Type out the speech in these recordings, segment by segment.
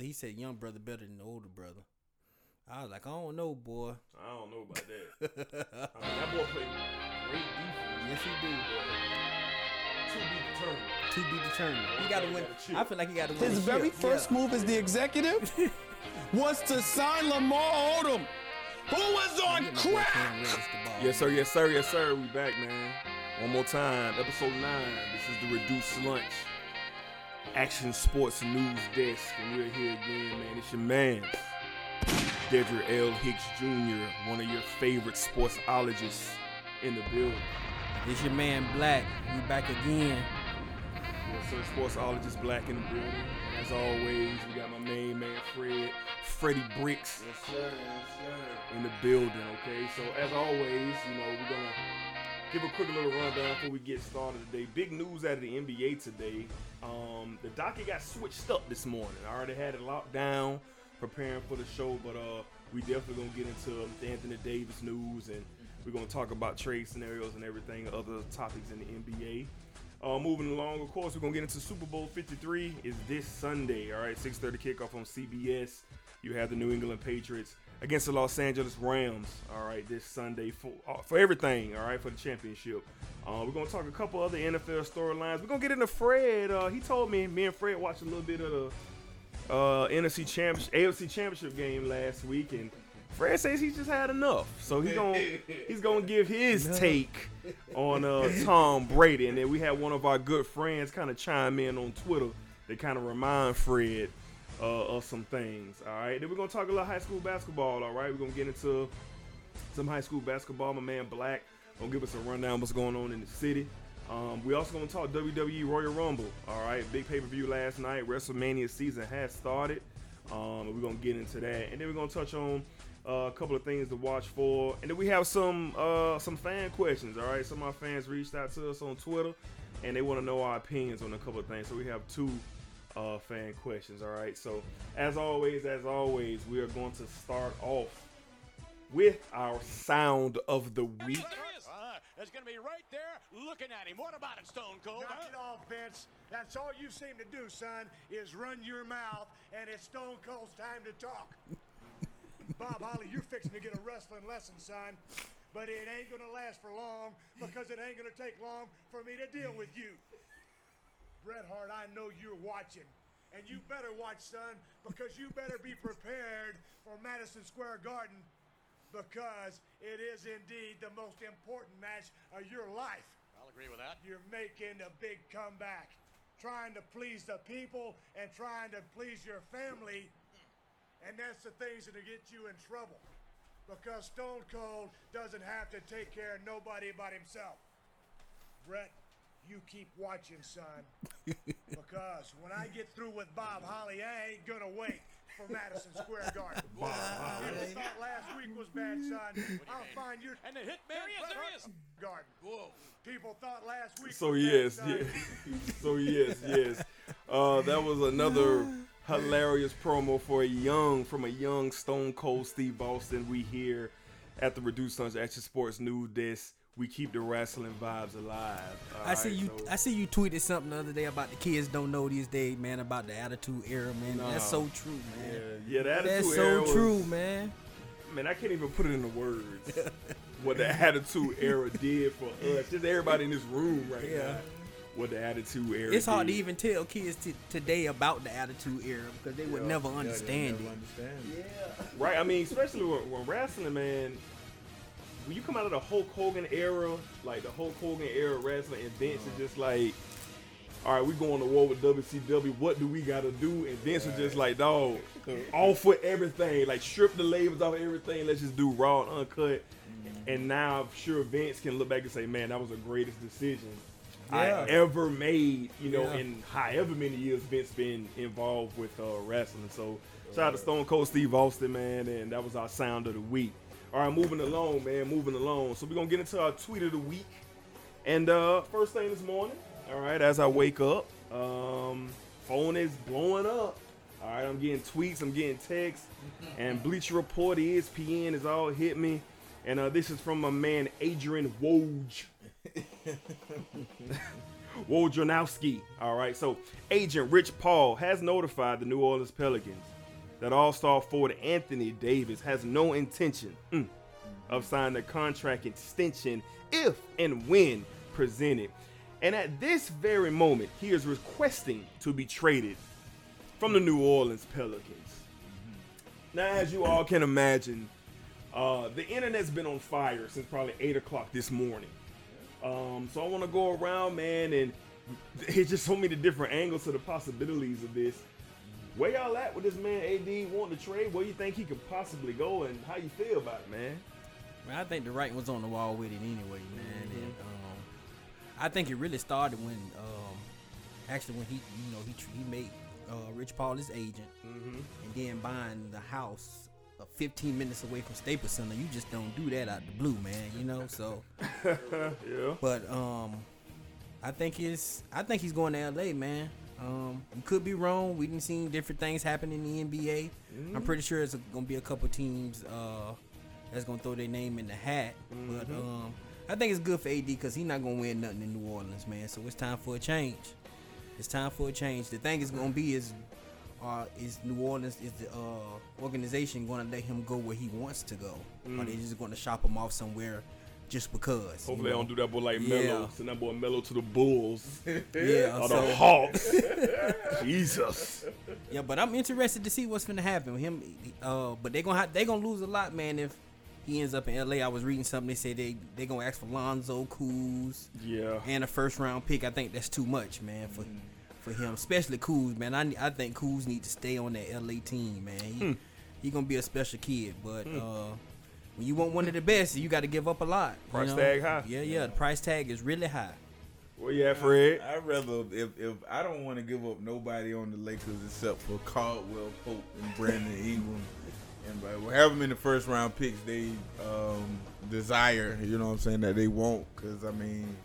brother. He said young brother better than the older brother. I was like, I don't know, boy. I don't know about that. I mean, that boy played great defense. Yes, he do. To be determined. To be determined. He got to win. I feel like he got to win. His very ship. first Yeah. move as the executive was to sign Lamar Odom, who was on Get crack. Cam Reddish the ball. Yes, sir. Yes, sir. Yes, sir. We back, man. One more time. Episode nine. This is the reduced lunch. Action Sports News Desk, and we're here again, man. It's your man, Dedrick L. Hicks Jr., one of your favorite sportsologists in the building. It's your man Black. We back again. Yes, sir. Sportsologist Black in the building. As always, we got my main man Fred, Freddie Bricks. Yes, sir. Yes, sir. in the building, okay? So as always, you know, we're gonna give a quick little rundown before we get started today. Big news out of the NBA today. Um, the docket got switched up this morning. I already had it locked down, preparing for the show, but uh, we definitely gonna get into the Anthony Davis news and we're gonna talk about trade scenarios and everything, other topics in the NBA. Uh, moving along, of course, we're gonna get into Super Bowl 53. Is this Sunday? All right, 6:30 kickoff on CBS. You have the New England Patriots against the Los Angeles Rams. All right, this Sunday for uh, for everything. All right, for the championship. Uh, we're gonna talk a couple other NFL storylines. We're gonna get into Fred. Uh, he told me me and Fred watched a little bit of the uh, NFC championship, AFC championship game last week, and Fred says he just had enough. So he's gonna he's gonna give his take on uh, Tom Brady, and then we had one of our good friends kind of chime in on Twitter to kind of remind Fred uh, of some things. All right, then we're gonna talk a little high school basketball. All right, we're gonna get into some high school basketball. My man Black gonna give us a rundown what's going on in the city. Um, we also gonna talk WWE Royal Rumble. All right, big pay per view last night. WrestleMania season has started. Um, we're gonna get into that, and then we're gonna touch on uh, a couple of things to watch for, and then we have some uh, some fan questions. All right, some of our fans reached out to us on Twitter, and they want to know our opinions on a couple of things. So we have two uh, fan questions. All right, so as always, as always, we are going to start off with our sound of the week. Uh, it's going to be right there looking at him. What about it, Stone Cold? Knock it off, Vince. That's all you seem to do, son, is run your mouth, and it's Stone Cold's time to talk. Bob Holly, you're fixing to get a wrestling lesson, son. But it ain't gonna last for long because it ain't gonna take long for me to deal with you. Bret Hart, I know you're watching. And you better watch, son, because you better be prepared for Madison Square Garden because it is indeed the most important match of your life. I'll agree with that. You're making a big comeback, trying to please the people and trying to please your family. And that's the things that'll get you in trouble. Because Stone Cold doesn't have to take care of nobody but himself. Bret, you keep watching, son. because when I get through with Bob Holly, I ain't gonna wait for Madison Square Garden. Bob People thought last week was bad, son. I'll find you And the hit man, yes, there he is. garden. Whoa. People thought last week. So was yes, bad, son. yes. so yes, yes. Uh, that was another hilarious promo for a young, from a young Stone Cold Steve Austin. We here at the Reduced Sons Action Sports News Desk. We keep the wrestling vibes alive. I see Alright, you. so- I see you tweeted something the other day about the kids don't know these days, man, about the attitude era, man. That's so true, man. yeah, the attitude That's era so was- true, man. Man, I can't even put it into words. what the attitude era did for us, just everybody in this room right Yeah. now. What the attitude era. It's hard to even tell kids t- today about the attitude era because they would never understand it. Right, I mean, especially when, when wrestling, man. When you come out of the Hulk Hogan era, like the Hulk Hogan era wrestling, and Vince is just like, "All right, we going to war with WCW. What do we got to do?" And Vince was just like, "Dog, off with everything. Like strip the labels off everything. Let's just do raw and uncut." And now I'm sure Vince can look back and say, "Man, that was the greatest decision I ever made." You know, Yeah. in however many years Vince been involved with uh, wrestling. So shout out to Stone Cold Steve Austin, man, and that was our sound of the week. All right, moving along, man, moving along. So we're gonna get into our tweet of the week. And uh first thing this morning, all right, as I wake up, um, phone is blowing up. All right, I'm getting tweets, I'm getting texts, and Bleacher Report, ESPN is all hit me. And uh, this is from my man Adrian Woj. Wojnarowski. All right. So agent Rich Paul has notified the New Orleans Pelicans that All-Star forward Anthony Davis has no intention mm, of signing a contract extension if and when presented. And at this very moment, he is requesting to be traded from the New Orleans Pelicans. Now, as you all can imagine, uh, the internet's been on fire since probably 8 o'clock this morning. Um, so I want to go around, man, and it's just so many different angles to the possibilities of this. Where y'all at with this man AD wanting to trade? Where you think he could possibly go, and how you feel about it, man? Man, I think the writing was on the wall with it anyway, man. Mm-hmm. And um, I think it really started when, um, actually, when he, you know, he he made uh, Rich Paul his agent, Mm-hmm. and then buying the house uh, 15 minutes away from Staples Center. You just don't do that out the blue, man. You know, so. Yeah. But um, I think it's I think he's going to LA, man. Um, you could be wrong. We didn't see different things happen in the NBA. I'm pretty sure it's gonna be a couple teams uh that's gonna throw their name in the hat. But um, I think it's good for AD because he's not gonna win nothing in New Orleans, man. So it's time for a change. It's time for a change. The thing is gonna be is. Uh, is New Orleans is the uh, organization going to let him go where he wants to go, or they just going to shop him off somewhere just because? Hopefully, they know? don't do that boy like Yeah. Melo. Send that boy Melo to the Bulls Yeah, or so- the Hawks. Jesus. Yeah, but I'm interested to see what's gonna happen with him. Uh, but they gonna have, they gonna lose a lot, man. If he ends up in LA, I was reading something. They say they they gonna ask for Lonzo, Kuz, Yeah. and a first round pick. I think that's too much, man, for for him, especially Kuz, man. I I think Kuz need to stay on that LA team, man. He, Hmm. he gonna be a special kid, but uh, when you want one of the best, you got to give up a lot. you Price know? tag high. Yeah, yeah. The price tag is really high. Well, yeah, Fred? I'd rather if, if I don't want to give up nobody on the Lakers except for Caldwell Pope and Brandon Ingram, and but we'll have them in the first round picks they um, desire. You know what I'm saying that they won't because I mean,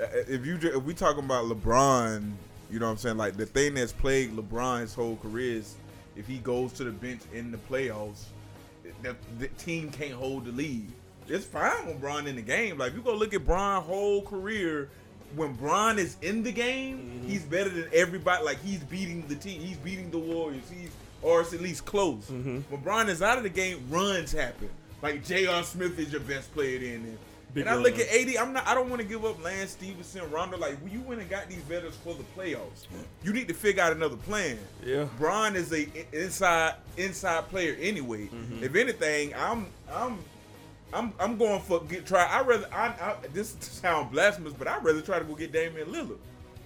uh, if you ju- if we talking about LeBron, you know what I'm saying like the thing that's plagued LeBron his whole career is if he goes to the bench in the playoffs, the, the team can't hold the lead. It's fine when Bron in the game. Like you go look at Bron whole career. When Bron is in the game, mm-hmm. he's better than everybody. Like he's beating the team. He's beating the Warriors. He's or it's at least close. Mm-hmm. When Bron is out of the game, runs happen. Like J.R. Smith is your best player then. And, Big and I look at AD. I'm not. I don't want to give up Lance Stephenson, Rondo. Like you went and got these veterans for the playoffs. You need to figure out another plan. Yeah. Bron is a inside inside player anyway. Mm-hmm. If anything, I'm I'm I'm I'm going for get try. I rather I, I this sound blasphemous, but I'd rather try to go get Damian Lillard.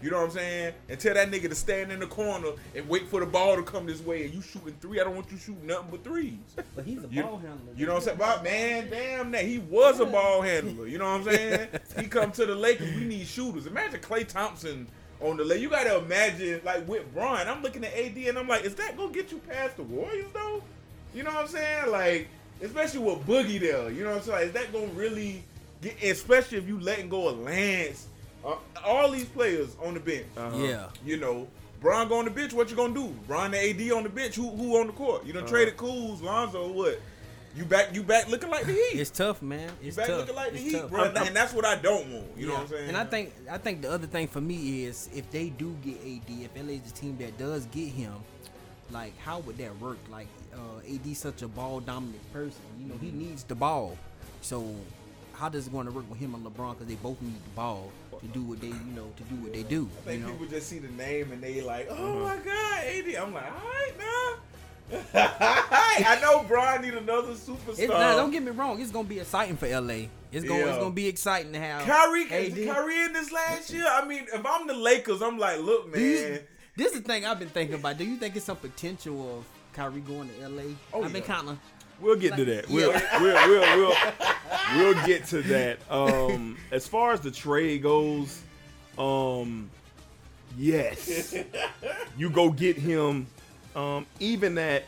You know what I'm saying? And tell that nigga to stand in the corner and wait for the ball to come this way. And you shooting three. I don't want you shooting nothing but threes. But he's a You, ball handler. you know what I'm saying? But man, damn that. He was a ball handler. You know what I'm saying? he come to the Lakers. We need shooters. Imagine Klay Thompson on the Lakers. You gotta imagine like with Brian. I'm looking at AD and I'm like, is that gonna get you past the Warriors though? You know what I'm saying? Like, especially with Boogie there. You know what I'm saying? Like, is that gonna really get? Especially if you letting go of Lance, uh, all these players on the bench. Yeah. You know, Bron go on the bench. What you gonna do? Bron and AD on the bench. Who who on the court? You done traded Kuz, Lonzo. What? You back? You back looking like the Heat? It's tough, man. you It's back tough. looking like the It's Heat, tough. bro. And that's what I don't want. You know what I'm saying? And I think I think the other thing for me is if they do get AD, if LA is the team that does get him, like how would that work? Like uh, AD such a ball dominant person, you know, he Mm-hmm. needs the ball. So how does it going to work with him and LeBron? Because they both need the ball to do what they, you know, to do what they do. I think you know? people just see the name and they like, oh Uh-huh. my god, AD. I'm like, all right, nah. I know Brian need another superstar. It's not, don't get me wrong. It's gonna be exciting for LA. It's gonna Yeah. it's gonna be exciting to have Kyrie, AD. Kyrie in this last year. I mean, if I'm the Lakers, I'm like, look, man. You- this is the thing I've been thinking about. Do you think it's some potential of Kyrie going to LA? Oh, I've been yeah. kind of. We'll get to that. We'll, we'll, we'll, we'll, we'll get to that. Um, as far as the trade goes, um, yes, you go get him, um, even at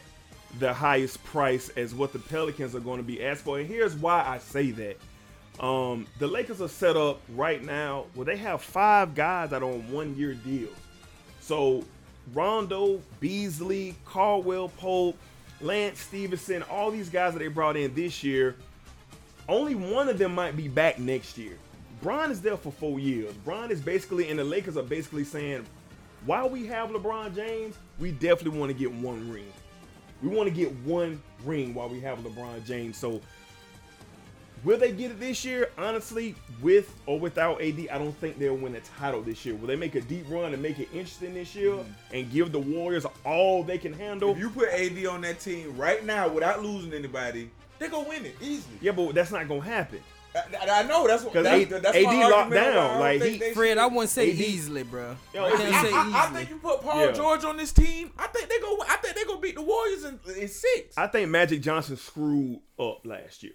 the highest price as what the Pelicans are going to be asked for. And here's why I say that. Um, the Lakers are set up right now where they have five guys that are on one year deals. So Rondo, Beasley, Caldwell Pope, Lance Stephenson, all these guys that they brought in this year, only one of them might be back next year. Bron is there for four years. Bron is basically, and the Lakers are basically saying, while we have LeBron James, we definitely want to get one ring. We want to get one ring while we have LeBron James. So, will they get it this year? Honestly, with or without AD, I don't think they'll win a title this year. Will they make a deep run and make it interesting this year mm. and give the Warriors all they can handle? If you put AD on that team right now without losing anybody, they're gonna win it easily. yeah, but that's not gonna happen. I, I know that's what 'Cause that's, A- that's AD locked down, why I don't like, think he- Fred, I wouldn't say AD easily, bro. Yo, I can't I, say I- I think you put Paul Yeah. George on this team. I think they go. I think they gonna beat the Warriors in, in six I think Magic Johnson screwed up last year.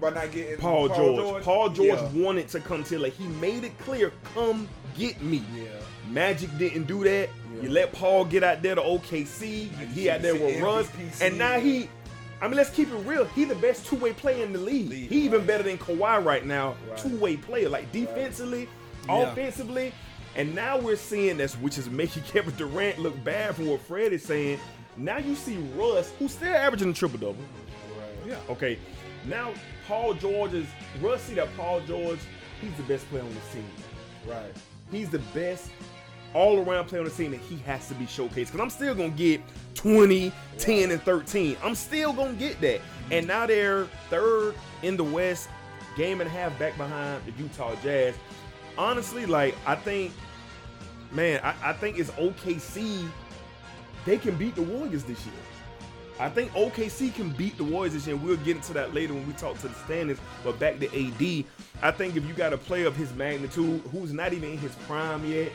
By not getting Paul, George. Paul George Yeah. wanted to come to like he made it clear, come get me. Yeah. Magic didn't do that. You let Paul get out there to OKC. He out there with MVP Russ, and now he. I mean, let's keep it real. He the best two way player in the league. League, he even right. better than Kawhi right now. Right. Two way player, like defensively, Yeah. offensively, and now we're seeing this, which is making Kevin Durant look bad from what Fred is saying. Now you see Russ, who's still averaging a triple double. Yeah. Okay, now Paul George is. See that Paul George, he's the best player on the team. Right. He's the best all around player on the team that he has to be showcased. Because I'm still going to get 20, 10, and 13. I'm still going to get that. And mm-hmm. now they're third in the West, game and a half back behind the Utah Jazz. Honestly, like, I think, man, I, I think it's OKC. They can beat the Warriors this year. I think OKC can beat the Warriors this year. We'll get into that later when we talk to the standings. But back to AD, I think if you got a player of his magnitude who's not even in his prime yet,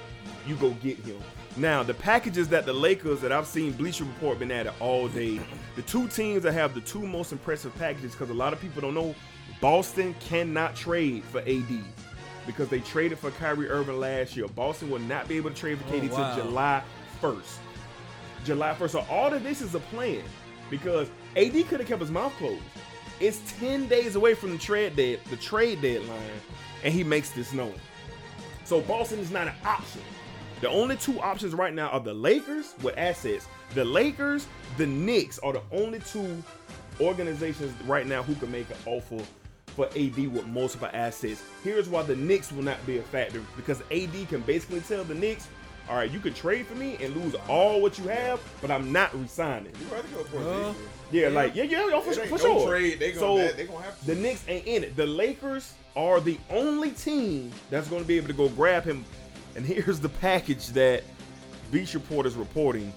you go get him. Now, the packages that the Lakers that I've seen Bleacher Report been at it all day, the two teams that have the two most impressive packages, because a lot of people don't know, Boston cannot trade for AD because they traded for Kyrie Irving last year. Boston will not be able to trade for Oh, KD wow. till July 1st. July 1st. So all of this is a plan because AD could have kept his mouth closed. It's 10 days away from the trade the trade deadline, and he makes this known. So Boston is not an option. The only two options right now are the Lakers with assets. The Lakers, the Knicks are the only two organizations right now who can make an offer for AD with multiple assets. Here's why the Knicks will not be a factor because AD can basically tell the Knicks, all right, you can trade for me and lose all what you have, but I'm not resigning. You rather go for Uh, it. Yeah, like yeah, yeah, yeah, for, for no sure. trade. They so gonna- they gonna have to. the Knicks ain't in it. The Lakers are the only team that's going to be able to go grab him. And here's the package that Beach Report is reporting: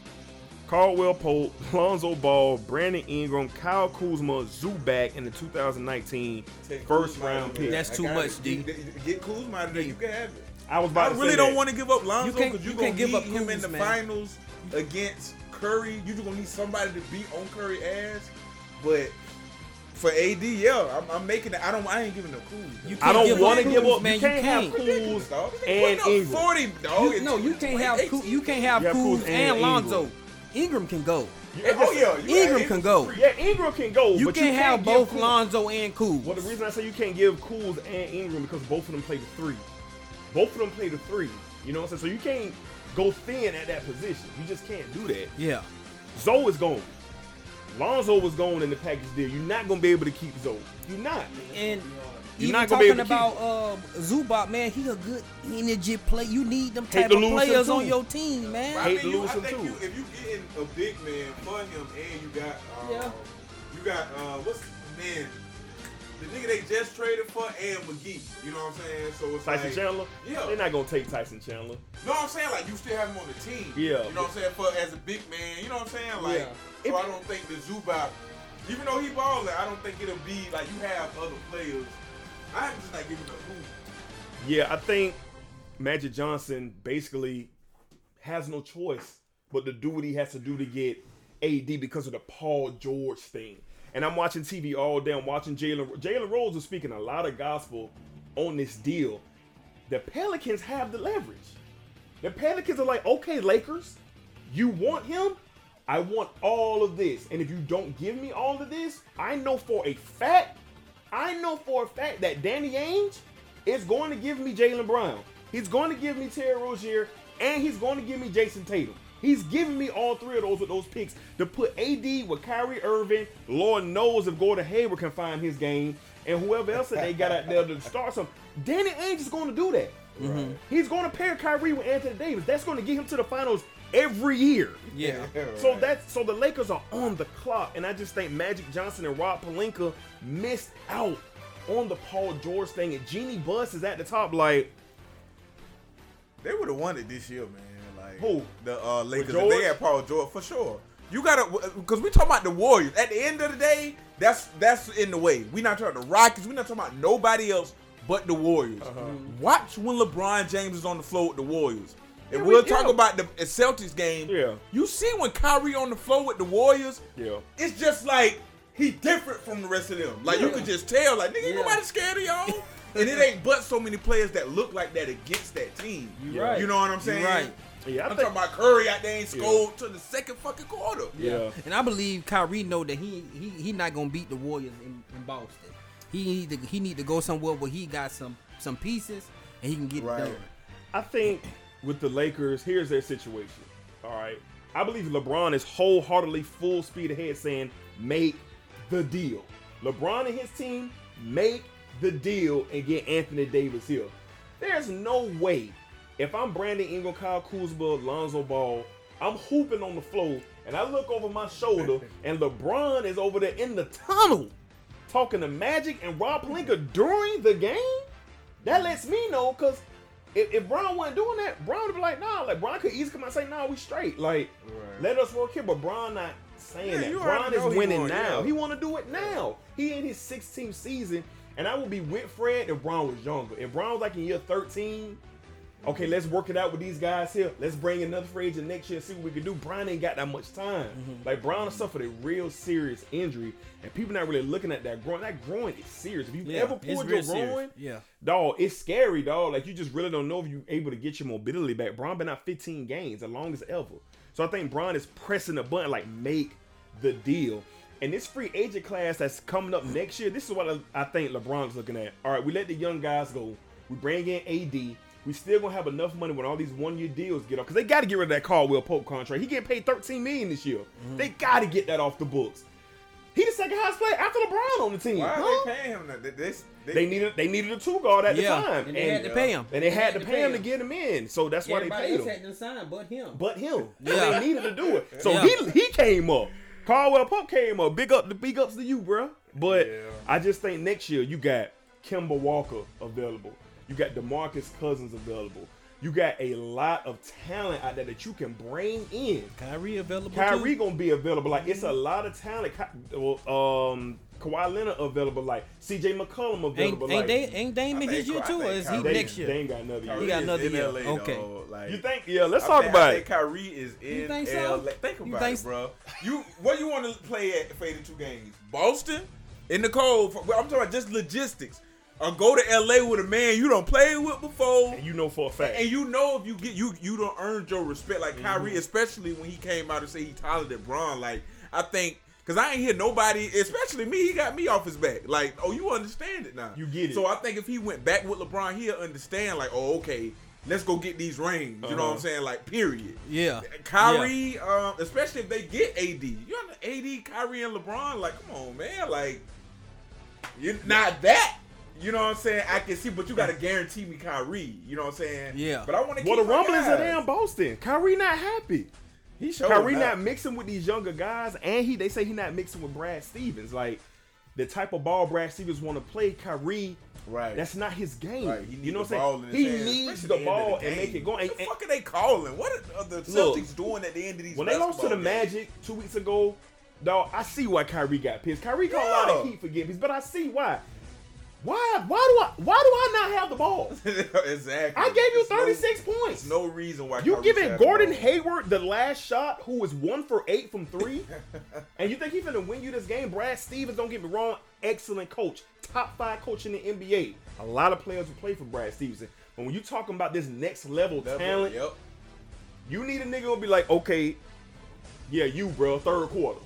Caldwell Pope, Lonzo Ball, Brandon Ingram, Kyle Kuzma, Zubac in the 2019 Take first Kuzma round pick. That's too much, D. Get, get Kuzma out of there. You can have it. I was I about to say. I really say don't want to give up Lonzo because you you gonna give need up him in the man. finals against Curry. You're gonna need somebody to beat on Curry ass. But for AD, yeah, I'm, I'm making it. I don't. I ain't giving no Kuz. You I don't want to give up. man. you can't you have can't. Kuz dog. and Ingram. Forty, dog. You, no, you can't have 2018. Kuz, you can't have You Kuz Kuz and, and Lonzo. Ingram. Ingram can go. Yeah, oh yeah, you Ingram right. can go. Yeah, Ingram can go. You but can't you have give both Lonzo and Kuz. Well, the reason I say you can't give Kuz and Ingram because both of them play the three. Both of them play the three. You know what I'm saying? So you can't go thin at that position. You just can't do that. yeah. Zoe is gone. Lonzo was gone in the package deal. You're not gonna be able to keep Zoe. You're not. And You're even not gonna be talking able to about uh, Zubac, man, he a good energy play. You need them Hate type to of lose him, players too. on your team, man. I, Hate mean, to you, lose I him, think too. you, if you getting a big man for him and you got, uh, Yeah. you got uh, what's man, the nigga they just traded for and McGee. You know what I'm saying? So it's Tyson like, Chandler. Yeah. They're not gonna take Tyson Chandler. No, I'm saying like you still have him on the team. Yeah. You know what I'm saying? For as a big man, you know what I'm saying? Like, Yeah. so I don't think the Zubac, even though he balling, I don't think it'll be like you have other players. I'm just not giving a who. Yeah, I think Magic Johnson basically has no choice but to do what he has to do to get AD because of the Paul George thing. And I'm watching TV all day. I'm watching Jalen. Jalen Rose is speaking a lot of gospel on this deal. The Pelicans have the leverage. The Pelicans are like, okay, Lakers, you want him? I want all of this. And if you don't give me all of this, I know for a fact, I know for a fact that Danny Ainge is going to give me Jaylen Brown. He's going to give me Terry Rozier, and he's going to give me Jayson Tatum. He's giving me all three of those with those picks to put AD with Kyrie Irving. Lord knows if Gordon Hayward can find his game, and whoever else that they got out there to start some. Danny Ainge is going to do that. Mm-hmm. He's going to pair Kyrie with Anthony Davis. That's going to get him to the finals every year. Yeah. So Right. that's so the Lakers are on the clock, and I just think Magic Johnson and Rob Pelinka missed out on the Paul George thing, and Jeannie Buss is at the top. Like, They would have won it this year, man. Like Who? The uh, Lakers. If George? they had Paul George for sure. You gotta because we talking about the Warriors. At the end of the day, that's that's in the way. We not talking about the Rockets. We not talking about nobody else but the Warriors. Uh-huh. Watch when LeBron James is on the floor with the Warriors. And Yeah, we'll we- talk yeah. about the Celtics game. Yeah. You see when Kyrie on the floor with the Warriors, yeah, it's just like he different from the rest of them. Like you Yeah. could just tell, like nigga, ain't Yeah. nobody scared of y'all. and it ain't but so many players that look like that against that team. You right. You know what I'm You saying? right. Yeah. I I'm think, talking about Curry out there ain't Yeah. scored to the second fucking quarter. yeah. And I believe Kyrie know that he he he not gonna beat the Warriors in, in Boston. He need to he need to go somewhere where he got some some pieces and he can get Right. it done. I think with the Lakers, here's their situation. All right. I believe LeBron is wholeheartedly full speed ahead saying, make the deal. LeBron and his team, make the deal and get Anthony Davis here. There's no way, if I'm Brandon Ingram, Kyle Kuzma, Lonzo Ball, I'm hooping on the floor and I look over my shoulder and LeBron is over there in the tunnel talking to Magic and Rob Pelinka during the game. That lets me know because if, if Brown wasn't doing that, Brown would be like, nah, like Brown could easily come out and say, nah, we straight. Like, Right. let us work here. But Brown not saying Yeah, that. Brown is winning now. yeah. He want to do it now. He in his 16th season, and I would be with Fred if Brown was younger. If Brown was like in year 13, okay, let's work it out with these guys here. Let's bring another free agent next year and see what we can do. Brown ain't got that much time. Mm-hmm. Like Brown suffered a real serious injury, and people not really looking at that groin. That groin is serious. If you Yeah, ever pulled your serious. groin, Yeah. dog, it's scary, dog. Like you just really don't know if you're able to get your mobility back. Bron been out 15 games, the longest ever. So I think Bron is pressing the button, like make the deal. And this free agent class that's coming up next year, this is what I, I think LeBron's looking at. All right, we let the young guys go. We bring in AD. We still gonna have enough money when all these one-year deals get off, because they got to get rid of that Caldwell Pope contract. He getting paid 13 million this year. Mm-hmm. They got to get that off the books. He the second highest player after LeBron on the team. Why huh? they paying him that? They, they, they, They needed they needed a two guard at Yeah, the time, and they had to pay him. and they had to pay him to get him in. So that's why they paid him. to sign, but him. But him, Yeah. they needed to do it. So Yeah. he he came up. Caldwell Pope came up. Big up the big ups to you, bro. But Yeah. I just think next year you got Kemba Walker available. You got Demarcus Cousins available. You got a lot of talent out there that you can bring in. Kyrie available. Kyrie too? gonna be available. Like it's a lot of talent. Well, Um, Kawhi Leonard available. Like C.J. McCollum Ain't available. ain't, like, they, ain't Dame in his year too, or think is he Kyrie- they, next they year? ain't got another year. Kyrie got another in year. LA, Okay. though. Like, You think? Yeah, let's I talk think, about I it. think Kyrie is in think so? LA. Think You about think it, bro. You what you want to play at faded two games? Boston in the cold. I'm talking about just logistics. Or go to LA with a man you don't play with before. And you know for a fact. And you know if you get you you don't earn your respect like Mm-hmm. Kyrie, especially when he came out and say he taller than Bron. Like I think because I ain't hear nobody, especially me, he got me off his back. Like oh, you understand it now. You get it. So I think if he went back with LeBron, he'll understand. Like oh okay, let's go get these rings. You know what I'm Uh-huh. saying? Like period. Yeah. Kyrie, um, especially if they get AD, you know, AD, Kyrie, and LeBron. Like, come on, man. Like, you're not that. You know what I'm saying? I can see, but you got to guarantee me Kyrie. You know what I'm saying? Yeah. But I want to well, keep the rumblings are guys. there in Boston. Kyrie not happy. He showed Kyrie not. not mixing with these younger guys, and he they say he not mixing with Brad Stevens. Like the type of ball Brad Stevens want to play, Kyrie. Right. That's not his game. Right. He you know what I'm saying? He hands, needs especially the at end of ball the and make it go. And, What the and- fuck are they calling? What are the Look, Celtics doing at the end of these? when they lost to the games? Magic two weeks ago, dog, I see why Kyrie got pissed. Kyrie got a lot of heat for getting pissed, but I see why. Why? Why do I? Why do I not have the ball? exactly. I gave you There's no- 36 points. No reason why You giving Gordon. Hayward the last shot, who was one for eight from three, and you think he's gonna win you this game? Brad Stevens, don't get me wrong, excellent coach, top five coach in the NBA. A lot of players who play for Brad Stevenson. But when you talking about this next level, Level, talent, Yep. you need a nigga who'll be like, okay, yeah, you bro, third quarter.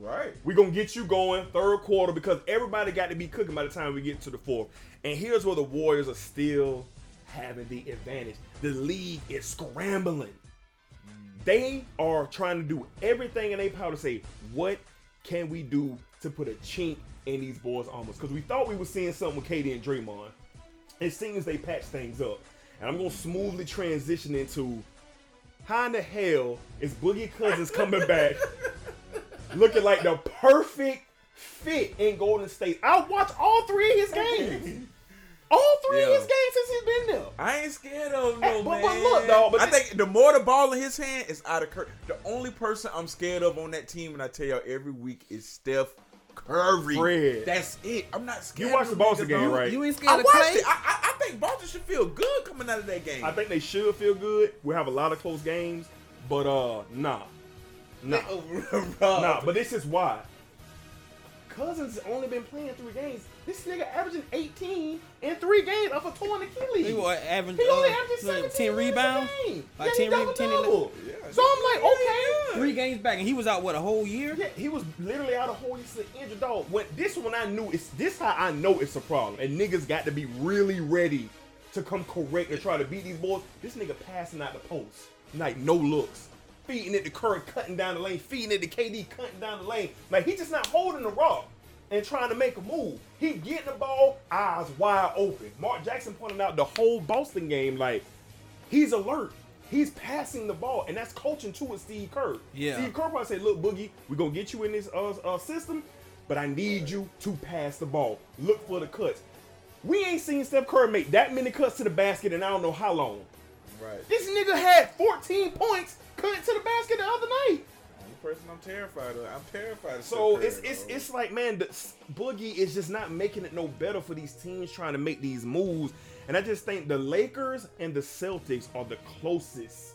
Right. We're gonna get you going third quarter because everybody got to be cooking by the time we get to the fourth. And here's where the Warriors are still having the advantage. The league is scrambling. They are trying to do everything in their power to say, what can we do to put a chink in these boys' armors? Because we thought we were seeing something with KD and Draymond. it seems they patch things up. And I'm gonna smoothly transition into how in the hell is Boogie Cousins coming back looking like the perfect fit in Golden State? I watched all three of his games. All three of his games since he's been there. I ain't scared of him, Hey, no, but- man. but look, dawg, but I this- think the more the ball in his hand is out of Curry. The only person I'm scared of on that team, and I tell y'all every week, is Steph Curry. Fred. That's it. I'm not scared. You watched of the Boston niggas, game, dawg. right? You ain't I scared of watched Klay? it. I, I, I think Boston should feel good coming out of that game. I think they should feel good. We'll have a lot of close games, but uh, nah, nah, Rob, nah. But this is why. Cousins has only been playing three games. This nigga averaging 18 in three games off a torn Achilles. He was average, He only uh, averaged like 17 10 rebounds. Game. Like yeah, 10 he re- 10 double-double. Yeah, So I'm like, okay. Three games back, and he was out what a whole year. Yeah, he was literally out of whole he's an injured dog. When this one I knew it's this how I know it's a problem. And niggas got to be really ready to come correct and try to beat these boys. This nigga passing out the post. Like no looks. Feeding it to Curry, cutting down the lane, feeding it to KD, cutting down the lane. Like he just not holding the rock and trying to make a move. He getting the ball, eyes wide open. Mark Jackson pointed out the whole Boston game, like he's alert. He's passing the ball, and that's coaching too with Steve Kerr. Yeah. Steve Kerr probably said, "Look, Boogie, we're gonna get you in this uh, uh, system, but I need you to pass the ball. Look for the cuts. We ain't seen Steph Curry make that many cuts to the basket, and I don't know how long. Right. This nigga had 14 points cutting to the basket the other night. Only person I'm terrified of. I'm terrified of. So Steph it's Curry, it's dawg. it's like man, the Boogie is just not making it no better for these teams trying to make these moves. And I just think the Lakers and the Celtics are the closest,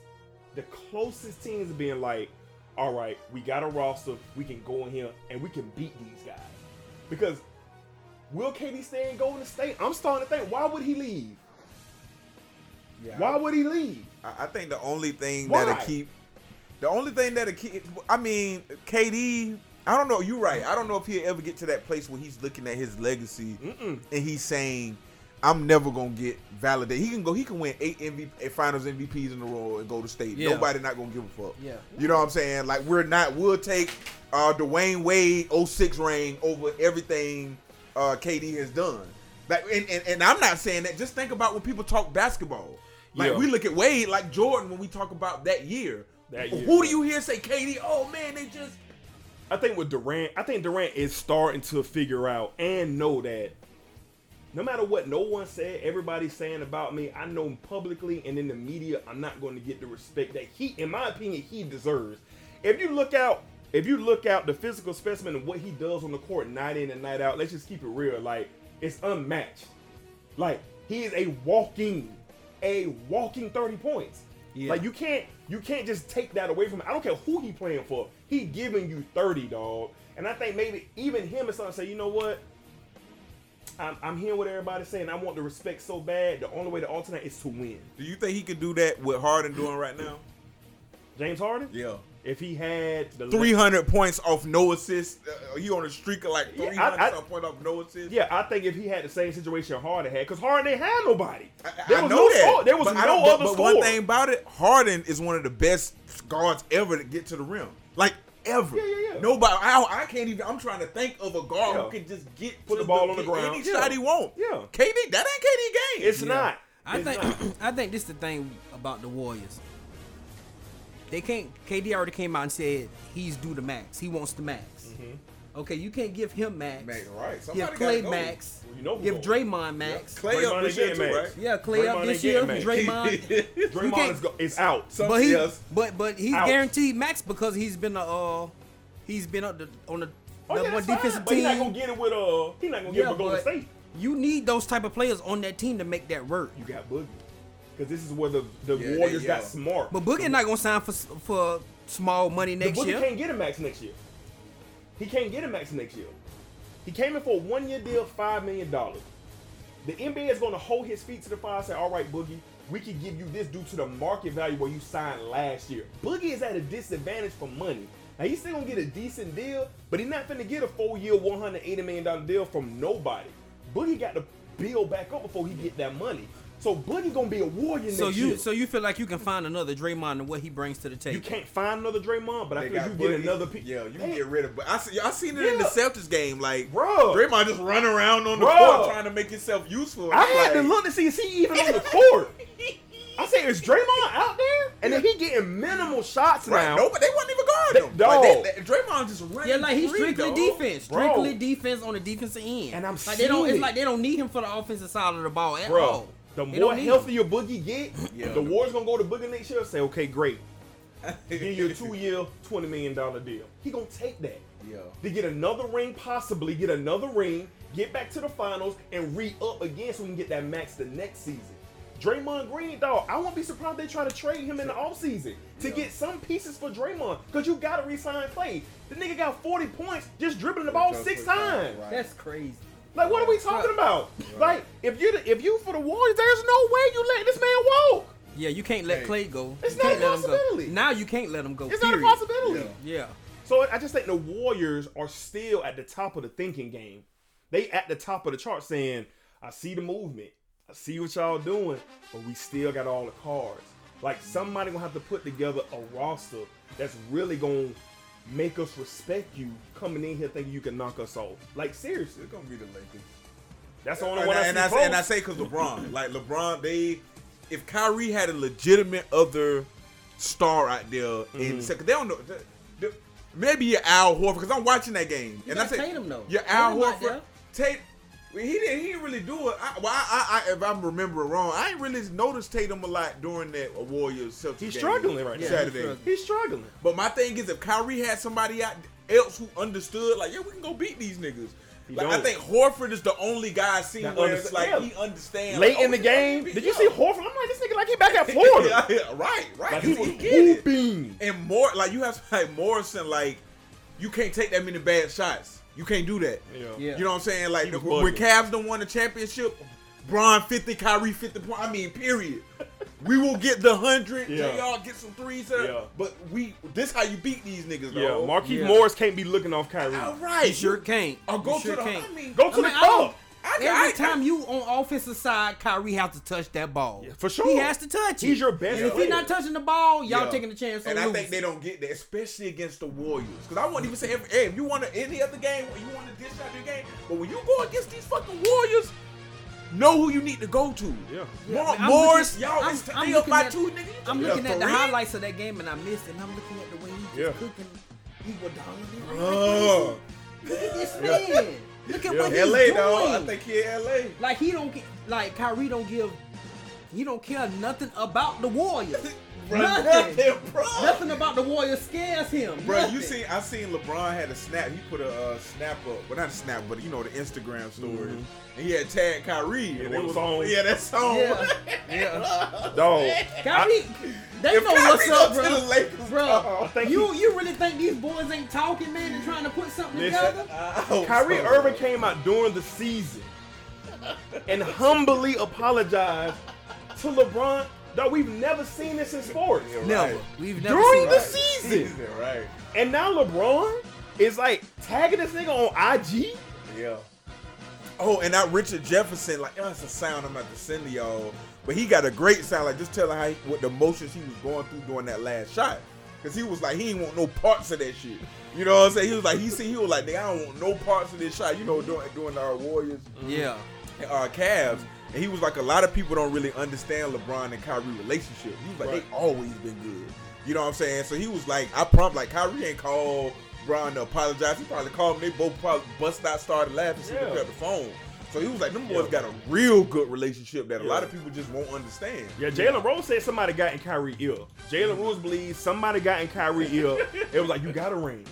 the closest teams being like, all right, we got a roster, we can go in here and we can beat these guys. Because will KD stay in Golden State? I'm starting to think, why would he leave? Yeah, Why would he leave? I, I think the only thing Why? that'll keep, the only thing that'll keep. I mean, KD. I don't know. You're right. I don't know if he'll ever get to that place where he's looking at his legacy Mm-mm. and he's saying, "I'm never gonna get validated." He can go. He can win eight MVP, eight Finals MVPs in a row and go to state. Yeah. Nobody not gonna give a fuck. Yeah. You know what I'm saying? Like we're not. We'll take uh, Dwyane Wade 06 ring over everything uh, KD has done. Like, and, and, and I'm not saying that. Just think about when people talk basketball. Like Yeah. we look at Wade like Jordan when we talk about that year. That year. Who do you hear say KD? Oh man, they just I think with Durant, I think Durant is starting to figure out and know that no matter what no one said, everybody's saying about me, I know publicly and in the media, I'm not going to get the respect that he, in my opinion, he deserves. If you look out, if you look out the physical specimen and what he does on the court night in and night out, let's just keep it real. Like it's unmatched. Like he is a walking, a walking 30 points. Yeah. Like you can't you can't just take that away from him. I don't care who he playing for. He giving you 30, dog. And I think maybe even him is starting to say, you know what? I'm, I'm hearing what everybody's saying. I want the respect so bad. The only way to alternate is to win. Do you think he could do that with Harden doing right now? James Harden, Yeah. If he had the 300 points off no assists. Uh, he on a streak of like Yeah, 300 I- I- point off no assists. Yeah, I think if he had the same situation Harden had, because Harden ain't had nobody. I, There I was know no that. score- there was but no don't- but- other but one thing about it, Harden is one of the best guards ever to get to the rim. Like ever. Yeah, yeah, yeah. Nobody. I, I can't even. I'm trying to think of a guard Yeah. who can just get Put the ball on the ground. any Yeah. shot he want. Yeah. KD. That ain't KD game. It's not. I It's think not. I think this is the thing about the Warriors. They can't. KD already came out and said he's due the max. He wants the max. Mm-hmm. Okay, you can't give him max. Man, right. Give Somebody Klay gotta go. max. Well, you know who give going. Draymond max. Klay Draymond up this year too, max. right? Yeah, Klay Draymond up this year. Draymond. Draymond is, go, is out. Some- but he, yes. but but he's Out. guaranteed max because he's been a uh, he's been up the, on the Oh, number yeah, one that's fine. defensive But he's not gonna get it with uh. He's not gonna get it with Golden State. you need those type of players on that team to make that work. You got Boogie, because this is where the the Yeah, they- Warriors yeah. got smart. But Boogie not gonna sign for for small money next The next Boogie year. can't get a max next year. He can't get a max next year. He came in for a one year deal, five million dollars. The NBA is going to hold his feet to the fire and say, "All right, Boogie, we can give you this due to the market value where you signed last year." Boogie is at a disadvantage for money. Now he's still gonna get a decent deal, but he's not gonna get a four year, one hundred eighty million dollar deal from nobody. Boogie got to build back up before he get that money. So Boogie gonna be a warrior So next you year. so you feel like you can find another Draymond and what he brings to the table? you can't find another Draymond, but I They feel got you get another piece. Yeah, you can get rid of. But I see, I seen it in the Celtics game. Like, Bruh. Draymond just run around on the Bruh. court trying to make himself useful. I I'm had to look to see is he even on the court. I say, is Draymond out there? And then he getting minimal shots Right, now. no, but they wasn't even guarding him. They- Like, they, they, Draymond just running. Yeah, like he's free, strictly dog. defense, Bro. strictly defense on the defensive end. And I'm like they don't. seeing It's like they don't need him for the offensive side of the ball at Bro, all. The They more healthy your Boogie get, Yeah. the Warriors gonna go to Boogie next year say, okay, great. Give you a two-year, twenty million dollar deal. He gonna take that. Yeah. To get another ring, possibly get another ring, get back to the finals, and re-up again so we can get that max the next season. Draymond Green, dog, I won't be surprised they try to trade him in the offseason to Yeah. get some pieces for Draymond. Because you gotta re-sign Klay. The nigga got 40 points just dribbling the ball six times. Right. That's crazy. Like, what are we talking about? Like, if you if you for the Warriors, there's no way you let this man walk. Yeah, you can't let Hey. Klay go. It's you not can't a let him go. possibility. Now you can't let him go. It's period. not a possibility. Yeah. Yeah. So I just think the Warriors are still at the top of the thinking game. They at the top of the chart saying, I see the movement. I see what y'all doing, but we still got all the cards. Like somebody gonna have to put together a roster that's really gonna make us respect you coming in here thinking you can knock us off. Like seriously. It's gonna be the Lakers. That's the only And, one I, and, see I, and I say because LeBron, like LeBron, they if Kyrie had a legitimate other star out there Mm-hmm. in second, they don't know. the- the- maybe your Al Horford because I'm watching that game You and I got say Tatum, though. Your Al Tatum out Horford. Tate. He didn't. He didn't really do it. I, well, I, I, if I'm remembering wrong, I ain't really noticed Tatum a lot during that Warriors Celtics. He's game struggling right now. Saturday. he's struggling. But my thing is, if Kyrie had somebody out else who understood, like, yeah, we can go beat these niggas. He Like, I think Horford is the only guy I seen That where it's like understand- he understands. Late like, in oh, the oh, game, did you yeah. see Horford? I'm like, this nigga like he back at Florida. yeah, yeah, right, right. Like he 'cause was it. And more, like you have like Morrison, like you can't take that many bad shots. You can't do that. Yeah. Yeah. You know what I'm saying? Like He was when bugging. Cavs done won the championship, Bron 50, Kyrie 50 point. I mean, period. We will get the hundred. Yeah. Y'all get some threes. Sir. Yeah. But we, this how you beat these niggas. Yeah, dog. Marquise Yeah. Morris can't be looking off Kyrie. All right. You sure can't. Or go sure to the. can't. I mean, Go to I the mean, I don't- cup. I, Every I, time you on offensive side, Kyrie has to touch that ball. Yeah, for sure. He has to touch it. He's your best And if player. he's not touching the ball, y'all Yeah. taking a chance on And I losing. think they don't get that, especially against the Warriors. Because I wouldn't even say, if, hey, if you want to any other game, you want to dish out your game, but when you go against these fucking Warriors, know who you need to go to. Yeah. Yeah, More, Morris, y'all, I'm- it's, I'm they up looking at- two niggas. I'm looking at the for highlights of that game and I missed it. And I'm looking at the way he's Yeah. cooking. He was down Oh, Look at this man. Look at what he's LA, doing. dog. I think he in LA. Like he don't get like Kyrie don't give he don't care nothing about the Warriors. Bro, nothing. nothing, bro. Nothing about the Warriors scares him. Bro, Nothing. you seen? I seen LeBron had a snap. He put a uh, snap up, well not a snap, but you know the Instagram story, and he had tagged Kyrie, and one it was on. Yeah, that song. Yeah. Yeah. Dog. Kyrie, they If know Kyrie what's go up, to bro. the Lakers, bro, dog, you he- you really think these boys ain't talking, man, and trying to put something Listen, together? I hope Kyrie so. Irving came out during the season and humbly apologized to LeBron. Dog, we've never seen this in sports. Yeah, Never. right. We've never seen it. During seen the that. season. right? And now LeBron is like tagging this nigga on IG. Yeah. Oh, and that Richard Jefferson, like, oh, it's a sound I'm about to send to y'all. But he got a great sound, like, just telling how he, what the emotions he was going through during that last shot. Because he was like, he ain't want no parts of that shit. You know what I'm saying? He was like, he see, he was like, nigga, I don't want no parts of this shot. You know, during, during our Warriors, Yeah. Our Cavs. And he was like, a lot of people don't really understand LeBron and Kyrie relationship. He was like, Right. they always been good. You know what I'm saying? So he was like, I prompt like Kyrie ain't called Bron to apologize. He probably called him. They both probably bust out, started laughing, see Yeah. yeah. up the phone. So he was like, them boys Yeah. got a real good relationship that a lot of people just won't understand. Yeah, Jalen Rose said somebody got in Kyrie ear. Jalen Rose believes somebody got in Kyrie ill. It was like you got a ring.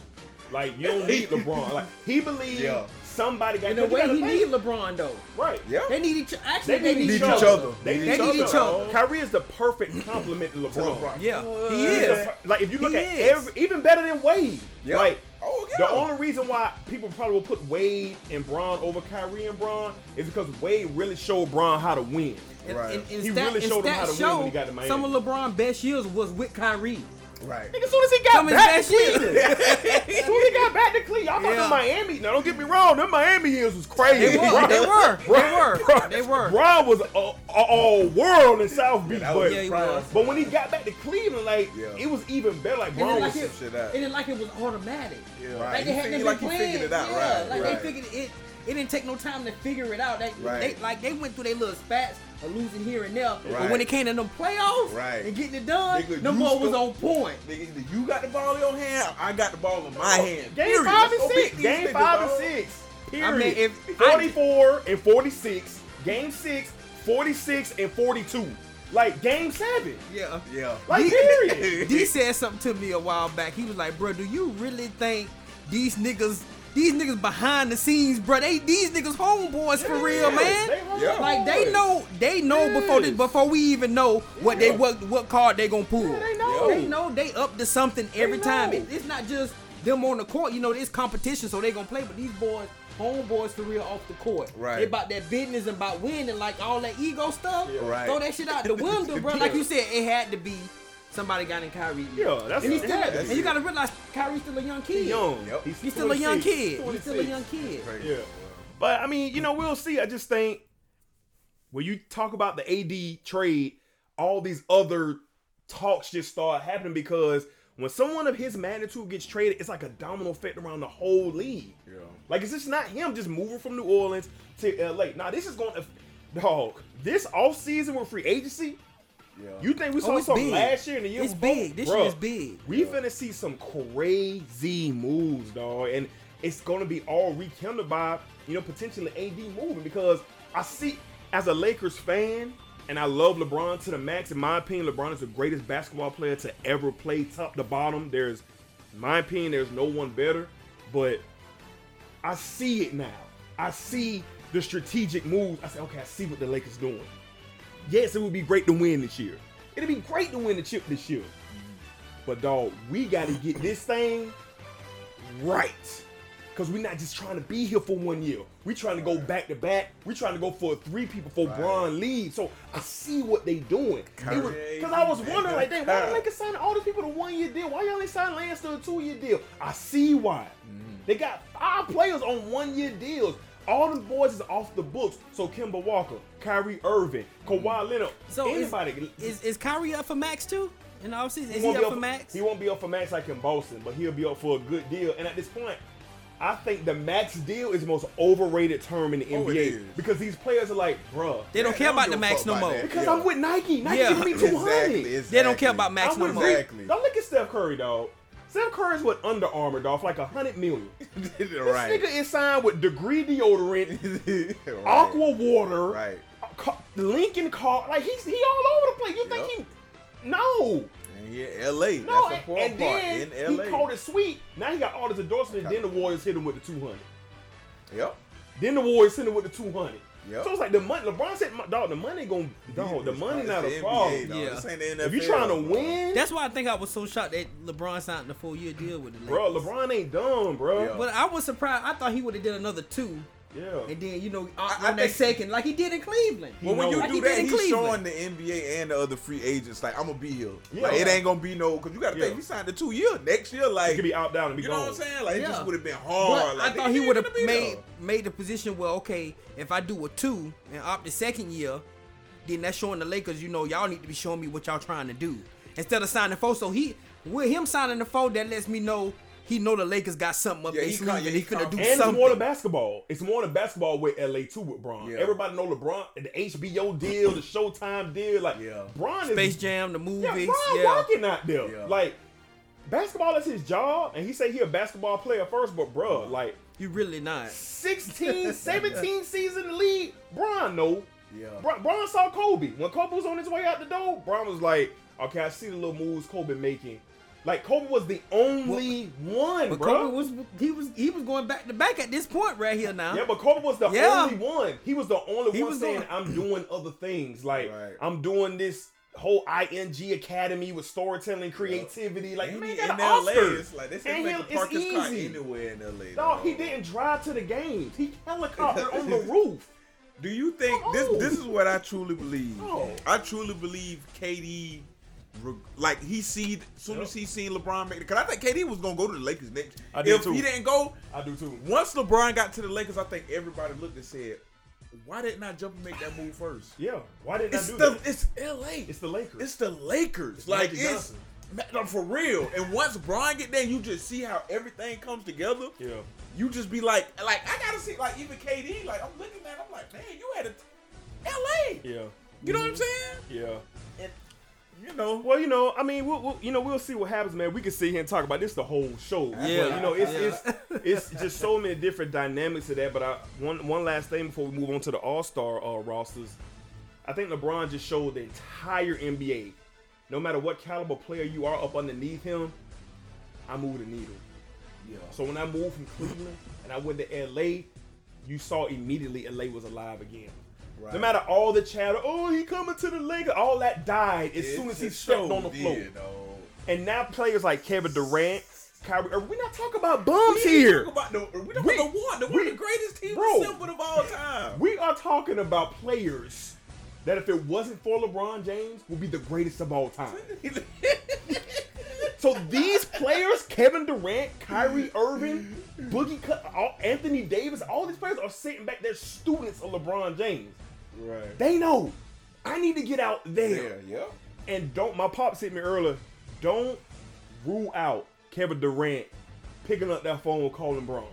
Like you don't need LeBron. Like he believes Yeah. Somebody got. In a you way, gotta he think. need LeBron though. right. Yeah. They need each. Actually, They need, each, each other. other. They need, They each, need other. each other. Kyrie is the perfect complement to LeBron. LeBron. Yeah, he is. the- like if you look He at is. every, even better than Wade. Yeah. Like Oh, yeah. the only reason why people probably will put Wade and Bron over Kyrie and Bron is because Wade really showed Bron how to win. And, Right. and, and He stat, really showed him how to win show when he got to Miami. Some of LeBron's best years was with Kyrie. Right. Nigga, as soon as he got Come his back to. Cleveland, as soon as he got back to Cleveland, y'all thought Yeah. the Miami. Now don't get me wrong, them Miami years was crazy. They were, Bron- they were, they Bron- were, Bron- they were. Bron was a, a, a world in South Beach, that but, was Yeah, he was. but when he got back to Cleveland, like Yeah. it was even better. Like And Bron was like it, some shit out. and then like it was automatic. Yeah. Like Right. they You had figure like been you figured it out, yeah, right, like right. they figured it. It didn't take no time to figure it out. They, Right. they like they went through their little spats of losing here and there. But when it came to them playoffs Right. and getting it done, Nigga, them you boy was on point. Nigga, either you got the ball in your hand, or I got the ball in my oh, hand. Game Period. five Let's and six. Game niggas, five dog. and six. Period. I mean, if I- 44 and 46. Game six, 46 and 42. Like game seven. Yeah. Yeah. Like period. D said something to me a while back. He was like, "Bro, do you really think these niggas, these niggas behind the scenes, bro? They these niggas homeboys for real, Yeah, man. they. Yeah. Like they know, they know before this, before we even know what they what what card they gonna pull. Yeah, they know. They know they up to something every time. It- it's not just them on the court. You know, it's competition, so they gonna play. But these boys, homeboys for real off the court. Right. They about that business and about winning, like all that ego stuff. Right. Throw that shit out the window, bro. Like you said, it had to be somebody got in Kyrie. Yeah, that's and, he's it still, had to and you gotta realize Kyrie's still a young kid. He's young. Yep. He's, He's still a young 26. kid. He's still a young kid. Yeah. But I mean, you know, we'll see. I just think when you talk about the AD trade, all these other talks just start happening because when someone of his magnitude gets traded, it's like a domino effect around the whole league. Yeah. Like it's just not him just moving from New Orleans to LA. Now this is going to dog. This off season with free agency. Yeah. You think we Oh, saw it's something big. last year and the year It's before? big. This Bruh, year is big. We finna see some crazy moves, dog, and it's gonna be all rekindled by you know potentially AD moving because I see as a Lakers fan. And I love LeBron to the max. In my opinion, LeBron is the greatest basketball player to ever play top to bottom. There's, in my opinion, there's no one better. But I see it now. I see the strategic moves. I say, okay, I see what the Lakers doing. Yes, it would be great to win this year. It'd be great to win the chip this year. But dog, we got to get this thing right. Cause we're not just trying to be here for one year. We trying to go back to back. We trying to go for three people for Bron leaves. So I see what they doing. Because I was wondering, like, dang, why the Lakers signing all these people to one year deal? Why y'all ain't signing Lance to a two year deal? I see why. Mm-hmm. They got five players on one year deals. All them boys is off the books. So Kemba Walker, Kyrie Irving, Kawhi mm-hmm. Leonard, So is, anybody. is is Kyrie up for max too in the offseason? Is he, won't up be for max? He won't be up for max like in Boston, but he'll be up for a good deal. And at this point, I think the max deal is the most overrated term in the Oh, NBA is. because these players are like, bruh, they don't Yeah, care about don't the max fuck no more. that. because Yeah. I'm with Nike. Nike Yeah. giving me 200. Exactly, They don't care about max I'm no more. Exactly. Don't look at Steph Curry, dog. Steph Curry's with Under Armour, dog, like a hundred million. This nigga is signed with Degree deodorant, right. Aqua Water, Right. Lincoln Car. Like he's he all over the place. You think he? No. And yeah, LA. No, That's the and, important and part. then In LA. he called it sweet. Now he got all his endorsements. Then the Warriors hit him with the 200. Yep. Then the Warriors hit him with the 200. Yep. So it's like the money. LeBron said, "My- "Dog, the money going dog. The money it's not the a problem. NBA, dog. Yeah. This ain't the NFL. If you trying to win, That's why I think I was so shocked that LeBron signed a four year deal with the Lakers. bro, LeBron ain't dumb, bro. Yeah. But I was surprised. I thought he would have did another two, Yeah. and then you know on, I on that think- second, like he did in Cleveland. Well, when you. Like do he that, he's Cleveland. showing the NBA and the other free agents like I'm gonna be here. Yeah. Like it ain't gonna be no because you got to Yeah. think we signed the two year next year. Like He Like could be out down and be you know what I'm saying? Like it just would have been But hard. I thought they he would have made there. made the position where okay, if I do a two and opt the second year, then that's showing the Lakers, you know, y'all need to be showing me what y'all trying to do instead of signing four. So he with him signing the four, that lets me know he know the Lakers got something up Yeah, their he sleeve and he he finna do con- And it's something. more than basketball. It's more than basketball with LA too with Bron. Yeah. Everybody know LeBron, and the HBO deal, the Showtime deal. Like Yeah. Bron is Space Jam, the Yeah, movies, Bron yeah. working out there. Yeah. Like basketball is his job, and he say he a basketball player first, but bruh, like You really not. 16, 17 season in the league, Bron know. Yeah. Bron, Bron saw Kobe. When Kobe was on his way out the door, Bron was like, okay, I see the little moves Kobe making. Like Kobe was the only one, But bro. Kobe was he was he was going back to back at this point right here now. Yeah, but Kobe was the Yeah. only one. He was the only He one was saying, going- "I'm doing other things. Like Right. I'm doing this whole ing academy with storytelling, creativity. Like And man, he- got in an LA, Oscar. it's like they say And make park his it's car easy. anywhere in LA. No, dog. he didn't drive to the games. He helicoptered on the roof. Do you think Oh. this? This is what I truly believe. Oh. I truly believe KD Re- Like he see, soon as he seen LeBron make, it because I think KD was gonna go to the Lakers next. I did if too. he didn't go, I do too. once LeBron got to the Lakers, I think everybody looked and said, "Why didn't I jump and make that move first? Yeah. Why didn't It's I do the that? it's LA. It's the Lakers. It's the Lakers. like Magic it's Johnson. Ma- no, for real. And once Bron get there, you just see how everything comes together. yeah. You just be like, like I gotta see, like even KD. Like I'm looking at, I'm like, man, you had a LA. Yeah. You know what I'm mm-hmm. saying? Yeah. And you know, Well, you know, I mean, we'll, we'll you know we'll see what happens, man. We can sit here and talk about this the whole show. But, Yeah, you know, it's yeah. it's it's just so many different dynamics to that. But I one one last thing before we move on to the All Star uh, rosters, I think LeBron just showed the entire NBA. No matter what caliber player you are up underneath him, I move the needle. yeah. So when I moved from Cleveland and I went to LA, you saw immediately LA was alive again. No matter all the chatter, oh he coming to the Lakers, all that died as soon as he stepped so on the floor. did. And now players like Kevin Durant, Kyrie, Irving, we're not talking about bums We here. about the, we talking We- about the one, the we- one of the greatest teams Bro. of all time. We are talking about players that if it wasn't for LeBron James, would be the greatest of all time. So these players, Kevin Durant, Kyrie Irving, Boogie, all, Anthony Davis, all these players are sitting back there, students of LeBron James. Right. They know I need to get out there. Yeah, yeah. And don't my pops hit me earlier. Don't rule out Kevin Durant picking up that phone and calling Bron.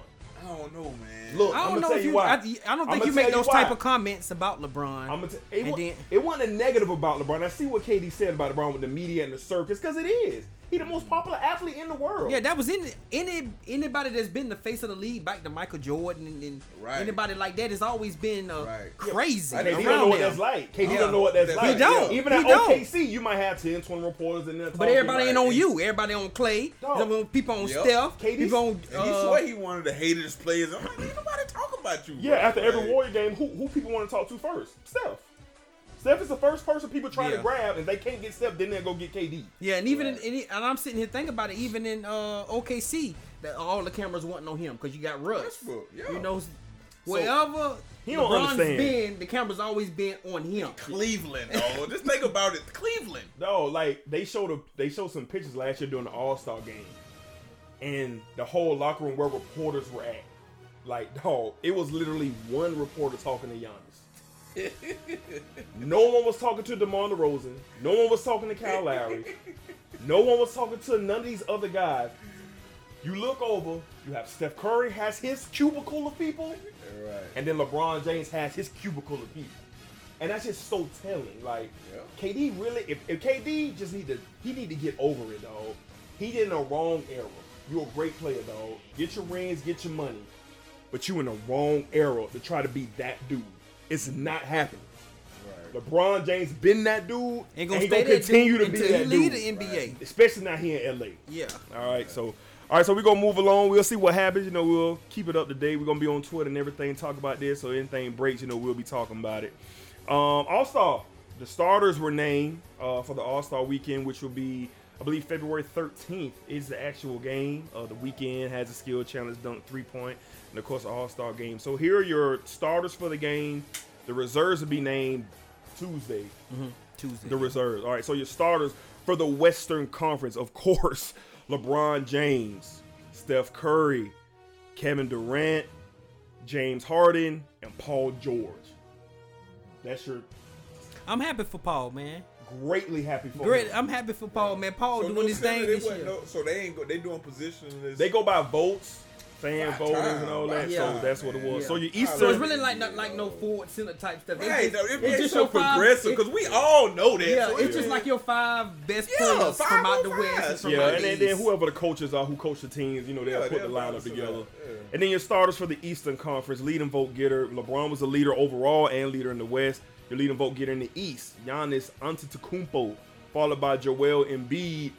I don't know, man. Look, I I'm don't gonna know tell if you you. why. I, I don't I'ma think you make those why. type of comments about LeBron. I'm gonna t- it, And wa- then- it wasn't a negative about LeBron. I see what KD said about LeBron with the media and the circus because it is. He the most popular athlete in the world. Yeah, that was in any anybody that's been the face of the league back to Michael Jordan and, and Right. anybody like that has always been uh, Right. crazy. I KD don't know what that's like. KD Yeah. don't know what that's He like. don't. Even He at don't. OKC, you might have 10, 20 reporters in there. But talking everybody ain't on you. Everybody on Klay. Dog. Some people on Yep. Steph. KD's People on. And he uh, swore he wanted the haters players. I'm like, ain't nobody talking about you. Yeah, bro. after every Warrior game, who who people want to talk to first? Steph. Steph is the first person people try to grab, and they can't get Steph, then they'll go get KD. Yeah, and even in, in, and I'm sitting here thinking about it. Even in uh, OKC, that all the cameras wasn't on him because you got Russ. Westbrook, yeah. You know, wherever He don't LeBron's understand. been, the camera's always been on him. Cleveland, though. Just think about it. Cleveland. No, like they showed a, they showed some pictures last year during the All Star game, and the whole locker room where reporters were at. Like, dog, it was literally one reporter talking to Giannis. No one was talking to DeMar DeRozan. No one was talking to Kyle Lowry. No one was talking to none of these other guys. You look over, you have Steph Curry has his cubicle of people, Right. and then LeBron James has his cubicle of people. And that's just so telling. Like Yeah. KD really if, if KD just need to he need to get over it, dog. He did in a wrong era. You're a great player, dog. Get your rings, get your money. But you in the wrong era to try to be that dude. It's not happening. Right. LeBron James been that dude. Ain't and gonna he stay gonna continue dude to be until he that lead dude. the NBA. Especially not here in LA. Yeah. All right, so all right, so we're gonna move along. We'll see what happens. You know, we'll keep it up to date. We're gonna be on Twitter and everything, talk about this. So anything breaks, you know, we'll be talking about it. Um, All Star, the starters were named uh, for the All Star weekend, which will be, I believe, February 13th is the actual game. Uh, the weekend has a skill challenge, dunk three point, and of course, All Star game. So here are your starters for the game. The reserves will be named Tuesday Tuesday. the reserves. All right, so your starters for the Western Conference, of course, LeBron James, Steph Curry, Kevin Durant, James Harden, and Paul George. That's your I'm happy for Paul, man. Greatly happy for. Great. him. I'm happy for Paul, man. Paul So doing no his thing this year. no- so they ain't go. They doing positionless. They go by votes, fan By voting, time, and all by that. So time, that's what it man. was. So Yeah. your Eastern. So it's really like not like no forward center type stuff. It's just- no, it, it's it's just so your five- progressive because we all know that. Yeah, so it's just like your five best Yeah, players five from out the west. And from Yeah, out and then, then whoever the coaches are who coach the teams, you know, they'll put the they'll lineup together. And then your starters for the Eastern Conference, leading vote getter. LeBron was the leader overall and leader in the West. Your leading vote getter in the East, Giannis Antetokounmpo, followed by Joel Embiid,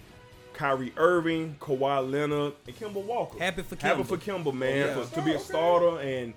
Kyrie Irving, Kawhi Leonard, and Kemba Walker. Happy for Happy for Kemba, man, Yeah. for- to be a Oh, starter and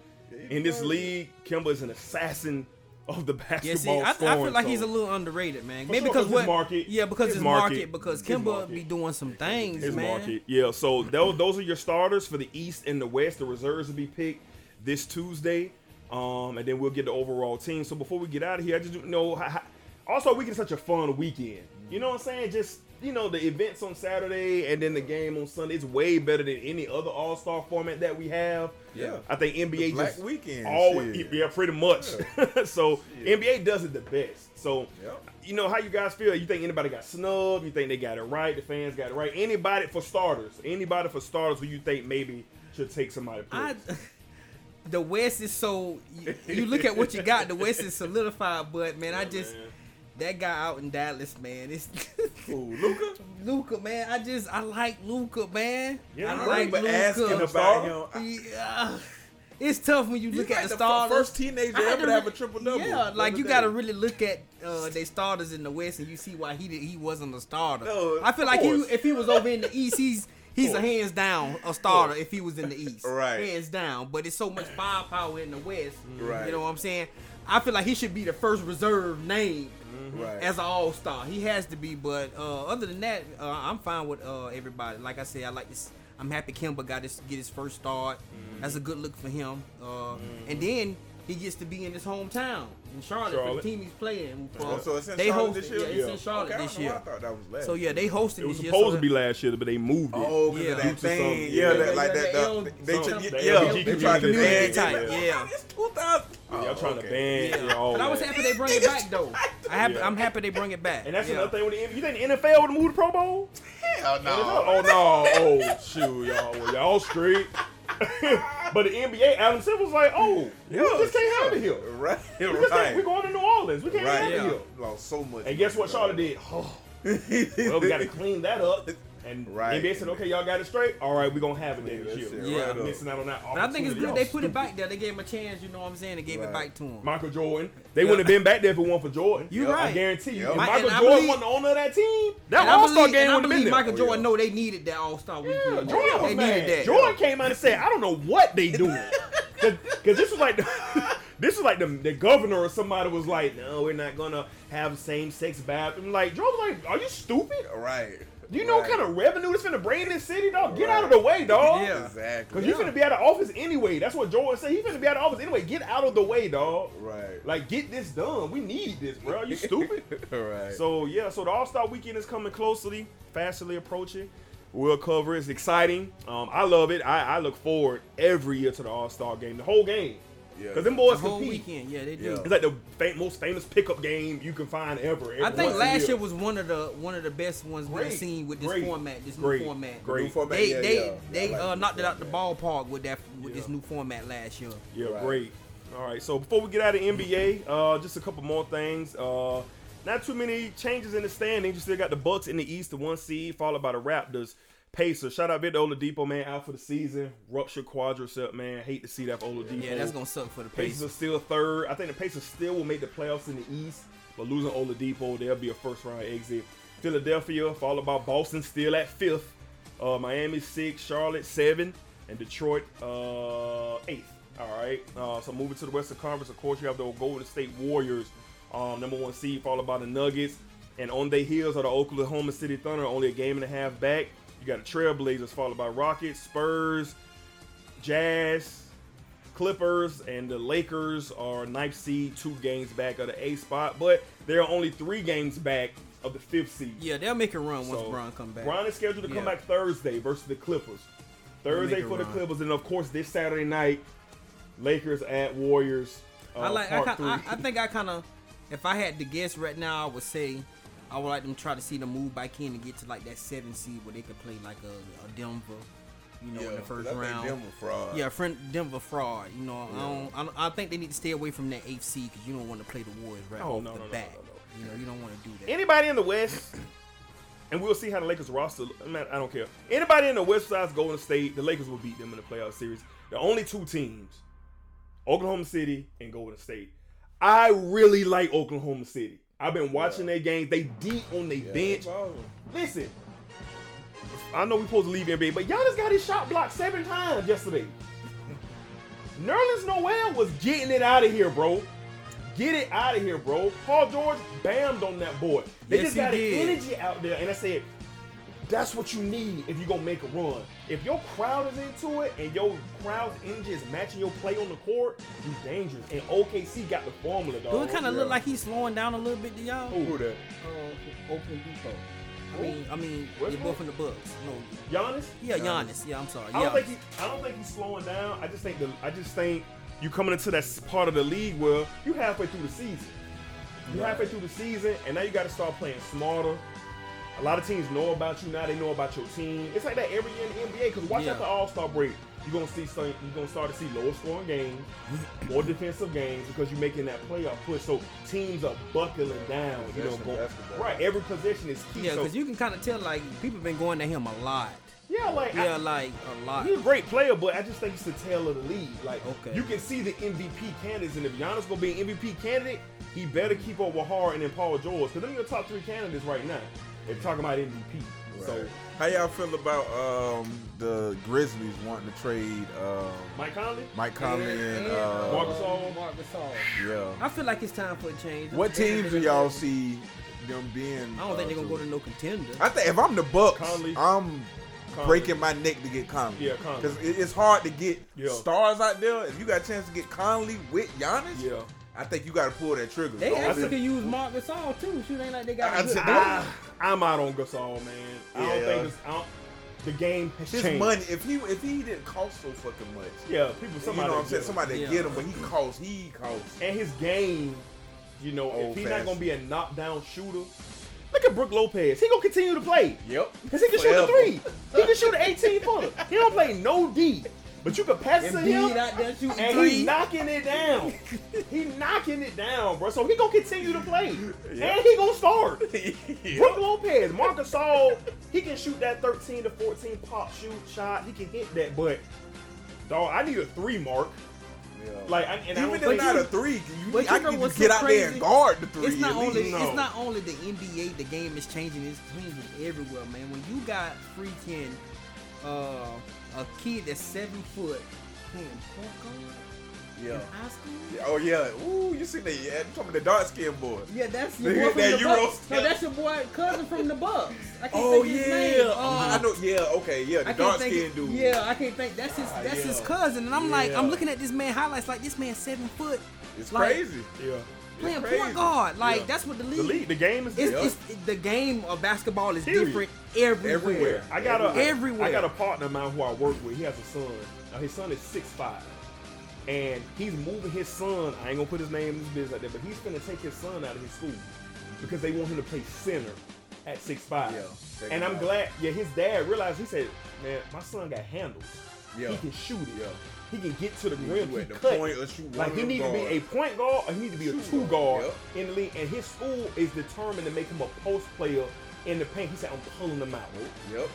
in this league, Kemba is an assassin of the basketball. Yeah, see, I, I feel like so- he's a little underrated, man. For Maybe sure, because 'cause what? market. Yeah, because His his, market. market. Because Kimba be doing some things, his man. market. Yeah, so those, those are your starters for the East and the West. The reserves will be picked this Tuesday, um, and then we'll get the overall team. So before we get out of here, I just don't know. How, how, also, weekend is such a fun weekend. You know what I'm saying? Just you know the events on Saturday and then the game on Sunday. It's way better than any other All Star format that we have. Yeah. I think NBA Black just weekend always shit. yeah pretty much. so Yeah. NBA does it the best. So Yep. you know how you guys feel? You think anybody got snubbed? You think they got it right? The fans got it right? Anybody for starters? Anybody for starters who you think maybe should take somebody? I, place? the West is so. You, you look at what you got. The West is solidified, but man, I just man. that guy out in Dallas, man. It's Ooh, Luka. Luka, man. I just I like Luka, man. Yeah, I I like remember asking Luka. about him. Yeah. It's tough when you He's look like at the the starters. first teenager ever to have a triple-double Yeah, like other you got to really look at uh, they starters in the West, and you see why he did, he wasn't a starter. No, I feel like he, if he was over in the East, he's he's a hands down a starter if he was in the East. Right. hands down. But it's so much firepower in the West. Right. You know what I'm saying? I feel like he should be the first reserve name Right. as an all star. He has to be, but uh, other than that, uh, I'm fine with uh, everybody. Like I said, I like this. I'm happy Kimba got his get his first start. Mm-hmm. That's a good look for him. Uh, And then he gets to be in his hometown in Charlotte, for Charlotte. the team he's playing. For. Oh, uh, so it's in they Charlotte host, this year? Yeah, it's Yeah. in Charlotte Okay, I this don't know why year. I thought that was last. So yeah, they hosted. it was this year. supposed so to be last year, but they moved it. Oh, Yeah. that thing. yeah, yeah, that, like yeah, that. the the- L- they, some- took- the yeah, they tried to community oh, ban it. yeah. It's 2000. Y'all trying to okay. ban Yeah. yeah, but I was happy they bring it back though. I have, Yeah. I'm happy they bring it back. And that's another thing with the NBA. You think the NFL would have moved the Pro Bowl? Hell no. Oh no! Oh shoot, y'all, well, y'all straight. but the NBA, Adam Silver was like, "Oh, we just can't have it here. Right, we right. We're going to New Orleans. We can't Right. have it Yeah. here." Lost so much. And guess what Charlotte did? Oh, well, we got to clean that up. And Right. NBA said, "Okay, y'all got it straight. All right, we're gonna have it Clean this that year." shit Yeah. right up. missing out on that. But I think it's good Y'all they put stupid. it back there. They gave him a chance. You know what I'm saying? They gave Right. it back to him. Michael Jordan. They wouldn't have been back there if it weren't for Jordan. You I right. guarantee you. Yep. If Michael and Jordan believe- wasn't the owner of that team, that And All Star believe, game and I would have been there. Michael Oh, Jordan yeah. know they needed that All Star Yeah, weekend. Jordan was they mad. needed that. Jordan came out and said, "I don't know what they doing," because this was like the, this was like the, the governor or somebody was like, "No, we're not gonna have same sex bathroom." Like Jordan was like, "Are you stupid? Right. Do you know what kind of revenue it's gonna bring in this city, dog? Get Right. out of the way, dog." Yeah. Exactly. Cause you're gonna be out of office anyway. That's what Jordan said. He's gonna be out of office anyway. Get out of the way, dog. Right. Like, get this done. We need this, bro. You stupid? right. So yeah, so the All Star Weekend is coming closely, fastly approaching. We'll cover. it. It's exciting. Um, I love it. I, I look forward every year to the All Star game, the whole game, yeah. because them The boys whole compete. weekend. Yeah, they do. Yeah. It's like the fa- most famous pickup game you can find ever. I think last year year was one of the one of the best ones we've seen with this Great. format. This Great. new format. Great. New format, They yeah, they yeah. they Yeah, I like uh, knocked it out the format. ballpark with that with this new format last year. Yeah, Right. great. All right, so before we get out of NBA, uh, just a couple more things. Uh, not too many changes in the standings. You still got the Bucks in the East, the one seed, followed by the Raptors. Pacers. Shout out Victor Oladipo, man, out for the season. Ruptured quadricep, man. Hate to see that for Oladipo. Yeah, that's gonna suck for the Pacers are still third. I think the Pacers still will make the playoffs in the East, but losing Oladipo, they'll be a first round exit. Philadelphia, followed by Boston, still at fifth. Uh, Miami six, Charlotte seven, and Detroit uh, eighth. All right. Uh, so moving to the Western Conference, of course, you have the Golden State Warriors, um, number one seed, followed by the Nuggets, and on their heels are the Oklahoma City Thunder, only a game and a half back. You got the Trailblazers, followed by Rockets, Spurs, Jazz, Clippers and the Lakers are ninth seed, two games back of the A spot, but they're only three games back of the fifth seed. Yeah, they'll make a run once So, Bron come back. Bron is scheduled to come back Thursday versus the Clippers. Thursday for the run. Clippers, and of course this Saturday night, Lakers at Warriors. Uh, I like. I, I. I think I kind of, if I had to guess right now, I would say I would like them to try to see them move back in and get to like that seven seed where they could play like a, a Denver, you know, in the first I think round. Denver fraud. Yeah, friend Denver fraud. You know, I, don't, I, don't, I think they need to stay away from that eighth seed because you don't want to play the Warriors right Oh, off no, the no, no, bat. no, no. You know, you don't want to do that. Anybody in the West, and we'll see how the Lakers roster. Man, I don't care. Anybody in the West besides Golden State, the Lakers will beat them in the playoff series. The only two teams, Oklahoma City and Golden State. I really like Oklahoma City. I've been watching their games. They deep on their Yeah, bench. Listen, I know we supposed to leave NBA, but Giannis got his shot blocked seven times yesterday. Nerlens Noel was getting it out of here, bro. Get it out of here, bro. Paul George bammed on that boy. They Yes, just got the energy out there, and I said, That's what you need if you're gonna make a run. If your crowd is into it and your crowd's energy is matching your play on the court, you're dangerous. And OKC got the formula, dog. Do it kind of look like he's slowing down a little bit to y'all? Who that? Uh, Open Depot. I mean, I mean, you're both in the books. No, Giannis. yeah, Giannis. Yeah, I'm sorry. I don't Yeah, think he, I don't think he's slowing down. I just think the I just think you coming into that part of the league where you halfway through the season. You halfway through the season, and now you got to start playing smarter. A lot of teams know about you now. They know about your team. It's like that every year in the NBA. Because watch Yeah. after All Star break, you're gonna see some. You're gonna start to see lower scoring games, more defensive games because you're making that playoff push. So teams are buckling down. You know, going, right. Every possession is key. yeah, so, because you can kind of tell like people been going to him a lot. yeah, like I- Yeah, like a lot. He's a great player, but I just think it's the tail of the league. Like, Okay. you can see the MVP candidates, and if Giannis gonna be an MVP candidate, he better keep up with Hart and then Paul George, because them are your top three candidates right now. They're talking about MVP. So, How y'all feel about um, the Grizzlies wanting to trade um, Mike Conley, Mike Conley and And, uh, Marcus All, Marc Gasol. yeah? I feel like it's time for a change. What teams do y'all see them being? I don't think uh, they're gonna go to no contender. I think if I'm the Bucks, Conley. I'm Conley. breaking my neck to get Conley. Yeah, Conley. Because it's hard to get Yeah. stars out there. If you got a chance to get Conley with Giannis, Yeah. I think you got to pull that trigger. They Don't actually let- could use Marc Gasol too. Shoot, ain't like they got I a good. I, I'm out on Gasol, man. I don't Yeah. think it's, I don't, the game has his changed. money. If he if he didn't cost so fucking much, Yeah, people, you somebody, know what I'm saying? Somebody that Yeah. get him, but he costs. He costs. and his game, you know, if Old he's not gonna be a knockdown shooter, look at Brook Lopez. He gonna continue to play. Yep. Cause he can shoot Forever. a three. He can shoot an 18 footer. He don't play no D. But you can pass it to him. out there shooting And three. he's knocking it down. he knocking it down, bro. So he gonna continue to play. Yeah. And he gonna start. Yeah. Brook Lopez, Marcus Gasol, he can shoot that 13 to 14 pop shoot shot. He can hit that, but dog, I need a three mark. Like, I, and I Even don't if think not a three, you, But I you know can what's get so out there and guard the three. It's not at least. only No. it's not only the NBA. The game is changing. It's changing everywhere, man. When you got freaking uh, a kid that's seven foot playing point guard Yeah. in high school. Oh yeah. Ooh, you see that? Yeah, I'm talking about the dark skinned boy. Yeah, that's your boy from that the Euro Bucks. No, that's your boy cousin from the Bucks. I can't Oh think his yeah, name. Uh, I know. Yeah, okay, yeah, the dark think. skinned dude. Yeah, I can't think. That's his. Ah, That's his yeah. cousin, and I'm like, I'm looking at this man highlights like this man seven foot it's like, crazy. Yeah. Playing crazy. point guard. Like Yeah. that's what the league. The league, the game is It's, different. it's the game of basketball is Period. different everywhere. Everywhere. I got a Everywhere. I got a partner of mine who I work with. He has a son. Now his son is six five, and he's moving his son. I ain't gonna put his name in his business like that, but he's gonna take his son out of his school because they want him to play center at six five. Yeah, and I'm out. glad. Yeah, his dad realized. He said, "Man, my son got handles. Yeah. He can shoot it. Yeah. He can get to the He rim. can He at the cut. point or shoot like he them need to be a point guard or he need to be a Shoot two guard, guard yep. in the league. And his school is determined to make him a post player in the paint. He said, "I'm pulling them out." Yep.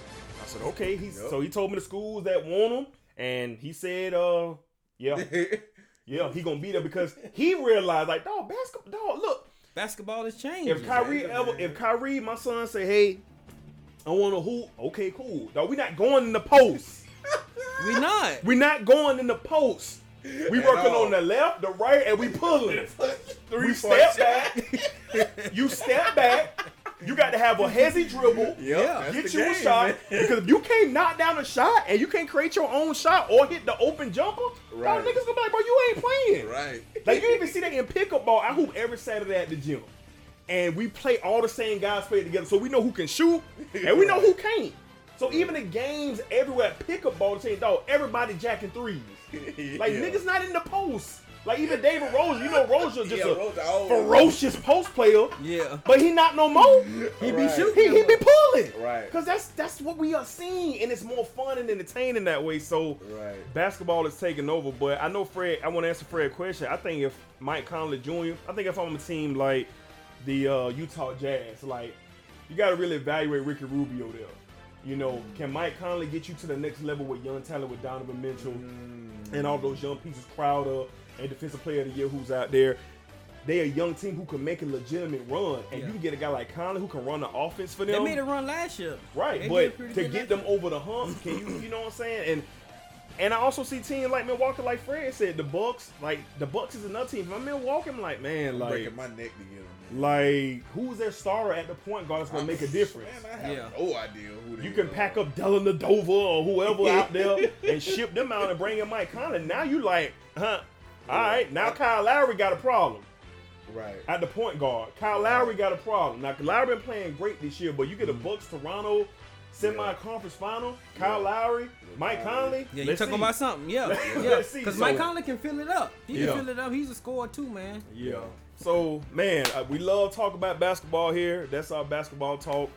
I said, "Okay." He's Yep. so he told me the schools that want him, and he said, "Uh, yeah, yeah, he gonna be there because he realized like, dog, basketball, dog, look, Basketball is changing. if Kyrie ever, if Kyrie, my son say, hey, I want to hoop, okay, cool, dog, we not going in the post, we not. we not going in the post." We At working all. on the left, the right, and we pulling. we step back. you step back. You got to have a hezzy dribble. Yeah, Get the you a shot man. because if you can't knock down a shot and you can't create your own shot or hit the open jumper, Right. right. niggas gonna be like, bro, you ain't playing. Right. Like you even see that in pickup ball. I hoop every Saturday at the gym, and we play all the same guys play together, so we know who can shoot and we know who can't. So even in games everywhere at pickup ball, the same dog, everybody jacking threes. Like Yeah. niggas not in the post. Like even David Rose, you know Rose is just Yeah, a Rose always- ferocious post player. Yeah. But he not no more. He be Right. shooting. He, he be pulling. Right. Cause that's that's what we are seeing, and it's more fun and entertaining that way. So Right. basketball is taking over. But I know Fred. I want to answer Fred's question. I think if Mike Conley Jr. I think if I'm on a team like the uh, Utah Jazz, like you got to really evaluate Ricky Rubio there. You know, can Mike Conley get you to the next level with young talent with Donovan Mitchell and all those young pieces, Crowder and Defensive Player of the Year who's out there? They a young team who can make a legitimate run, and Yeah. you can get a guy like Conley who can run the offense for them. They made a run last year. Right, They but to get them year. over the hump, can you you know what I'm saying? And and I also see teams like Milwaukee, like Fred said, the Bucks, like the Bucks is another team. If I'm Milwaukee, I'm like, man, I'm like, breaking my neck to get him. Man. like who's their starter at the point guard that's gonna make a difference? Man, I have Yeah. no idea who You can pack up Dylan Nadova or whoever out there and ship them out and bring in Mike Conley. Now you like, huh? All right, now Kyle Lowry got a problem Right. at the point guard. Kyle Lowry got a problem. Now Lowry been playing great this year, but you get a mm. Bucks Toronto semi-conference final. Kyle Lowry, Mike Conley. Yeah, you let's talking see. about something? Yeah, yeah. let's see. Because So- Mike Conley can fill it up. He Yeah. can fill it up. He's a scorer too, man. Yeah. So, man, uh, we love talking about basketball here. That's our basketball talk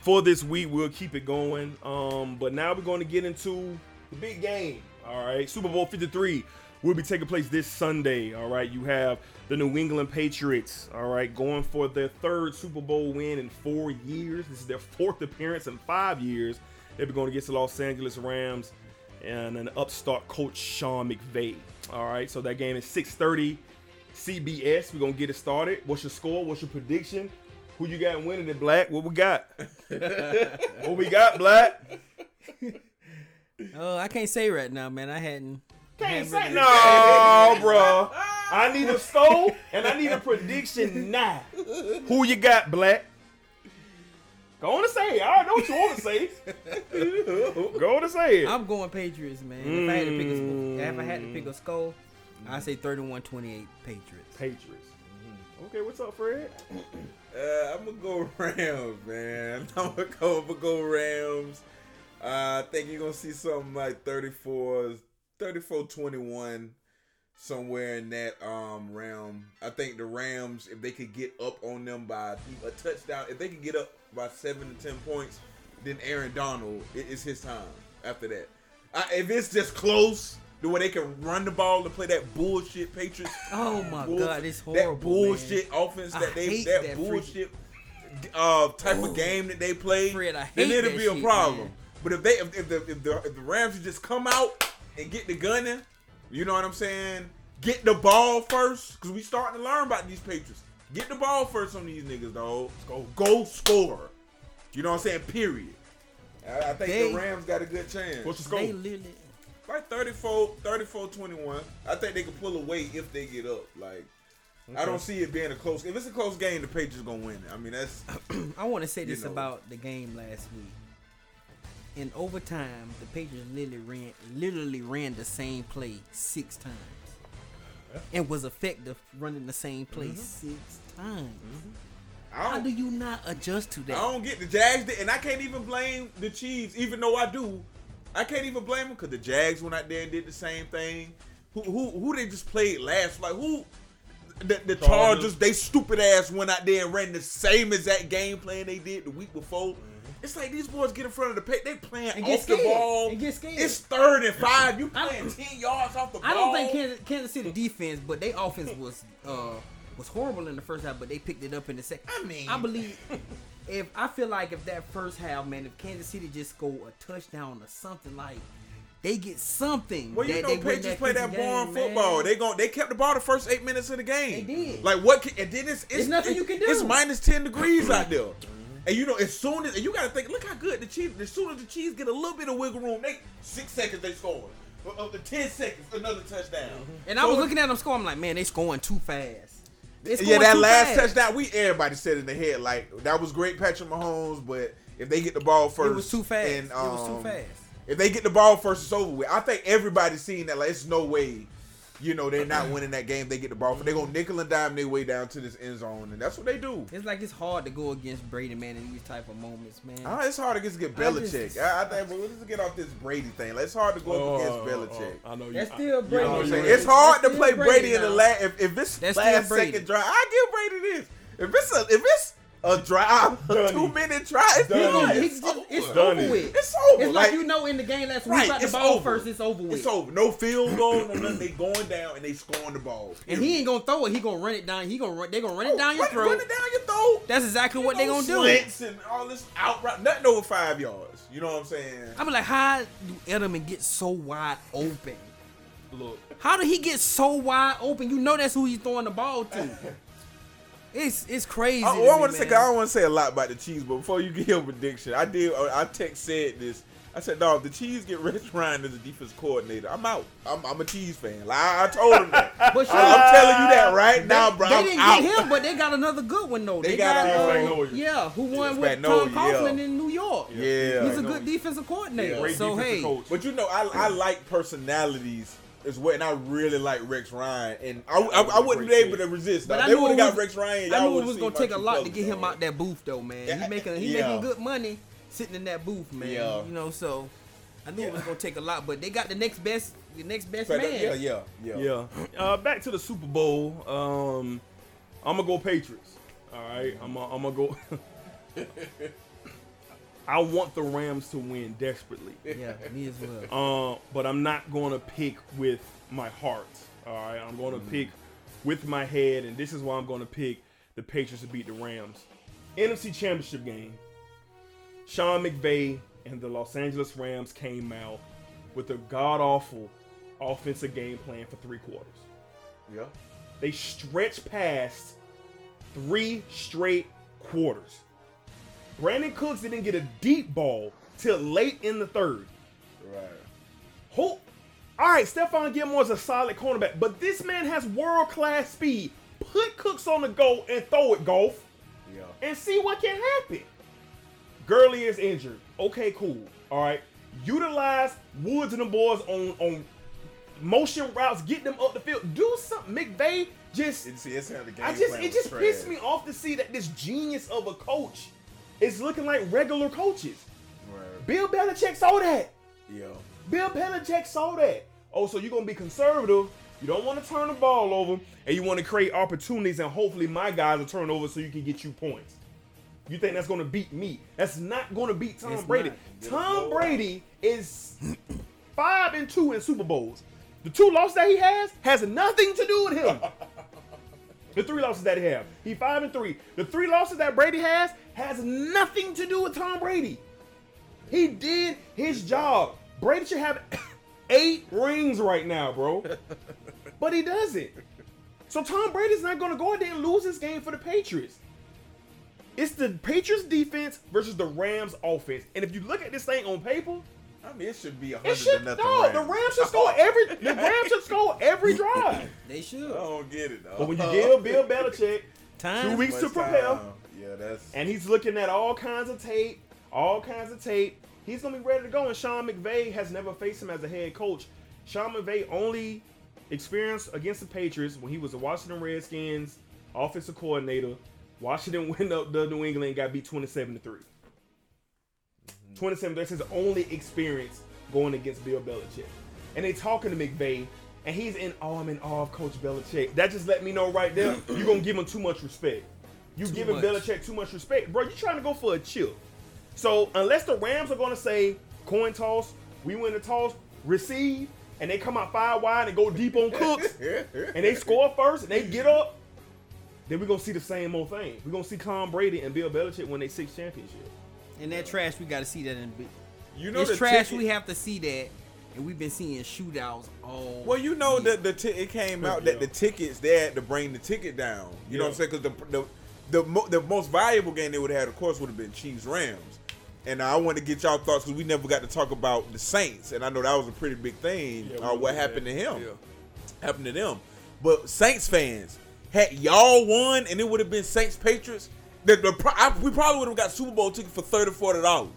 for this week. We'll keep it going. Um, but now we're going to get into the big game. All right, Super Bowl 53 will be taking place this Sunday. All right, you have the New England Patriots. All right, going for their third Super Bowl win in four years. This is their fourth appearance in five years. They'll be going against the Los Angeles Rams and an upstart coach Sean McVay. All right, so that game is 6:30 CBS. We're gonna get it started. What's your score? What's your prediction? Who you got winning it, Black? What we got? what we got, Black? oh, I can't say right now, man. I hadn't. Can't hadn't say really- no, bro. I need a score and I need a prediction now. Who you got, Black? Go on and say it. I already know what you want to say. Go on and say it. I'm going Patriots, man. If I had to pick a score, if I had to pick a score, I say 31-28 Patriots. Patriots. Okay, what's up, Fred? Uh, I'm gonna go Rams, man. I'm gonna go, I'm gonna go Rams. Uh, I think you're gonna see something like 34, 34 21, somewhere in that um realm. I think the Rams, if they could get up on them by a touchdown, if they could get up by seven to ten points, then Aaron Donald, it, it's his time after that. I, if it's just close, the way they can run the ball to play that bullshit Patriots Oh my bull- God, it's horrible. That bullshit offense I that they hate that, that bullshit uh type of game that they play. Fred, I then it'll that be a shit, problem. man. But if they if, if the if the if the Rams just come out and get the gunning, you know what I'm saying? Get the ball first, because we starting to learn about these Patriots. Get the ball first on these niggas, dog. Go go score. You know what I'm saying? Period. I, I think They- the Rams got a good chance. What's your They score? literally. Like 34, 34 21. I think they can pull away if they get up. Like, I don't see it being a close. If it's a close game, the Patriots gonna win it. I mean, that's I want to say this know. about the game last week. In overtime, the Patriots literally ran literally ran the same play six times, and was effective running the same play mm-hmm. six times. Mm-hmm. I How don't. you not adjust to that? I don't get the Jags, did- and I can't even blame the Chiefs, even though I do. I can't even blame them because the Jags went out there and did the same thing. Who who who they just played last? Like who? The, the Chargers. Chargers, they stupid ass went out there and ran the same exact game plan they did the week before. It's like these boys get in front of the paint. They playing And get off the ball. And get scared. It's third and five. You I- playing ten yards off the ball. I don't think Kansas, Kansas City defense, but their offense was uh was horrible in the first half, but they picked it up in the second. I mean- I believe if I feel like if that first half, man, if Kansas City just score a touchdown or something like, they get something. Well, you know, Patriots play that boring game, football. man. They gon' they kept the ball the first eight minutes of the game. They did. Like what? Can, and then it's, it's There's nothing you can do. It's minus ten degrees out there. And you know, as soon as you gotta think, look how good the Chiefs. As soon as the Chiefs get a little bit of wiggle room, they six seconds they score. Uh, uh, the ten seconds, another touchdown. And I was looking at them score. I'm like, man, they scoring too fast. Yeah, that last fast. touchdown, we everybody said in the head like that was great, Patrick Mahomes. But if they get the ball first, It was too fast. And, it was too um, fast. If they get the ball first, it's over with. I think everybody's seen that. Like, it's no way, you know, they're not winning that game. They get the ball. They're gonna nickel and dime their way down to this end zone, and that's what they do. It's like it's hard to go against Brady, man, in these type of moments, man. Ah, it's hard to get, get I just- Belichick. I, I think, but let's get off this Brady thing. Like, It's hard to go up against Oh, Belichick. oh, I know you. That's still Brady. You know what I'm saying? It's hard to play Brady Brady in the last. If, if it's That's last second drive, I give Brady this. If it's a if it's a drive, a two minute drive, it's Done. done. It's, It's, it's, over. it's Done over with. It's over. It's like, Like- you know in the game last week, Right, we the it's ball over. first, it's over with. It's over. No field goal, no nothing. They going down and they scoring the ball. And he ain't gonna throw it. He gonna run it down. He gonna run. They gonna run it Oh, down your run, throat. Run it down your throat. That's exactly what they gonna do. slants and all this outright. Nothing over five yards. You know what I'm saying? I'm like, how do Edelman get so wide open? Look, How did he get so wide open? You know that's who he's throwing the ball to. It's it's crazy. I, to well, I want to say. I don't want to say a lot about the cheese, but before you get your prediction, I did. I text said this. I said, dog, the cheese get Rex Ryan as a defense coordinator. I'm out. I'm, I'm a cheese fan. Like, I, I told him that. But I, am telling you that right now, bro. They I'm didn't out. get him, but they got another good one though. They They, got, got, uh, yeah, who won Yeah, with Spagnuolo, Tom Coughlin yeah. in New York. Yeah. he's a good defensive coordinator. Great so defensive hey, coach. But you know, I, I like personalities as well, and I really like Rex Ryan, and I, I, I wouldn't be able to resist. But But I they knew would have it got was- Rex Ryan. I knew it was gonna take a lot to get him out that booth though, man. Yeah, He making he yeah. making good money sitting in that booth, man. Yeah. You know, so I knew it was gonna take a lot, but they got the next best, the next best But, man. Yeah, yeah, yeah. Yeah. Uh, back to the Super Bowl. Um, I'm gonna go Patriots. All right. I'm gonna, I'm gonna go. I want the Rams to win desperately. Yeah, me as well. Uh, but I'm not going to pick with my heart. All right, I'm going to pick with my head, and this is why I'm going to pick the Patriots to beat the Rams. NFC Championship game. Sean McVay and the Los Angeles Rams came out with a god awful offensive game plan for three quarters. yeah. They stretched past three straight quarters. Brandin Cooks didn't get a deep ball till late in the third. Right. Who? All right, Stephon Gilmore's a solid cornerback, but this man has world class speed. Put Cooks on the go and throw it, golf, Yeah. and see what can happen. Gurley is injured. Okay, cool. All right, utilize Woods and the boys on on motion routes, get them up the field. Do something. McVay just It's, it's how the game I just it just trash. pissed me off to see that this genius of a coach is looking like regular coaches. Right. Bill Belichick saw that. Yeah. Bill Belichick saw that. Oh, so you're gonna be conservative. You don't want to turn the ball over, and you want to create opportunities, and hopefully my guys will turn over so you can get you points. You think that's gonna beat me? That's not gonna beat Tom It's Brady. Tom Brady is five and two in Super Bowls. The two losses that he has has nothing to do with him. The three losses that he have, he five and three. The three losses that Brady has has nothing to do with Tom Brady. He did his job. Brady should have eight rings right now, bro. but he doesn't. So Tom Brady's not gonna go out there and lose this game for the Patriots. It's the Patriots defense versus the Rams offense. And if you look at this thing on paper, I mean, it should be a it hundred should to nothing. no, the Rams. Rams should score every the Rams should score every drive. They should. I don't get it. Though. But when you give Bill Belichick Time. two weeks to prepare, time. Yeah, that's. and he's looking at all kinds of tape, all kinds of tape. He's gonna be ready to go. And Sean McVay has never faced him as a head coach. Sean McVay only experienced against the Patriots when he was the Washington Redskins offensive coordinator. Washington went up the New England and got beat 27 to 3. Mm-hmm. 27 that's his only experience going against Bill Belichick. And they talking to McVay, and he's in awe, I'm in awe of Coach Belichick. That just let me know right there, you're gonna give him too much respect. You giving much. Belichick too much respect. Bro, you trying to go for a chip. So unless the Rams are gonna say coin toss, we win the toss, receive, and they come out five wide and go deep on Cooks, and they score first and they get up, then we're gonna see the same old thing. We're gonna see Tom Brady and Bill Belichick win their sixth championship. And that trash, we got to see that in. the you know it's the trash. ticket- We have to see that, and we've been seeing shootouts all. Well, you know year. that the ti- it came out Yeah. that the tickets they had to bring the ticket down. You know what I'm saying? Because the the the, mo- the most valuable game they would have had, of course, would have been Chiefs Rams. And I want to get y'all thoughts because we never got to talk about the Saints, and I know that was a pretty big thing. Yeah, uh, what happened to him? yeah. Happened to them. But Saints fans, had y'all won, and it would have been Saints Patriots. The, the, I, we probably would have got Super Bowl ticket for 30 40 dollars.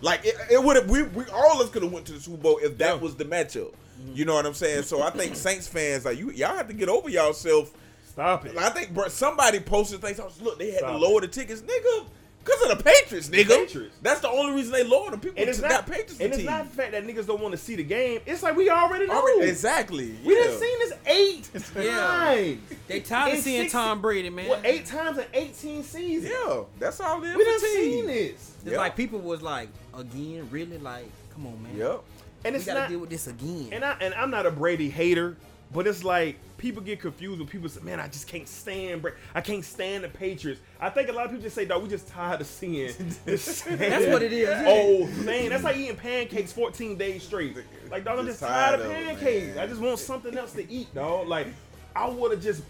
Like it, it would have. We, we all of us could have went to the Super Bowl if that Yeah. was the matchup. You know what I'm saying? So I think Saints fans like you, y'all have to get over yourself. Stop it. I think bro, somebody posted things. I was, Look, they had Stop to it. lower the tickets, nigga, because of the Patriots, nigga. Patriots. That's the only reason they lowered them. People And it's got not, Patriots and it's fatigue. not the fact that niggas don't want to see the game. It's like we already know. Already- exactly. We yeah. done seen this eight Yeah. times. they tired of seeing 60 Tom Brady, man. What, eight times in 18 seasons? Yeah, that's all. it is We done fatigue. seen this. It's Yeah. like people was like, again, really, like, come on, man. Yep. And We it's gotta not, deal with this again. and I and I'm not a Brady hater, but it's like people get confused when people say, "Man, I just can't stand Brady. I can't stand the Patriots." I think a lot of people just say, "Dog, we just tired of seeing this." That's what it is. Oh man, that's like eating pancakes 14 days straight. Like, dog, I'm Just tired of tired of pancakes. I just want something else to eat, dog. Like, I would have just,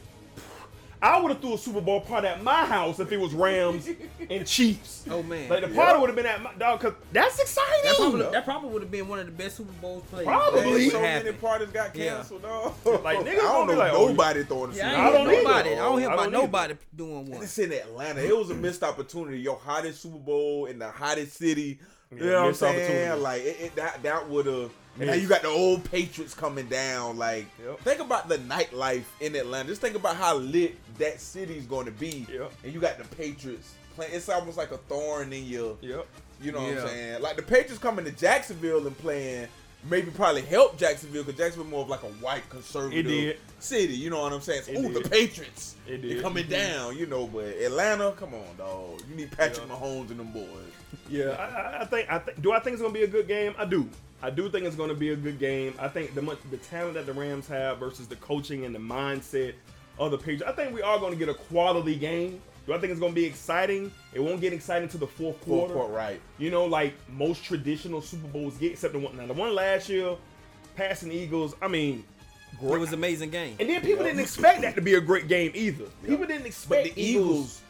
I would have threw a Super Bowl party at my house if it was Rams and Chiefs. Oh man, Like the party would have been at my dog, cause that's exciting. that probably that probably would have been one of the best Super Bowls played. Probably. That Man, so many parties got Yeah. canceled, dog. Like, niggas I don't be know like, oh, nobody throwing a Yeah, Super I I don't hear either. nobody. I don't hear about nobody doing one. It's in Atlanta. It was a missed opportunity. Your hottest Super Bowl in the hottest city. You Yeah, know what I'm missed saying? opportunity. Like it, it, that that would have. Now you got the old Patriots coming down. Like Yep. think about the nightlife in Atlanta. Just think about how lit that city's going to be. Yep. And you got the Patriots playing. It's almost like a thorn in your. Yep. You know what I'm saying? Like the Patriots coming to Jacksonville and playing maybe probably help Jacksonville because Jacksonville more of like a white conservative city. You know what I'm saying? So, It the. Patriots. It did. They're coming Mhm. down, you know. But Atlanta, come on, dog. You need Patrick Yeah. Mahomes and them boys. Yeah, I, I- I think I think. Do I think it's gonna be a good game? I do. I do think it's gonna be a good game. I think the much the talent that the Rams have versus the coaching and the mindset of the Patriots. I think we are gonna get a quality game. Do I think it's gonna be exciting? It won't get exciting to the fourth Fourth quarter. quarter, right? You know, like most traditional Super Bowls get, except the one now the one last year, passing Eagles. I mean, It was an amazing game. and then people didn't expect that to be a great game either. People didn't But expect the Eagles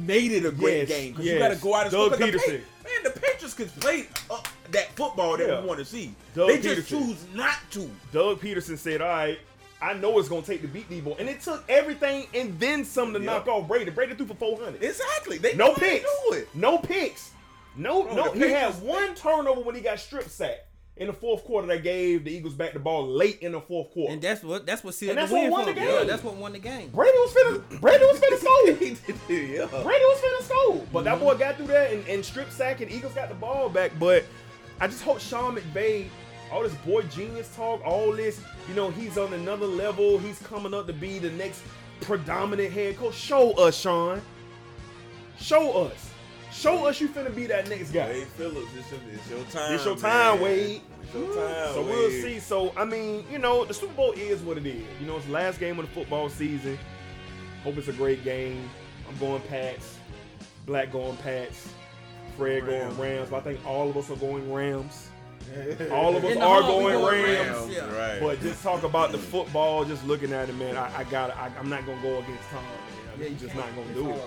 made it a great Yes, game because yes. you got to go out and Doug score. 'Cause the Man, the Patriots can play uh, that football that Yeah. we want to see. Doug they just choose not to. Doug Pederson said, "All right, I know it's gonna take the beat Debo," and it took everything and then some to Yep. knock off Brady. Brady threw for four hundred. Exactly. They No know how to picks. No picks. No, Bro, no. He had one turnover when he got strip sacked in the fourth quarter. That gave the Eagles back the ball late in the fourth quarter. And that's what that's what sealed And that's the win what won for the game. Yeah, that's what won the game. Brady was finna. Brady was finna score. yeah. Brady was finna score. But that boy got through that and, and strip sack, and Eagles got the ball back. But I just hope Sean McVay, all this boy genius talk, all this, you know, he's on another level. He's coming up to be the next predominant head coach. Show us, Sean. Show us. Show us you finna be that next guy. Wade Phillips, it's your, it's your time. It's your time, man. Wade. It's your time. So we'll see. So I mean, you know, the Super Bowl is what it is. You know, it's the last game of the football season. Hope it's a great game. I'm going Pats. Black going Pats. Fred Rams. going Rams. But I think all of us are going Rams. All of us are heart, going going Rams. Rams. Yeah. Right. But just talk about the football. Just looking at it, man. I, I got. I, I'm not gonna go against Tom. Man. I'm you just can't. not gonna It's do it.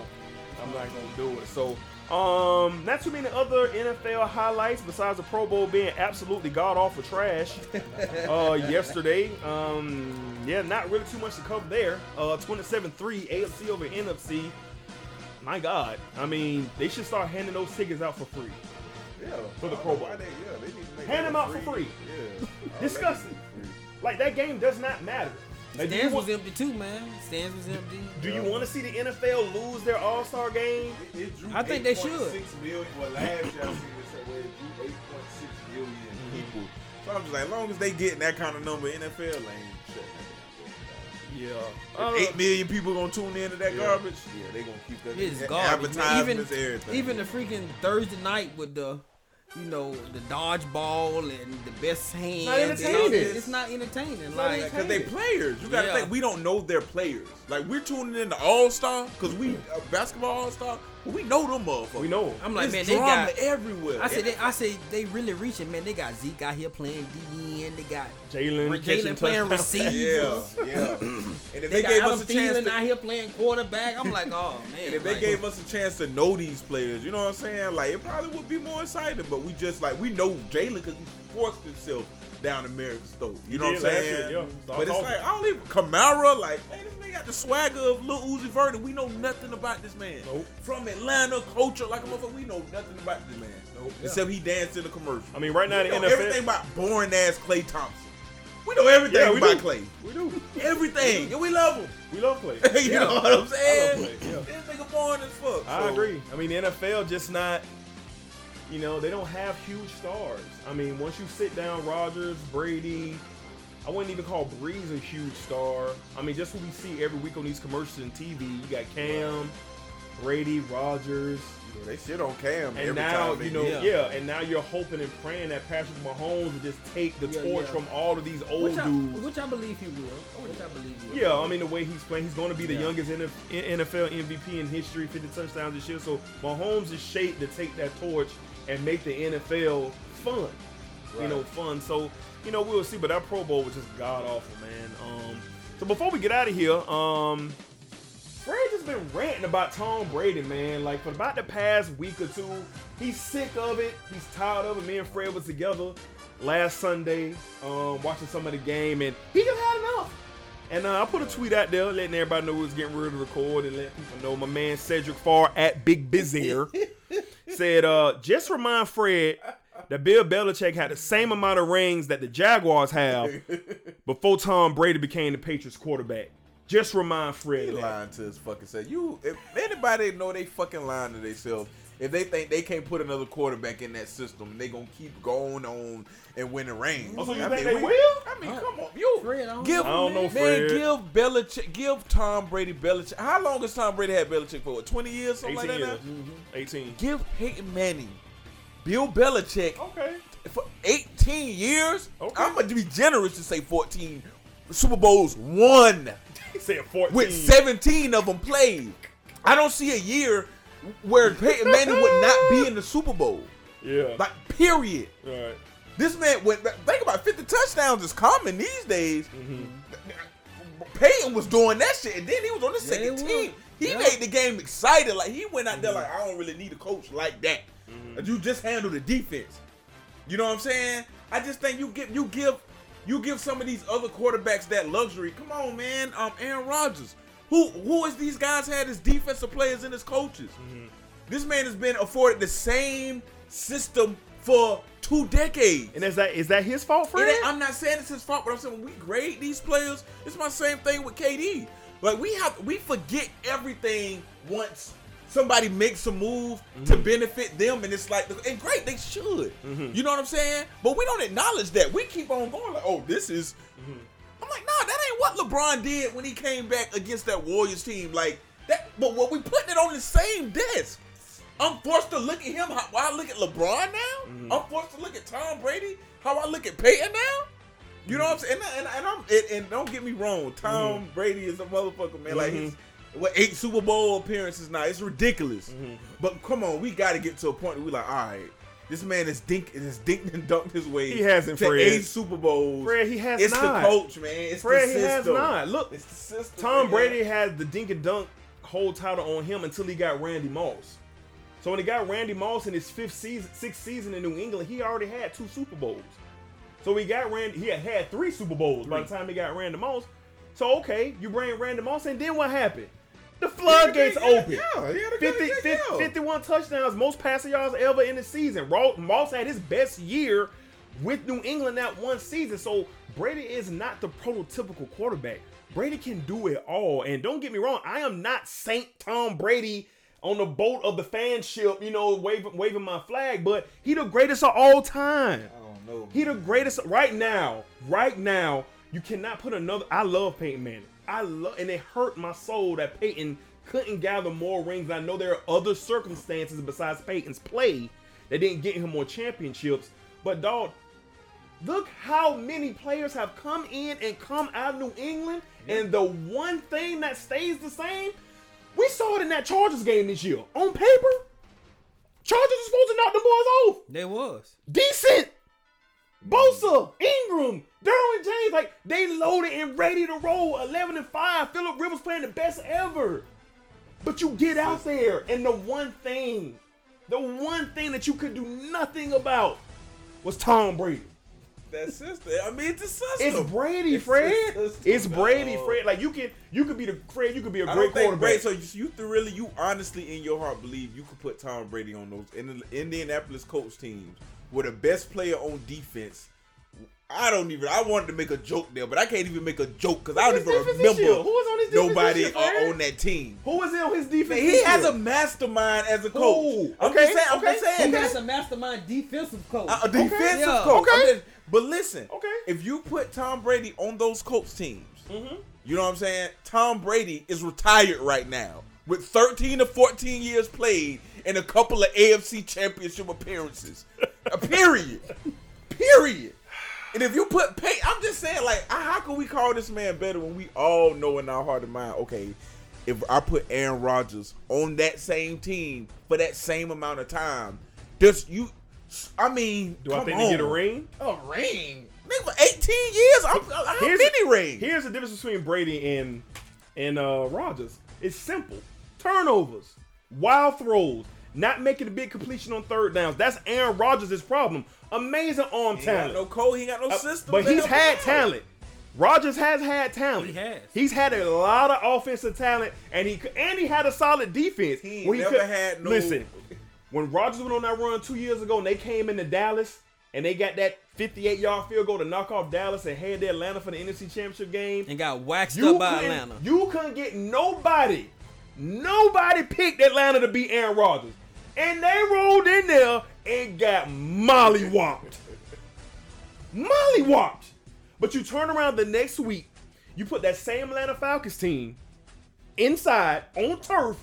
I'm not gonna do it. So, um, not too many other NFL highlights besides the Pro Bowl being absolutely god awful trash. uh, yesterday, um, yeah, not really too much to cover there. Uh, 27-3 AFC over NFC. My God, I mean, they should start handing those tickets out for free. yeah, for the Pro don't Bowl. They, yeah, they need to make Hand them out for free. Yeah. Disgusting. Like that game does not matter. Like, do you Stands was empty too, man. Stands was empty. do you want to see the NFL lose their All Star game? It, it drew I think they should. Million, well, last year I seen it said where it drew 8.6 million people. So I'm just like, as long as they getting that kind of number, NFL ain't shut Yeah. that. Eight million people gonna tune into that Yeah. garbage. Yeah, they gonna keep that. It's a- garbage. Advertisements, Even everything. even the freaking Thursday night with the, you know, the dodgeball and the best hands. not and all entertaining. this. It's not entertaining. Like because they players. You gotta Yeah. think we don't know their players. Like we're tuning in to All Star because we uh, basketball All Star. We know them motherfuckers. We know 'em. I'm like, There's man, they drama got. everywhere. I said, they, I said they really reaching, man. They got Zeke out here playing DN. They got Jalen catching Jalen playing receiver. yeah, yeah. and if They, they, got gave Adam us a chance, Thielen to, out here playing quarterback. I'm like, oh man. and if they like, gave us a chance to know these players, you know what I'm saying? Like it probably would be more exciting. But we just like we know Jalen because he forced himself down America's throat. You know did what I'm saying? year, yeah. But it's Start like I don't even Kamara. Like man, this man got the swagger of Lil Uzi Vert, and we know nothing about this man. Nope. From Atlanta, culture like a motherfucker, we know nothing about this man. Nope. Except he danced in a commercial. I mean, right now We the know NFL. everything about boring ass Klay Thompson. We know everything Yeah, we about do. Klay. we do. Everything. And we love him. We love Klay. you Yeah. know what I'm saying? Klay, yeah. This nigga boring as fuck. I so- agree. I mean, the NFL just not. You know, they don't have huge stars. I mean, once you sit down, Rodgers, Brady. I wouldn't even call Brees a huge star. I mean, just what we see every week on these commercials and TV. You got Cam, Brady, Rodgers. Yeah, They shit on Cam and every now time they you know, do. yeah. and now you're hoping and praying that Patrick Mahomes will just take the Yeah, torch yeah. from all of these old which I, dudes. which I believe he will. Which I believe he will. Yeah, I mean the way he's playing, he's going to be the Yeah. youngest NFL MVP in history, 50 touchdowns this year. So Mahomes is shaped to take that torch and make the NFL fun. You know, fun. So you know we'll see. But that Pro Bowl was just god awful, man. Um, so before we get out of here, um, has been ranting about Tom Brady, man. Like for about the past week or two, he's sick of it. He's tired of it. Me and Fred was together last Sunday, um, watching some of the game, and he just had enough. And uh, I put a tweet out there letting everybody know we was getting ready to record and let people know my man Cedric Farr at Big Bizier said, uh, just remind Fred that Bill Belichick had the same amount of rings that the Jaguars have before Tom Brady became the Patriots quarterback. Just remind Fred He that. lying to his fucking self. You, if anybody know they fucking lying to themselves, if they think they can't put another quarterback in that system, they gonna keep going on and winning rings. Oh, so you I think mean, they we- will? I mean, come on, you Fred, I don't give know. I don't know, man, Fred. give Belichick, give Tom Brady Belichick. How long has Tom Brady had Belichick for? What, Twenty years, something 18 like that. years. now? Mm-hmm. 18. Give Peyton Manning, Bill Belichick Okay. for 18 years. Okay. I'm gonna be generous to say 14 Super Bowls won Say 14. with 17 of them played. I don't see a year where Peyton Manning would not be in the Super Bowl. Yeah. Like, period. right. This man went. Think about 50 touchdowns is common these days. Mm-hmm. Peyton was doing that shit, and then he was on the Yeah, second he team. He Yeah. made the game excited. Like he went out there Mm-hmm. like, I don't really need a coach like that. You just handle the defense. You know what I'm saying? I just think you give you give you give some of these other quarterbacks that luxury. Come on, man. Um, Aaron Rodgers. Who who has these guys had as defensive players and as coaches? Mm-hmm. This man has been afforded the same system for two decades. And is that is that his fault, It Fred? ain't- I'm not saying it's his fault, but I'm saying when we grade these players, it's my same thing with KD. Like we have, we forget everything once somebody makes a move to mm-hmm. benefit them, and it's like, and great, they should. Mm-hmm. You know what I'm saying? But we don't acknowledge that. We keep on going like, oh, this is. Mm-hmm. I'm like, nah, that ain't what LeBron did when he came back against that Warriors team. Like that, but what we putting it on the same desk. I'm forced to look at him how, how I look at LeBron now. I'm forced to look at Tom Brady how I look at Peyton now. You know what I'm saying? And, and, and I'm and, and don't get me wrong, Tom Brady is a motherfucker, man. Like he's what eight Super Bowl appearances now. It's ridiculous. Mm-hmm. But come on, we got to get to a point where we like, all right. This man is dink is dinked and dunked his way. He hasn't, to Fred. eight Super Bowls. Fred, he has it's not. the coach, man. It's Fred, the he has not. Look, It's the system. Tom. Brady had the dink and dunk whole title on him until he got Randy Moss. So when he got Randy Moss in his fifth season, sixth season in New England, he already had two Super Bowls. So he got Randy. He had had three Super Bowls by the time he got Randy Moss. So okay, you bring Randy Moss, and then what happened? The floodgates Yeah, open. yeah, a 50, good 50 year. 51 touchdowns, most passing yards ever in the season. Moss had his best year with New England that one season. So Brady is not the prototypical quarterback. Brady can do it all. And don't get me wrong, I am not Saint Tom Brady on the boat of the fanship, you know, waving waving my flag, but he the greatest of all time. I don't know. He the greatest right now. Right now, you cannot put another. I love Peyton Manning. I love, and it hurt my soul that Peyton couldn't gather more rings. I know there are other circumstances besides Peyton's play that didn't get him more championships. But dog, look how many players have come in and come out of New England, and the one thing that stays the same, we saw it in that Chargers game this year. On paper, Chargers are supposed to knock the boys off They was. decent. Bosa, Ingram, Derwin James, like they loaded and ready to roll. 11 and 5. Philip Rivers playing the best ever. But you get out there, and the one thing, the one thing that you could do nothing about was Tom Brady. That system. I mean, it's a system. It's Brady, It's Fred. It's Brady. Fred. Like you can, you could be the Fred. You could be a I great quarterback. Brady. So you, you really, you honestly, in your heart, believe you could put Tom Brady on those in the Indianapolis Colts teams with the best player on defense. I don't even. I wanted to make a joke there, but I can't even make a joke because I don't even defense this year? remember Who was on his defense nobody year, uh, on that team. Who was on his defense? Man, he this has year? a mastermind as a coach. Who? I'm Okay, just saying. I'm okay. just saying. He has a mastermind defensive coach. a, a defensive Yeah. coach. Okay. Just- but listen, Okay. if you put Tom Brady on those Colts teams, Mm-hmm. you know what I'm saying? Tom Brady is retired right now with 13 to 14 years played and a couple of AFC championship appearances. A period. Period. And if you put pay, I'm just saying, like, how can we call this man better when we all know in our heart and mind, okay, if I put Aaron Rodgers on that same team for that same amount of time, does you? I mean, Do I come think they get a ring? A ring? Nigga, for 18 years? I'm, how Here's- many rings? Here's the difference between Brady and and uh Rodgers. It's simple. turnovers, wild throws, not making a big completion on third downs. That's Aaron Rodgers' problem. Amazing arm He talent. no code. He got no Uh, system. but he's had talent. Rodgers has had talent. He has. He's had a lot of offensive talent, and he and he had a solid defense. He never could- had no- Listen, when Rodgers went on that run two years ago, and they came into Dallas, and they got that 58 yard field goal to knock off Dallas and head to Atlanta for the NFC Championship game. And got waxed You up by Atlanta. you couldn't get nobody, nobody picked Atlanta to beat Aaron Rodgers, and they rolled in there and got mollywopped, mollywopped. But you turn around the next week, you put that same Atlanta Falcons team inside on turf.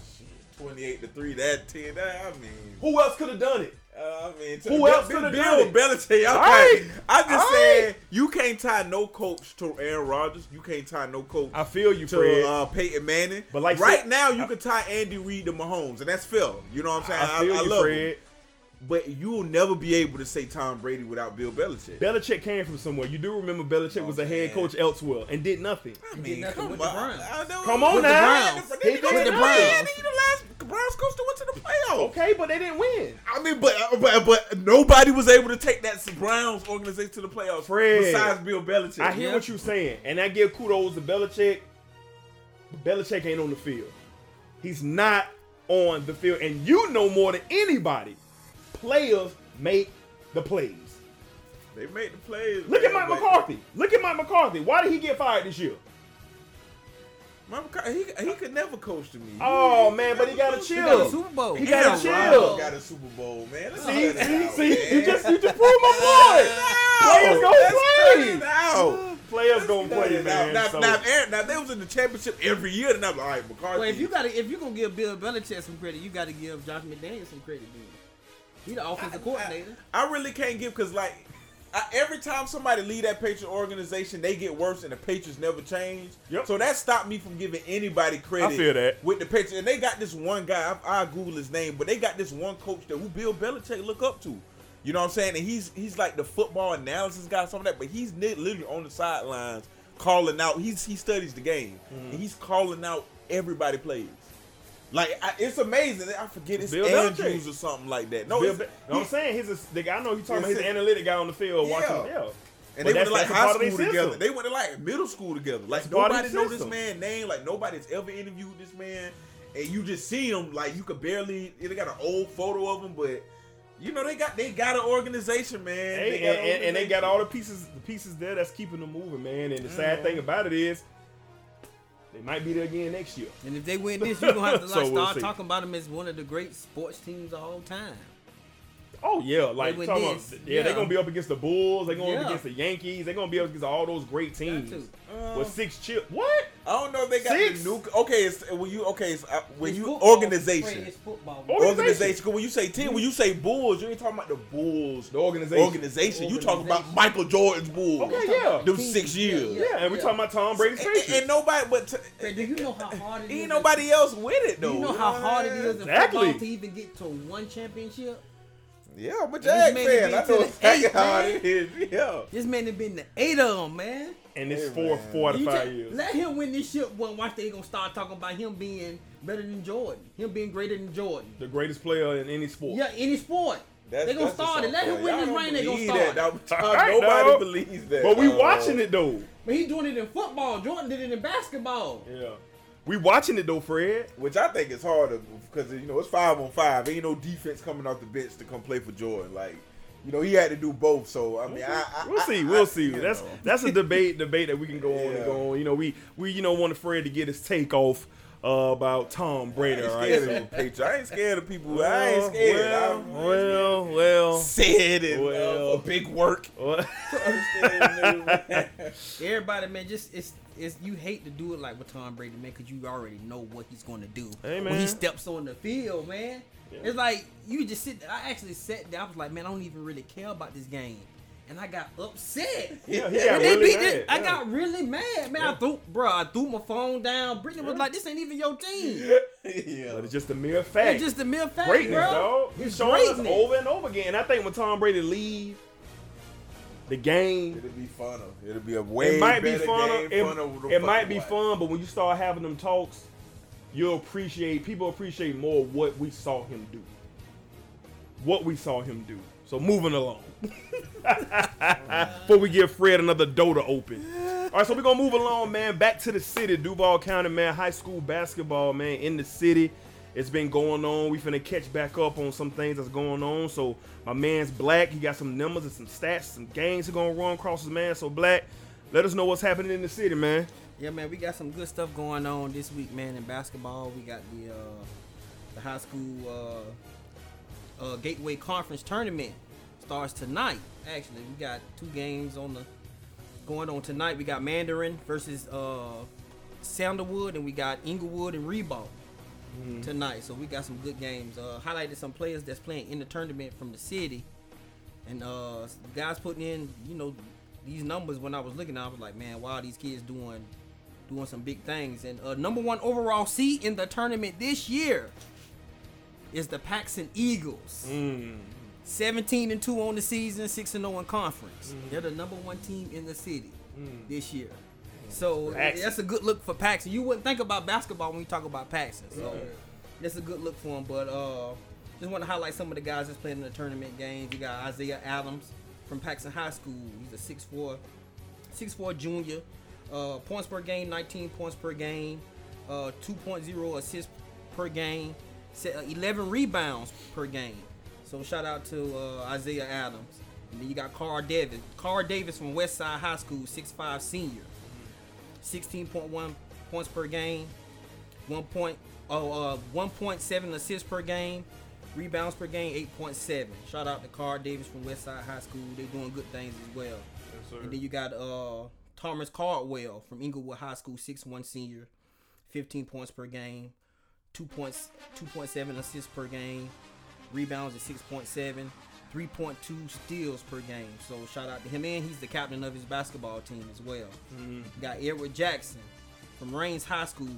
Twenty-eight to three. That ten. That, I mean. Who else could have done it? Uh, I mean, Who else coulda Bill done it? Belichick. I'm, right. I just All right. you can't tie no coach to Aaron Rodgers. You can't tie no coach I feel you, to Fred. uh, Peyton Manning. But like right said- now, you can tie Andy Reid to Mahomes, and that's Phil. You know what I'm saying? I feel you, love Fred. him. But you will never be able to say Tom Brady without Bill Belichick. Belichick came from somewhere. You do remember Belichick oh, was a head man. coach elsewhere and did nothing. I mean, nothing come with on. the Browns. I know. Come on With the now. Browns. But He did with the the Browns. He the last Browns coach that went to the playoffs. Okay, but they didn't win. I mean, but, uh, but but nobody was able to take that Browns organization to the playoffs Fred. besides Bill Belichick. I hear Yeah. what you're saying, and I give kudos to Belichick. Belichick ain't on the field. He's not on the field, and you know more than anybody. Players make the plays. They made the plays. Look at Mike but- McCarthy. Look at Mike McCarthy. Why did he get fired this year? Mike McCarthy, he, he could never coach to me. Oh man, but he got to He got a Super Bowl. He Aaron gotta chill. Rodgers got a Super Bowl, man. Let's See, see, out, see, man. you just you just proved my point. Players No, gonna play. it out. Players gonna play, man. Now, So- now, if Aaron, now, they was in the championship every year, then I'm like, all right, McCarthy. Well, if you gotta, if you gonna give Bill Belichick some credit, you gotta give Josh McDaniels some credit. Then he the offensive coordinator. I really can't give because like I, every time somebody leave that Patriot organization, they get worse, and the Patriots never change. Yep. So that stopped me from giving anybody credit. I feel that. with the Patriots, and they got this one guy. I, I Google his name, but they got this one coach that who Bill Belichick look up to. You know what I'm saying? And he's he's like the football analysis guy, some of that, but he's literally on the sidelines calling out. He's he studies the game, Mm-hmm. and he's calling out everybody plays. Like I, it's amazing. I forget it's Bill Andrews Belichick. or something like that. No, Bill Be- I'm saying he's a, the guy. I know he's talking about It's his a- analytic guy on the field Yeah. watching. Yeah, And But they went to like high part of their school together. system. They went to like middle school together. Like That's nobody know this man name. Like nobody's ever interviewed this man, and you just see him. Like you could barely. They got an old photo of him, but you know they got they got an organization, man. Hey, They and, an and, and they got all the pieces, the pieces there that's keeping them moving, man. And the sad Mhm. thing about it is, they might be there again next year. And if they win this, you're gonna have to So like we'll start see. talking about them as one of the great sports teams of all time. Oh yeah, like win talking this, about, yeah, they're gonna be up against the Bulls. They're gonna Yeah. against the Yankees. They're gonna be up against all those great teams to. Uh, with six chip. What? I don't know if they got Six? the new. Okay, it's when you okay. It's, uh, when It's you football, organization. It's football. Organization. Organization. 'Cause When you say team, when you say Bulls, you ain't talking about the Bulls. The organization. Organization. You talking about Michael Jordan's Bulls. Okay, yeah. Them six years. Yeah, and we talking about Tom Brady's And, Patriots. and nobody, but t- Fred, do you know how hard it is? ain't nobody else with it though. Do though. you know how hard it is Exactly. to even get to one championship? Yeah, I'm a this Jag man fan. I to know exactly eight, how man. it is. Yeah. This man has been the eight of them, man. and it's Hey, four, man. four to You five just- years. Let him win this shit. One, watch they gonna start talking about him being better than Jordan, him being greater than Jordan. The greatest player in any sport. Yeah, any sport. That's, they gonna that's the start it. Let him win part. this Y'all ring. don't They gonna start. that. it. Dog. Nobody dog. believes that. But we dog. watching it though. But he doing it in football. Jordan did it in basketball. Yeah. We watching it though, Fred. Which I think is harder because you know it's five on five. Ain't no defense coming off the bench to come play for Jordan. Like, you know, he had to do both. So I mean, I, I We'll I- see. I- We'll see. you That's know. that's a debate debate that we can go on and go on. You know, we we you know want Fred to get his take off uh, about Tom I Brady. ain't All scared right. of the I ain't scared of people. I ain't scared. Well, I'm well, well. said and Well. uh, big work. well. Everybody, man, just it's it's you hate to do it like with Tom Brady, man, because you already know what he's gonna do Hey, when he steps on the field, man. It's like you just sit. I actually sat there. I was like, man, I don't even really care about this game, and I got upset. Yeah, he got really beat mad. this- I yeah. got really mad, man. I threw, bro, I threw my phone down. Brittany was like, "This ain't even your team." yeah. But it's just a mere fact. It's just a mere fact, greatness, bro. dog. He's It's showing us over and over again. I think when Tom Brady leave the game, It'll be funner. It'll be a way it might be fun. game. It, funner with the it might be watch. fun, but when you start having them talks, you'll appreciate people appreciate more what we saw him do. What we saw him do. So moving along. Before we give Fred another door to open. All right, so we're gonna move along, man. Back to the city, Duval County, man. High school basketball, man, in the city. It's been going on. We finna catch back up on some things that's going on. So my man's Black. He got some numbers and some stats, some games are gonna run across his man. So Black, let us know what's happening in the city, man. Yeah, man, we got some good stuff going on this week, man. In basketball, we got the uh, the high school uh, uh, Gateway Conference tournament starts tonight. Actually, we got two games on the going on tonight. We got Mandarin versus uh, Sandalwood, and we got Englewood and Rebound tonight. So we got some good games. Uh, highlighted some players that's playing in the tournament from the city, and uh, guys putting in, you know, these numbers. When I was looking, I was like, man, wow, these kids doing doing some big things. And uh, number one overall seed in the tournament this year is the Paxon Eagles. 17 and 2 on the season, 6 and 0 in conference. They're the number one team in the city this year. So Paxon. that's a good look for Paxon. You wouldn't think about basketball when you talk about Paxon. So that's a good look for him. But uh, just want to highlight some of the guys that's playing in the tournament games. You got Isaiah Adams from Paxon High School. He's a 6'4", 6'4 junior. Uh, points per game, 19 points per game. Uh, 2.0 assists per game. uh, 11 rebounds per game. So shout out to uh, Isaiah Adams. And then you got Carl Davis. Carl Davis from Westside High School, 6'5 senior. 16.1 points per game. 1 point, oh, uh, 1.7 assists per game. Rebounds per game, 8.7. Shout out to Carl Davis from Westside High School. They're doing good things as well. And then you got uh Thomas Caldwell from Englewood High School, 6'1 senior, 15 points per game, 2 points, 2.7 assists per game, rebounds at 6.7, 3.2 steals per game. So shout out to him, and he's the captain of his basketball team as well. You got Edward Jackson from Raines High School,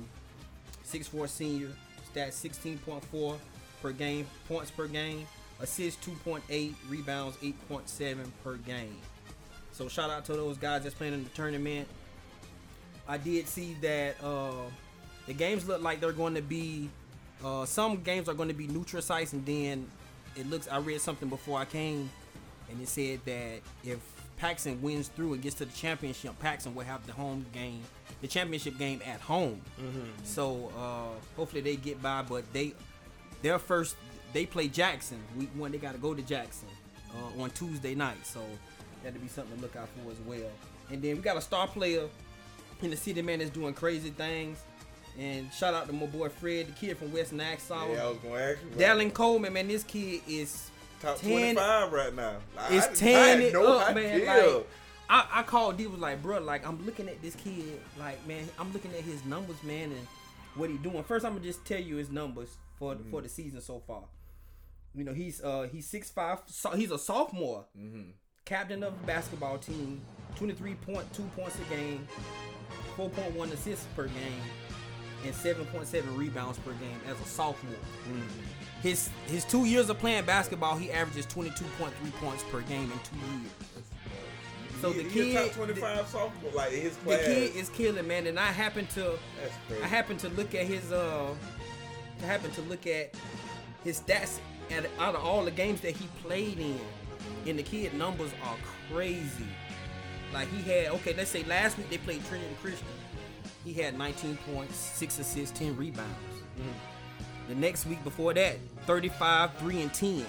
6'4 senior, stats 16.4 per game, points per game, assists 2.8, rebounds 8.7 per game. So shout out to those guys that's playing in the tournament. I did see that uh, the games look like they're going to be. Uh, some games are going to be neutral sites, and then it looks. I read something before I came, and it said that if Paxon wins through and gets to the championship, Paxon will have the home game, the championship game at home. So uh, hopefully they get by, but they their first they play Jackson week one. They got to go to Jackson uh, on Tuesday night, so that'll be something to look out for as well. And then we got a star player in the city, man, that's doing crazy things. And shout out to my boy Fred, the kid from West Nassau. Yeah, I was gonna ask you. Dallin Coleman, man, this kid is top 10 25 right now. Like, it's had it up, man. idea. Like, I, I called D was like, bro, like I'm looking at this kid, like man, I'm looking at his numbers, man, and what he doing. First, I'm gonna just tell you his numbers for for the season so far. You know, he's uh he's six five. So he's a sophomore, captain of the basketball team. Twenty three point two points a game, four point one assists per game, and seven point seven rebounds per game as a sophomore. His his two years of playing basketball, he averages twenty two point three points per game in two years. So He- the kid, top 25 sophomore, like his the kid is killing, man. And I happen to, I happen to look at his, uh, I happen to look at his stats at out of all the games that he played in, and the kid numbers are crazy. Like he had, okay, let's say last week they played Trinity Christian. He had 19 points, six assists, 10 rebounds. Mm-hmm. The next week before that, 35, 3 and 10.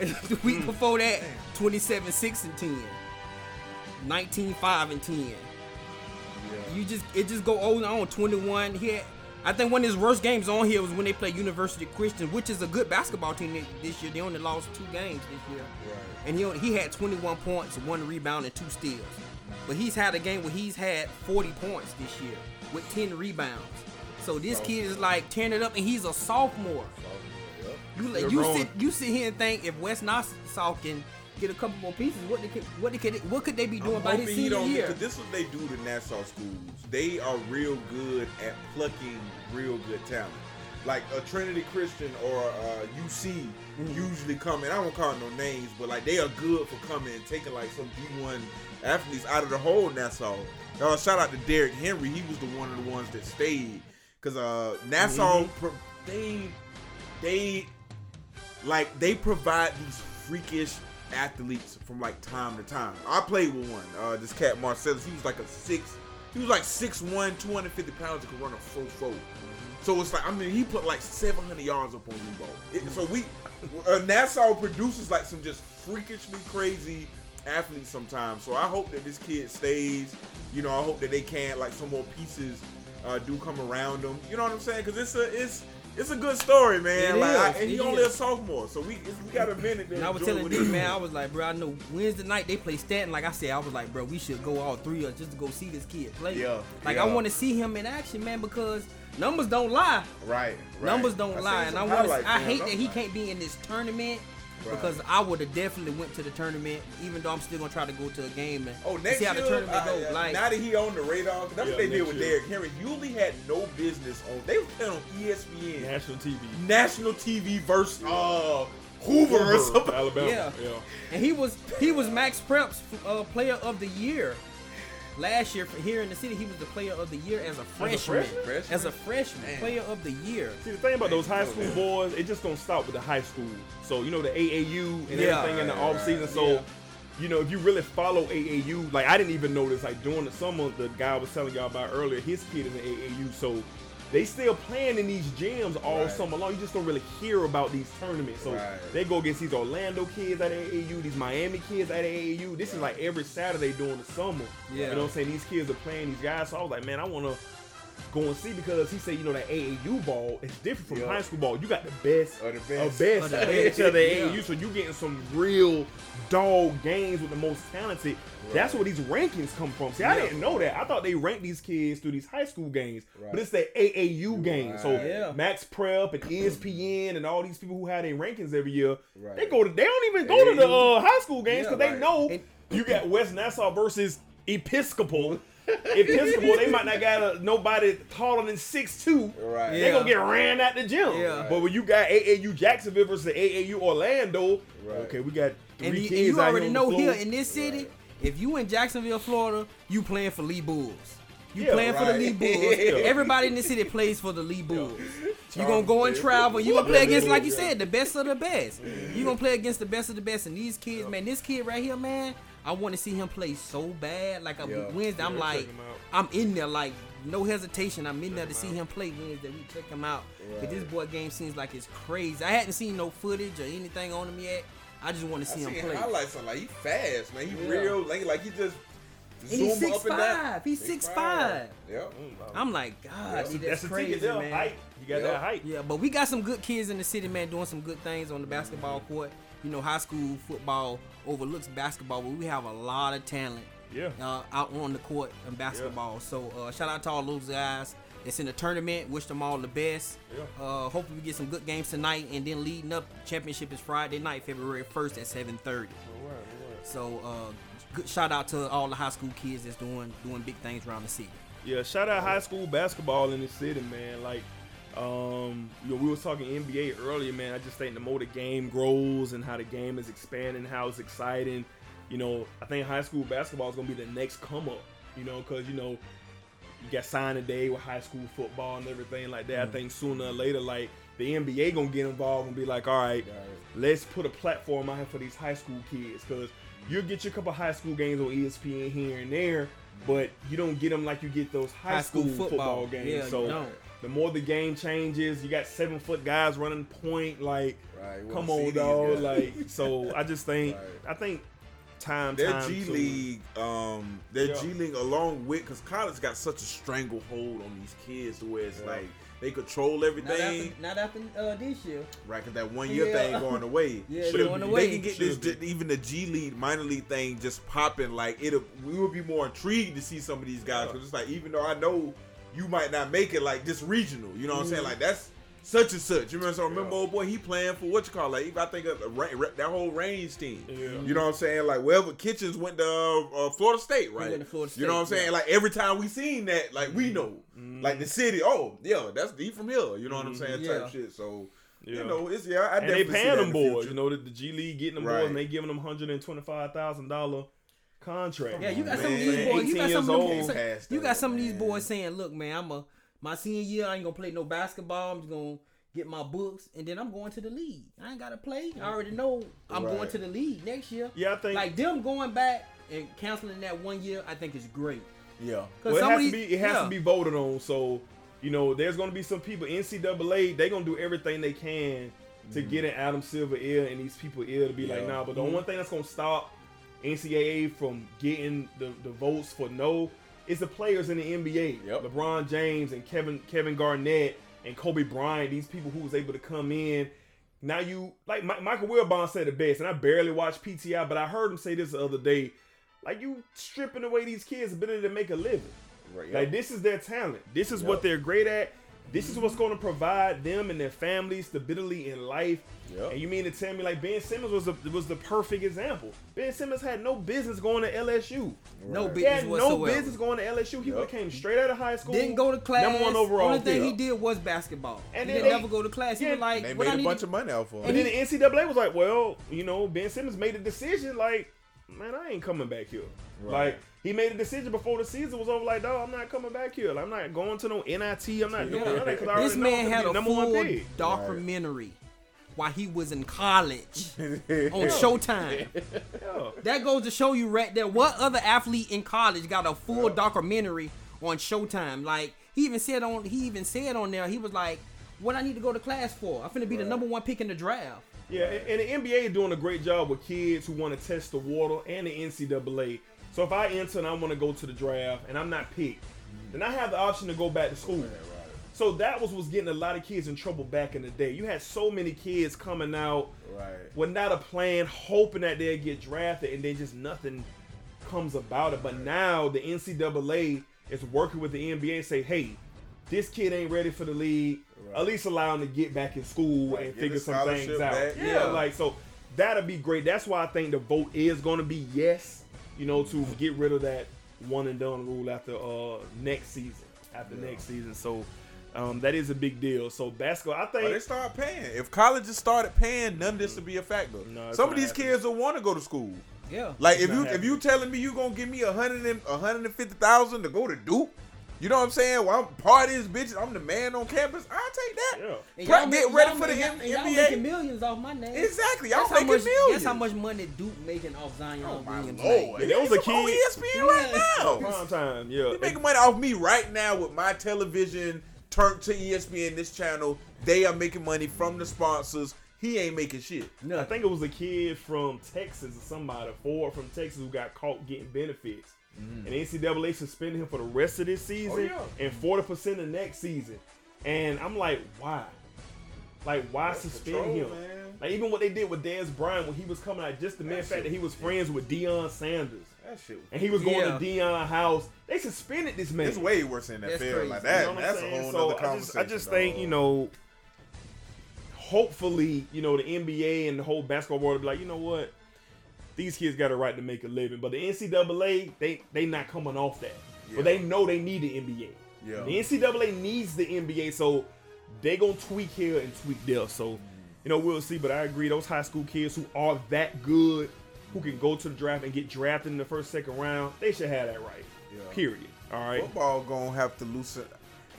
And the week mm. before that, 27, 6 and 10. 19, 5 and 10. You just it just go on and on. 21. He had, I think one of his worst games on here was when they played University Christian, which is a good basketball team this year. They only lost two games this year. And he only, he had 21 points, one rebound, and two steals. But he's had a game where he's had 40 points this year with 10 rebounds. So this kid is like tearing it up, and he's a sophomore. You like, you sit you sit here and think if West Nassau can get a couple more pieces, what they could, what they could, what could they be doing I'm by his senior year? because this is what they do to Nassau schools. They are real good at plucking real good talent. Like a Trinity Christian or uh, UC Mm-hmm. usually come in. I don't call no names, but like they are good for coming and taking like some D1 athletes out of the whole Nassau. Uh, shout out to Derrick Henry. He was the one of the ones that stayed. Cause uh, Nassau, Mm-hmm. they, they, like they provide these freakish athletes from like time to time. I played with one. Uh, this cat Marcellus. He was like a six. He was like 6'1", 250 pounds. He could run a full four. So it's like I mean he put like 700 yards up on you ball. It, so we uh, Nassau produces like some just freakishly crazy athletes sometimes. So I hope that this kid stays. You know I hope that they can like some more pieces uh, do come around them. You know what I'm saying? Because it's a it's it's a good story, man. It like I, and he only is. a sophomore, so we it's, we got a minute. To And I was telling D man. I was like, bro, I know Wednesday night they play Stanton. Like I said, I was like, bro, we should go all three of us just to go see this kid play. Yeah, Like yeah. I want to see him in action, man, because numbers don't lie. right, right. Numbers don't I lie, and I want. I hate that he can't be in this tournament Right. because I would have definitely went to the tournament, even though I'm still gonna try to go to a game and Oh, next see how year, the tournament uh, goes. uh, Like now that he on the radar, that's Yeah, what they did with year. Derrick Henry. Yulee had no business on. They were playing on ESPN, National TV. national TV versus uh, Hoover or something. Alabama. Yeah. Yeah. And he was he was Max Prep's uh, player of the year last year for here in the city. He was the player of the year as a freshman. freshman? As a freshman, Man. player of the year. See the thing about those high school boys, it just don't stop with the high school. So you know the AAU and Yeah. everything in the off season. So Yeah. you know if you really follow AAU, like I didn't even notice. Like during the summer, the guy I was telling y'all about earlier, his kid is in AAU. So they still playing in these gyms all Right. summer long. You just don't really hear about these tournaments. So Right. they go against these Orlando kids at AAU, these Miami kids at AAU. This is like every Saturday during the summer. Yeah. You know what I'm saying? These kids are playing these guys. So I was like, man, I want to go and see because he said, you know, that AAU ball is different from Yeah. high school ball. You got the best Of the of best. best Of the at best. each other Yeah. AAU. So you getting some real dog games with the most talented. That's where these rankings come from. See, I didn't know that. I thought they ranked these kids through these high school games, Right. but it's the AAU games. So Yeah. Max Prep and ESPN and all these people who have their rankings every year, Right. they go to. They don't even go to the uh, high school games Yeah, because they know And- you got West Nassau versus Episcopal. Episcopal, they might not got a, nobody taller than six two. Right. They gonna get ran at the gym. Yeah. But when you got AAU Jacksonville versus AAU Orlando, Right. okay, we got three And you, kids and you out already here on know the here in this city, if you in Jacksonville, Florida, you playing for Lee Bulls. You Yeah, playing for the. Lee Bulls. Yeah. Everybody in the city plays for the Lee Bulls. You gonna go and travel. You gonna play against, like you said, the best of the best. You gonna play against the best of the best. And these kids, man, this kid right here, man, I want to see him play so bad. Like a Yeah. Wednesday, I'm like, check him out. I'm in there, like no hesitation. I'm in there to see him play Wednesday. We check him out. But this boy game seems like it's crazy. I hadn't seen no footage or anything on him yet. I just want to I see him seen play. highlights. I'm like, he fast, man. He Yeah. real, like, like he just And he's six up and down. five. He's six five. Yep. I'm like, God, That's, that's that's, crazy, man. Height. You got Yeah. that height. Yeah, but we got some good kids in the city, man, doing some good things on the basketball court. You know, high school football overlooks basketball, but we have a lot of talent Yeah. uh, out on the court in basketball. So uh, shout out to all those guys that's in the tournament. Wish them all the best. Yeah. Uh, hopefully we get some good games tonight, and then leading up, championship is Friday night, February 1st at 7:30. So uh, good shout out to all the high school kids that's doing doing big things around the city. Yeah, shout out high school basketball in the city, man. Like, um, you know, we was talking NBA earlier, man. I just think the more the game grows and how the game is expanding, how it's exciting. You know, I think high school basketball is gonna be the next come up. You know, because you know you got signing day with high school football and everything like that. I think sooner or later, like the NBA gonna get involved and be like, all right, let's put a platform out here for these high school kids because you'll get your couple high school games on ESPN here and there, but you don't get them like you get those high, High school, school football, football. games. Yeah, you so don't. The more the game changes, you got seven foot guys running point. Like, Right, come on, these dog. Like, so I just think, Right. I think time, Their time G to- League, um, their Yeah. G League along with, because college got such a stranglehold on these kids to where it's Yeah. like they control everything. not after uh, this year. Right, cause that one year Yeah. thing going away. Yeah, But it's if going they can get Should this, be. even the G League, minor league thing just popping. Like it, we would be more intrigued to see some of these guys Yeah. because it's like even though I know you might not make it like this regional, you know what I'm saying? Mhm. Like that's such and such. You remember? So remember, Yeah. old boy, he playing for what you call like I think of the Ra- Ra- that whole range team. Yeah. You know what I'm saying? Like wherever Kitchens went to uh, uh, Florida State, right? went to Florida You know what I'm saying? yeah. Like every time we seen that, like we know, Mhm. like the city. Oh, yeah, that's he from here. You know what I'm Mhm. saying? Yeah. Type shit. So Yeah. you know, it's yeah. I and they paying them the boys. You know, the, the G League getting them Right. boys, and they giving them hundred and twenty five thousand dollar contract. Yeah, you got on, some of these boys. You got some of years them. old. You got some of these boys saying, "Look, man, I'm a My senior year, I ain't gonna play no basketball. I'm just gonna get my books, and then I'm going to the league. I ain't gotta play. I already know I'm going to the league next year. Yeah, I think- like them going back and canceling that one year. I think is great. Yeah. Cause Well, it has of to be it has yeah. to be voted on. So, you know, there's gonna be some people NCAA. They gonna do everything they can to get in Adam Silver ear and these people ear to be like, Yeah. nah. But the one thing that's gonna stop NCAA from getting the, the votes for no It's the players in the NBA. Yep. LeBron James and Kevin Kevin Garnett and Kobe Bryant. These people who was able to come in. Now you like Mi- Michael Wilbon said the best, and I barely watch PTI, but I heard him say this the other day. Like you stripping away these kids' ability to make a living. Right. Like this is their talent. This is what they're great at. This is what's going to provide them and their families stability in life. Yep. And you mean to tell me like Ben Simmons was the was the perfect example? Ben Simmons had no business going to LSU. No Right. He business had no business going to LSU. He Yep. came straight out of high school. Didn't go to class. Number one overall. Only thing pick. he did was basketball. And And he then didn't they- never go to class. He yeah, was like, They made a need bunch to- of money off of And him. then the NCAA was like, well, you know, Ben Simmons made a decision like, man, I ain't coming back here. Right. Like he made a decision before the season was over. Like, dog, I'm not coming back here. Like, I'm not going to no NIT. I'm not doing Yeah. none that I This already know man had a number one full pick. documentary while he was in college on Showtime. That goes to show you right there. What other athlete in college got a full documentary on Showtime? Like he even said on he even said on there, he was like, "What I need to go to class for? I'm finna be the number one pick in the draft." Yeah, and the NBA is doing a great job with kids who want to test the water and the NCAA. So if I enter and I want to go to the draft and I'm not picked, then I have the option to go back to school. So that was was getting a lot of kids in trouble back in the day. You had so many kids coming out Right. with not a plan, hoping that they'd get drafted, and then just nothing comes about it. But now the NCAA is working with the NBA and say, hey, this kid ain't ready for the league. Right. At least allow him to get back in school Right, and get figure some things out. back. Yeah, Yeah. like so that'll be great. That's why I think the vote is going to be yes. You know, to get rid of that one and done rule after uh next season. After Yeah. next season, so. Um, that is a big deal. So basketball, I think But they start paying. If colleges started paying, none of this would be a factor. No, Some of these happening. kids will want to go to school. Yeah. Like It's if not you if you telling me you gonna give me a hundred and a hundred and fifty thousand to go to Duke, you know what I'm saying? Well, I'm part of this bitch. I'm the man on campus. I'll take that. Yeah. And Pra- y'all get ready y'all for the make- M- and y'all NBA. making millions off my name. Exactly. Y'all That's how making much. millions. That's how much money Duke making off Zion Oh my Williams. lord! name. Was a Come on kid- ESPN right Yeah. now. prime time. Yeah, You making money off me right now with my television turned to ESPN this channel. They are making money from the sponsors. He ain't making shit. No, I think it was a kid from Texas or somebody, Ford from Texas, who got caught getting benefits. Mm. And NCAA suspended him for the rest of this season Oh, yeah. and 40% of the next season. And I'm like, why? Like, why That's suspend control, him? man. Like, even what they did with Dez Bryant when he was coming out, just the mere fact that he was was friends with Deion Sanders. That shit. And he was going Yeah. to Deion house. They suspended this man. It's way worse than that That's film crazy. like You that. know what I'm that's a whole so nother I just. I just think you know, hopefully, you know, the NBA and the whole basketball world will be like, you know what, these kids got a right to make a living, but the NCAA they they not coming off that, Yeah. but they know they need the NBA. Yeah. The NCAA needs the NBA, so they gonna tweak here and tweak there. So, you know, we'll see. But I agree, those high school kids who are that good, who can go to the draft and get drafted in the first, second round, they should have that right. Yeah. Period. All right. football gonna have to loosen.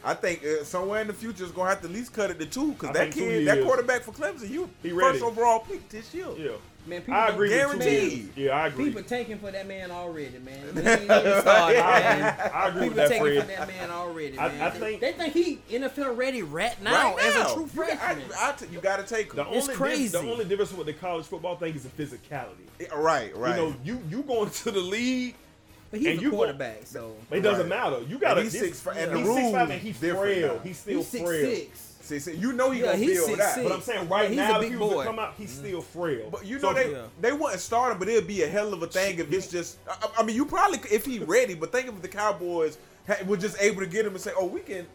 I think uh, somewhere in the future is gonna have to at least cut it to two because that kid, that quarterback for Clemson, you He first ready. overall pick this year. Yeah. Man, people I don't- agree. with two Guaranteed. Yeah, I agree. People taking for that man already, man. We ain't even started, man. I agree with People that, taking for that man already, I- man. I they, think- they think he NFL ready right now, Right as now. a true You got- freshman. I, I t- you got to take The. It's only crazy. Di- the only difference with the college football thing is the physicality. right, right. You know, you you going to the league, but he's and a you go- quarterback, so it doesn't Right. matter. You got to And he's six- and the he's rules six five and he's different frail. He's still he's six frail. six. See, see, you know he Yeah, gonna he's feel that. 6'6". But I'm saying right Yeah, now, if big he was boy. to come out, he's still frail. But you know if they Yeah. they wouldn't start him, but it'd be a hell of a thing if it's just. I, I mean, you probably if he ready, but think if the Cowboys had, were just able to get him and say, "Oh, we can."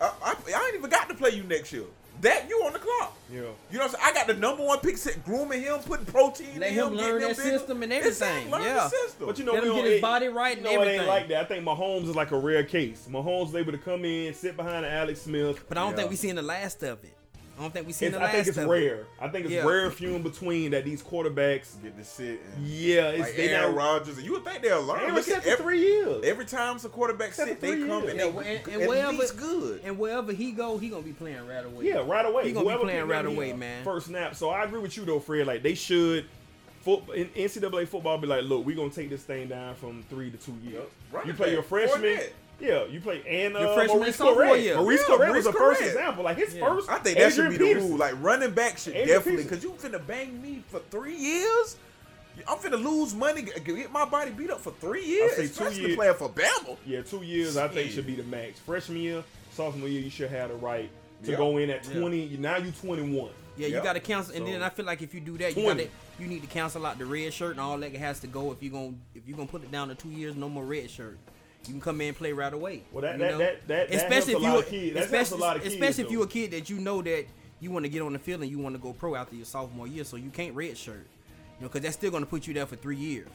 I, I, I ain't even got to play you next year. That you on the clock. Yeah. You know what I'm saying? I got the number one pick, set, grooming him, putting protein Let in him him, learn getting that bigger. system and Exactly, everything, learn yeah. the system. But you know, Let we him don't- get his it- body right you and know, it ain't like that. I think Mahomes is like a rare case. Mahomes is able to come in, sit behind Alex Smith. But I don't Yeah. think we seen the last of it. I don't think we seen It's, the last I think it's of it. rare. I think it's Yeah. rare few in between that these quarterbacks. Get to sit. And, Yeah, it's like they Aaron not. Rodgers. You would think they'll learn. Aaron Look set at for every, three years. every time some quarterback sit, they come years. and Yeah, they well, and- and wherever- least good. And wherever he go, he gonna be playing right away. Yeah, right away. He gonna be playing right away, man. First snap. So I agree with you though, Fred. Like they should. Foot, in NCAA football be like, look, we're gonna take this thing down from three to two years. Running You play your freshman, Fournette. Yeah. You play and uh, Your freshman and Maurice sophomore Clarett. year. Maurice Yeah, Clarett was a Maurice first Clarett. example. Like his Yeah. first. I think that should Adrian be the rule. Like running back should Adrian definitely because you finna bang me for three years. I'm finna lose money, get my body beat up for three years. I say two especially years. playing for Bama. Yeah, two years I think should be the max. Freshman year, sophomore year, you should have the right to Yeah. go in at Yeah. twenty. Now you're twenty one. Yeah, you got to cancel, and So, then I feel like if you do that, you got to you need to cancel out the red shirt and all that has to go. If you gonna if you gonna put it down to two years, no more red shirt. You can come in and play right away. Well, that- you that- know? that- that- that especially if a you lot of kids. A especially lot of kids, especially if you're a kid that you know that you want to get on the field and you want to go pro after your sophomore year, so you can't red shirt. You know, because that's still gonna put you there for three years.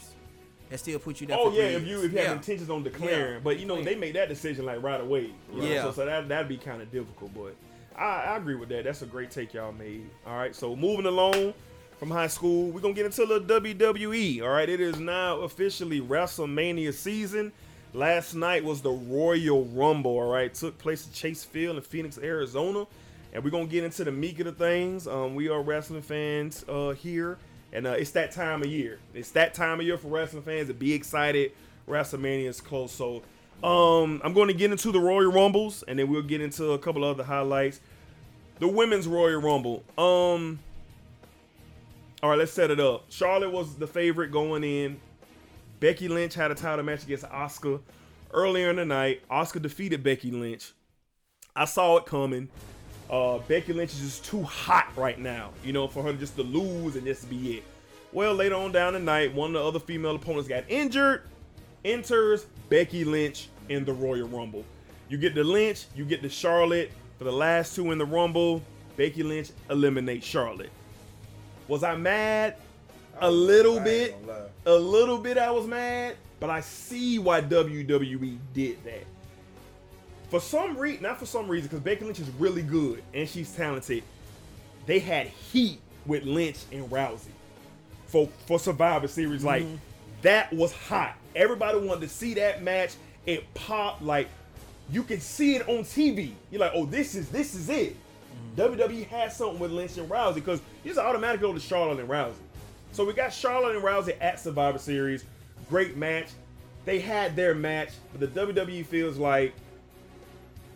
That still put you there. Oh for yeah, three if you if you have intentions on declaring, Yeah. but you know Yeah. they make that decision like right away. Yeah. So, so that that'd be kind of difficult, but I, I agree with that. That's a great take y'all made. All right, so moving along from high school, we're gonna get into the WWE. All right, it is now officially WrestleMania season. Last night was the Royal Rumble. All right, took place at Chase Field in Phoenix, Arizona, and we're gonna get into the meat of the things. Um, we are wrestling fans uh, here, and uh, it's that time of year. It's that time of year for wrestling fans to be excited. WrestleMania is close, so um, I'm going to get into the Royal Rumbles, and then we'll get into a couple of other highlights. The women's Royal Rumble. Um, all right, let's set it up. Charlotte was the favorite going in. Becky Lynch had a title match against Asuka earlier in the night. Asuka defeated Becky Lynch. I saw it coming. Uh, Becky Lynch is just too hot right now, you know, for her just to lose and just be it. Well, later on down the night, one of the other female opponents got injured. Enters Becky Lynch in the Royal Rumble. You get the Lynch, you get the Charlotte. For the last two in the Rumble, Becky Lynch eliminates Charlotte. Was I mad? A little I bit. A little bit I was mad, but I see why WWE did that. For some reason, not for some reason, because Becky Lynch is really good and she's talented. They had heat with Lynch and Rousey for for Survivor Series. Like mm-hmm. that was hot. Everybody wanted to see that match. It popped like you can see it on TV. You're like, oh, this is this is it. Mm-hmm. WWE had something with Lynch and Rousey because you just automatically go to Charlotte and Rousey. So we got Charlotte and Rousey at Survivor Series. Great match. They had their match, but the WWE feels like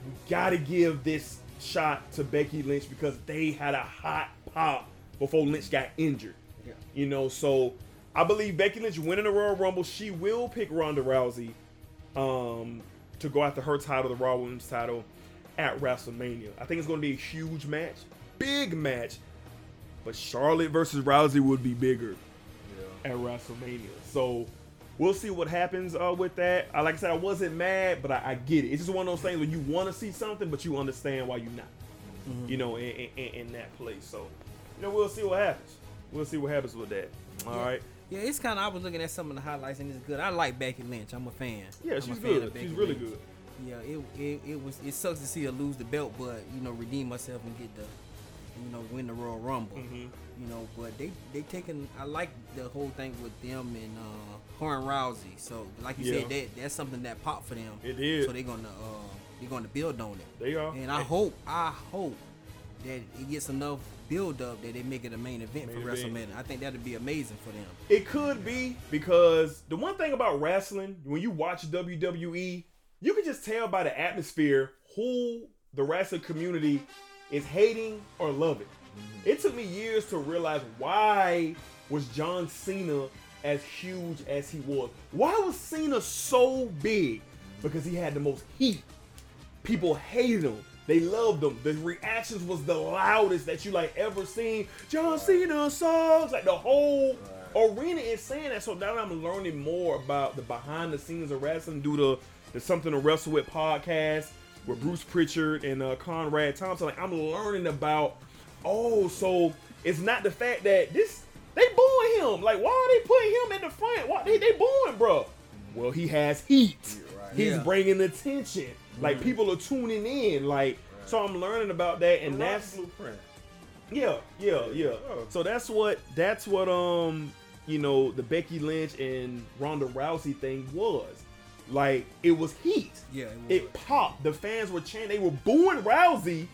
we gotta give this shot to Becky Lynch because they had a hot pop before Lynch got injured. Yeah. You know, so I believe Becky Lynch winning the Royal Rumble, she will pick Ronda Rousey um, to go after her title, the Raw Women's title, at WrestleMania. I think it's going to be a huge match, big match. But Charlotte versus Rousey would be bigger at WrestleMania. So we'll see what happens uh, with that. Uh, like I said, I wasn't mad, but I, I get it. It's just one of those things where you want to see something, but you understand why you're not. You know, in, in, in- that place. So, you know, we'll see what happens. We'll see what happens with that. All right. Yeah, it's kind of. I was looking at some of the highlights and it's good. I like Becky Lynch. I'm a fan. Yeah, I'm a she's fan good. She's really Lynch. good. Yeah, it, it it was. It sucks to see her lose the belt, but you know, redeem herself and get the, you know, win the Royal Rumble. Mhm. You know, but they they taking. I like the whole thing with them and uh, her and Rousey. So like you Yeah. said, that that's something that popped for them. It did. So they're gonna uh, they're gonna build on it. They are. And I hope, I hope that it gets enough build up that they make it a main event Main for event. WrestleMania. I think that'd be amazing for them. It could be because the one thing about wrestling, when you watch WWE, you can just tell by the atmosphere who the wrestling community is hating or loving. Mm-hmm. It took me years to realize why was John Cena as huge as he was. Why was Cena so big? Because he had the most heat. People hated him. They loved him. The reactions was the loudest that you like ever seen. John Cena songs Like the whole arena is saying that. So now I'm learning more about the behind the scenes of wrestling due to the Something to Wrestle With podcast with Bruce Pritchard and uh, Conrad Thompson. Like I'm learning about. Oh, so it's not the fact that this they booing him. Like why are they putting him in the front? Why they they booing, bro? Well, he has heat. He's Yeah. bringing attention. Like people are tuning in. Like so, I'm learning about that, and Rock's that's blueprint. Yeah, yeah, yeah. So that's what that's what um you know the Becky Lynch and Ronda Rousey thing was. Like it was heat. Yeah, it was. It popped. The fans were chanting. They were booing Rousey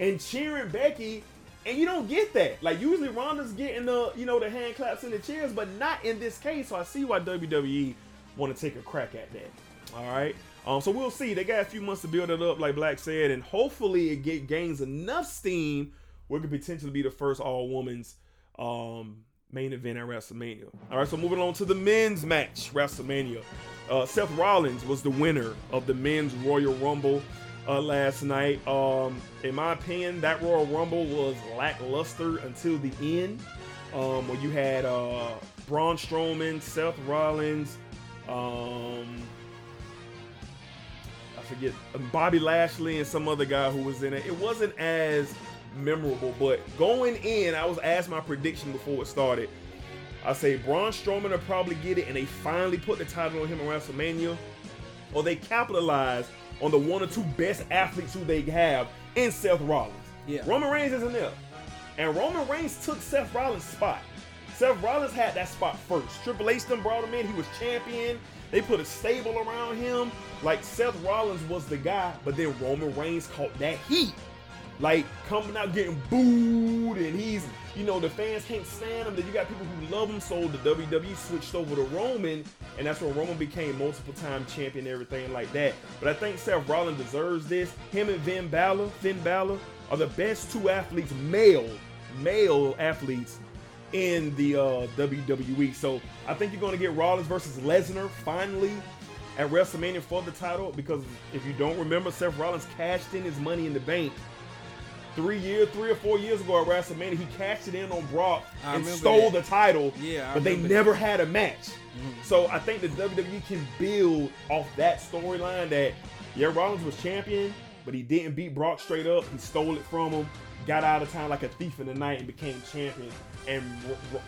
and cheering Becky. And you don't get that. Like usually Ronda's getting the you know the hand claps and the cheers, but not in this case. So I see why WWE want to take a crack at that. All right. Um, so we'll see. They got a few months to build it up, like Black said, and hopefully it get gains enough steam where it could potentially be the first all women's um, main event at WrestleMania. All right, so moving on to the men's match, WrestleMania. Uh, Seth Rollins was the winner of the men's Royal Rumble uh, last night. Um, in my opinion, that Royal Rumble was lackluster until the end, um, where you had uh, Braun Strowman, Seth Rollins, um, I forget Bobby Lashley and some other guy who was in it. It wasn't as memorable, but going in, I was asked my prediction before it started. I say Braun Strowman will probably get it, and they finally put the title on him in WrestleMania, or they capitalize on the one or two best athletes who they have in Seth Rollins. Yeah. Roman Reigns isn't there, and Roman Reigns took Seth Rollins' spot. Seth Rollins had that spot first. Triple H then brought him in. He was champion. They put a stable around him. Like Seth Rollins was the guy, but then Roman Reigns caught that heat. Like coming out getting booed, and he's, you know, the fans can't stand him. Then you got people who love him, so the WWE switched over to Roman, and that's when Roman became multiple time champion and everything like that. But I think Seth Rollins deserves this. Him and Finn Balor, Finn Balor, are the best two athletes, male, male athletes in the uh, WWE. So I think you're going to get Rollins versus Lesnar finally at WrestleMania for the title because if you don't remember, Seth Rollins cashed in his money in the bank three years, three or four years ago at WrestleMania. He cashed it in on Brock I and stole that. the title. Yeah, I but they Mm-hmm. never had a match. So I think the WWE can build off that storyline that yeah, Rollins was champion, but he didn't beat Brock straight up. He stole it from him, got out of town like a thief in the night, and became champion. And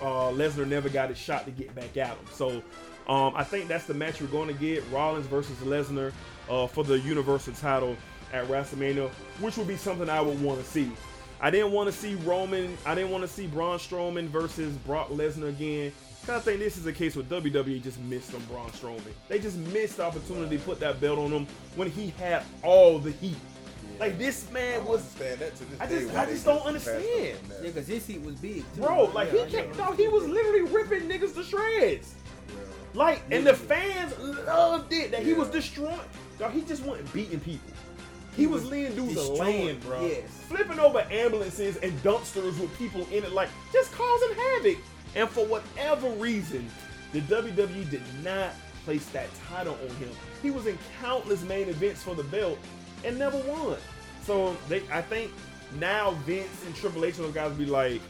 uh, Lesnar never got his shot to get back at him. So um, I think that's the match you're going to get: Rollins versus Lesnar uh, for the Universal title at WrestleMania, which would be something I would want to see. I didn't want to see Roman. I didn't want to see Braun Strowman versus Brock Lesnar again. 'Cause I think this is a case where WWE just missed on Braun Strowman. They just missed the opportunity to put that belt on him when he had all the heat. Like this man don't was, understand that to this I just- why I just don't understand. Yeah, because his heat was big. Too. bro. Like Yeah, he yeah. can't. No, he was literally ripping niggas to shreds. Yeah. Like, and the fans loved it that he was destroying. Dog, he just wasn't beating people. He was leading dudes destroying, lane, bro. yes. Flipping over ambulances and dumpsters with people in it, like just causing havoc. And for whatever reason, the WWE did not place that title on him. He was in countless main events for the belt and never won. So they, I think now Vince and Triple H and those guys be like,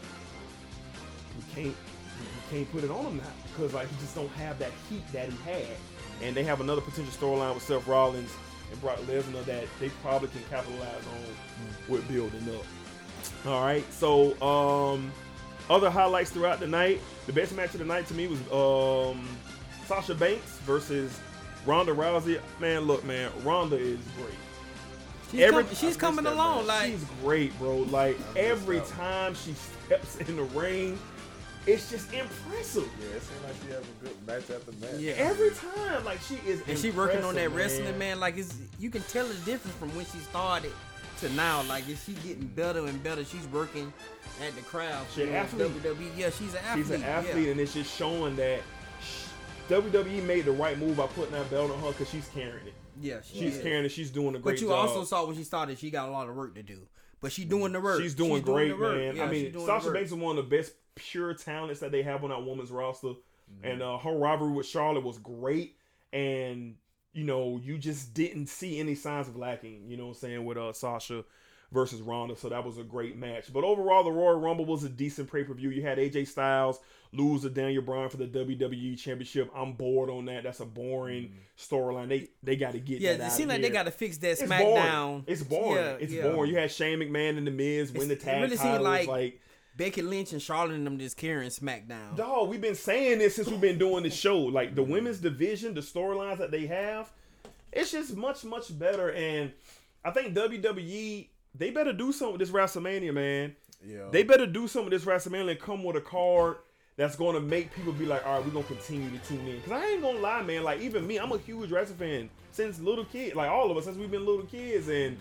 we can't you can't put it on him now because like he just don't have that heat that he had. And they have another potential storyline with Seth Rollins and Brock Lesnar that they probably can capitalize on with building up. All right, so um, other highlights throughout the night. The best match of the night to me was um, Sasha Banks versus Ronda Rousey. Man, look, man, Ronda is great. She's, Every- com- she's coming along. Like She's great, bro. Like every time she steps in the ring, it's just impressive. Yeah, it seems like she has a good match after match. Yeah. Every time, like she is. and she working on that impressive, wrestling, man. Like it's you can tell the difference from when she started to now. Like is she getting better and better? She's working at the crowd. She's an athlete. WWE. Yeah, she's an athlete. She's an athlete, Yeah. and it's just showing that WWE made the right move by putting that belt on her because she's carrying it. Yeah, she She's is. carrying it. She's doing a great But you job. also saw when she started, she got a lot of work to do. But she doing the work. She's doing great, the work. man. Yeah, I mean, Sasha work. Banks is one of the best pure talents that they have on that women's roster, Mm-hmm. and uh, her rivalry with Charlotte was great. And you know, you just didn't see any signs of lacking. You know, what I'm saying with uh, Sasha versus Ronda, so that was a great match. But overall, the Royal Rumble was a decent pay per view. You had AJ Styles lose to Daniel Bryan for the WWE Championship. I'm bored on that. That's a boring mm. storyline. They they got to get. Yeah, that it seems like they got to fix that It's SmackDown. boring. It's boring. Yeah, it's yeah. boring. You had Shane McMahon and the Miz win the it tag really titles. like- like Becky Lynch and Charlotte and them just carrying SmackDown. Dog, we've been saying this since we've been doing the show. Like the women's division, the storylines that they have, it's just much, much better. And I think WWE, they better do something with this WrestleMania, man. Yeah. They better do some of this WrestleMania and come with a card that's gonna make people be like, all right, we're gonna continue to tune in. Cause I ain't gonna lie, man. Like even me, I'm a huge wrestling fan since little kid. Like all of us since we've been little kids. And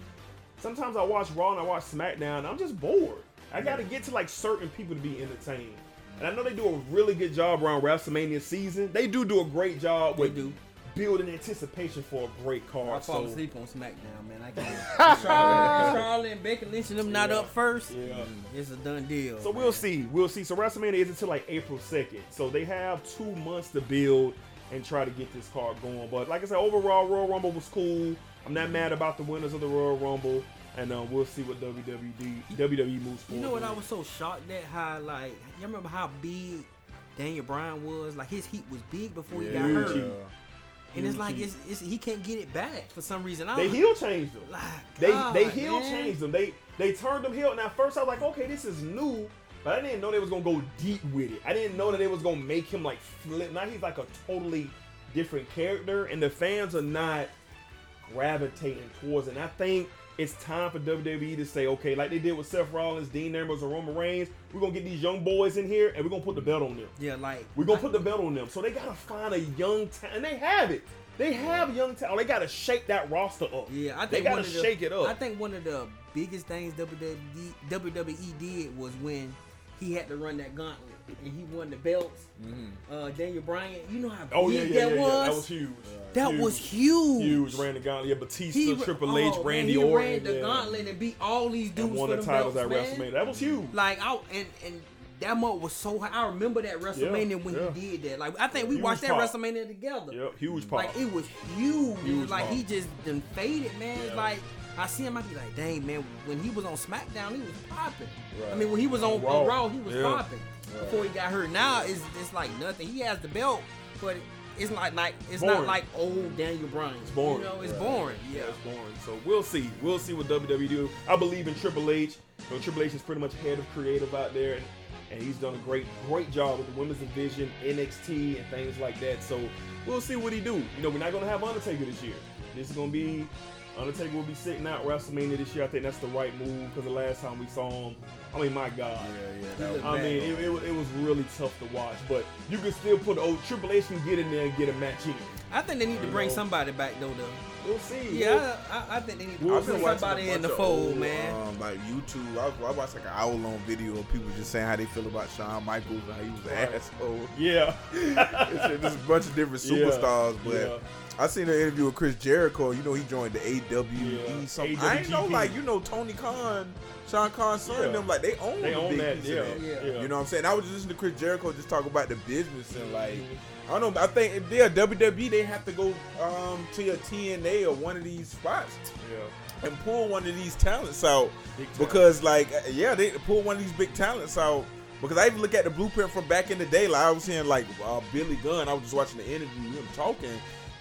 sometimes I watch Raw and I watch SmackDown. And I'm just bored. I gotta get to like certain people to be entertained. And I know they do a really good job around WrestleMania season. They do do a great job They with do. Building anticipation for a great card. I fall so- asleep on SmackDown, man. I can't. Charlotte, Charlotte and Becky Lynch and them not up first. Yeah. It's a done deal. So we'll see. We'll see. So WrestleMania is until like April 2nd. So they have two months to build and try to get this card going. But like I said, overall, Royal Rumble was cool. I'm not mad about the winners of the Royal Rumble. And uh, we'll see what WWE, WWE moves forward. You know what I was so shocked at how like you remember how big Daniel Bryan was? Like his heat was big before he got Huge hurt. heat. And it's like mm-hmm. it's, it's he can't get it back for some reason. I They heel changed them. Like, They God, they heel man. changed them. They they turned them heel. Now first I was like, okay, this is new, but I didn't know they was gonna go deep with it. I didn't know that they was gonna make him like flip. Now he's like a totally different character, and the fans are not gravitating towards it. And I think it's time for WWE to say, okay, like they did with Seth Rollins, Dean Ambrose, and Roman Reigns, we're gonna get these young boys in here and we're gonna put the belt on them. Yeah, like We're gonna put the belt on them. So they gotta find a young talent, and they have it. They have young talent. Oh, they gotta shake that roster up. Yeah, I think they gotta the, shake it up. I think one of the biggest things WWE, WWE did was when he had to run that gauntlet and he won the belts. Uh, Daniel Bryan, you know how oh big yeah, yeah, that yeah, was. yeah. That was huge. That Huge. was huge. huge. Ran the gauntlet. Yeah, Batista, He, Triple H, oh, Randy man, he Orton. ran the yeah. gauntlet and beat all these dudes and won for the titles belts, at man. WrestleMania. That was huge. Like I and and that month was so high. I remember that WrestleMania when yeah. he did that. Like I think we Huge watched that pop. WrestleMania together. Yep, huge pop. Like it was huge. Huge like pop. he just done faded, man. It's Yeah. like I see him, I be like, dang man, when he was on SmackDown, he was popping. I mean, when he was on Raw. on Raw, he was Yeah. popping before he got hurt. Now it's it's like nothing. He has the belt, but it's not like it's not like old Daniel Bryan. It's boring. You know, it's Right. boring. Yeah. Yeah, it's boring. So we'll see. We'll see what WWE do. I believe in Triple H. You know, Triple H is pretty much head of creative out there, and, and he's done a great, great job with the women's division, NXT, and things like that. So we'll see what he do. You know, we're not gonna have Undertaker this year. This is gonna be Undertaker will be sitting out WrestleMania this year. I think that's the right move because the last time we saw him, I mean, my God. Yeah, yeah. That was, I mean, it, it, was- it was really tough to watch, but you can still put old Triple H can get in there and get a match in. I think they need to bring know. somebody back though. Though. We'll see. Yeah, I, I, I think they need to We'll I've put somebody a in the fold, old, man. Um, like YouTube, I, I watched like an hour long video of people just saying how they feel about Shawn Michaels and how he was an Right. asshole. Yeah. it's just a bunch of different Yeah, superstars, but yeah. I seen an interview with Chris Jericho. You know, he joined the AEW. Yeah, Something. I ain't know, like you know, Tony Khan, Sean Khan's son, Yeah. them like they own. They a own big that, piece yeah, that. yeah. You know what I'm saying? I was listening to Chris Jericho just talk about the business and like. I don't know. I think if they're WWE, they have to go um, to your TNA or one of these spots Yeah. and pull one of these talents out Big time. because like uh, yeah they pull one of these big talents out because I even look at the blueprint from back in the day like I was hearing like uh, Billy Gunn I was just watching the interview him talking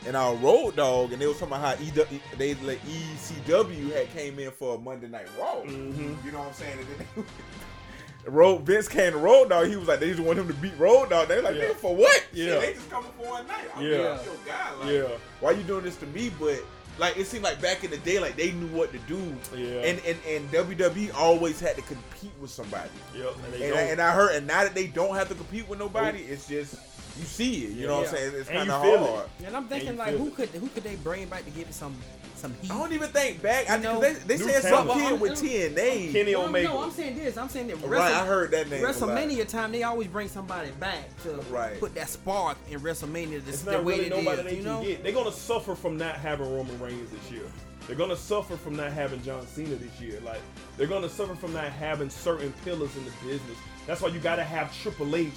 and our Road Dog and they was talking about how EW, they like ECW had came in for a Monday Night Raw Mhm. you know what I'm saying and then they- Road Vince came to Road Dog he was like they just want him to beat Road Dog they like Yeah. "Nigga, for what Yeah. Shit, they just coming for one night I'm Yeah. like, yo, God, like, Yeah. why you doing this to me? But like it seemed like back in the day, like they knew what to do. Yeah. And and and WWE always had to compete with somebody. Yep. And they And I, and I heard, and now that they don't have to compete with nobody, it's just you see it. You know what I'm saying? It's And kind you of feel it. hard. And I'm thinking you like, who could who could they bring back to give it some some heat? I don't even think back. I You know, know they, they said some talent. kid with I'm- TNA. Kenny Omega. No, I'm saying this. I'm saying that. Right, Wrestle- I heard that name. a lot. WrestleMania time, they always bring somebody back to Right. put that spark in WrestleMania. The, It's the not way really it is, nobody they you can know. get. They're gonna suffer from not having Roman Reigns this year. They're gonna suffer from not having John Cena this year. Like they're gonna suffer from not having certain pillars in the business. That's why you gotta have Triple H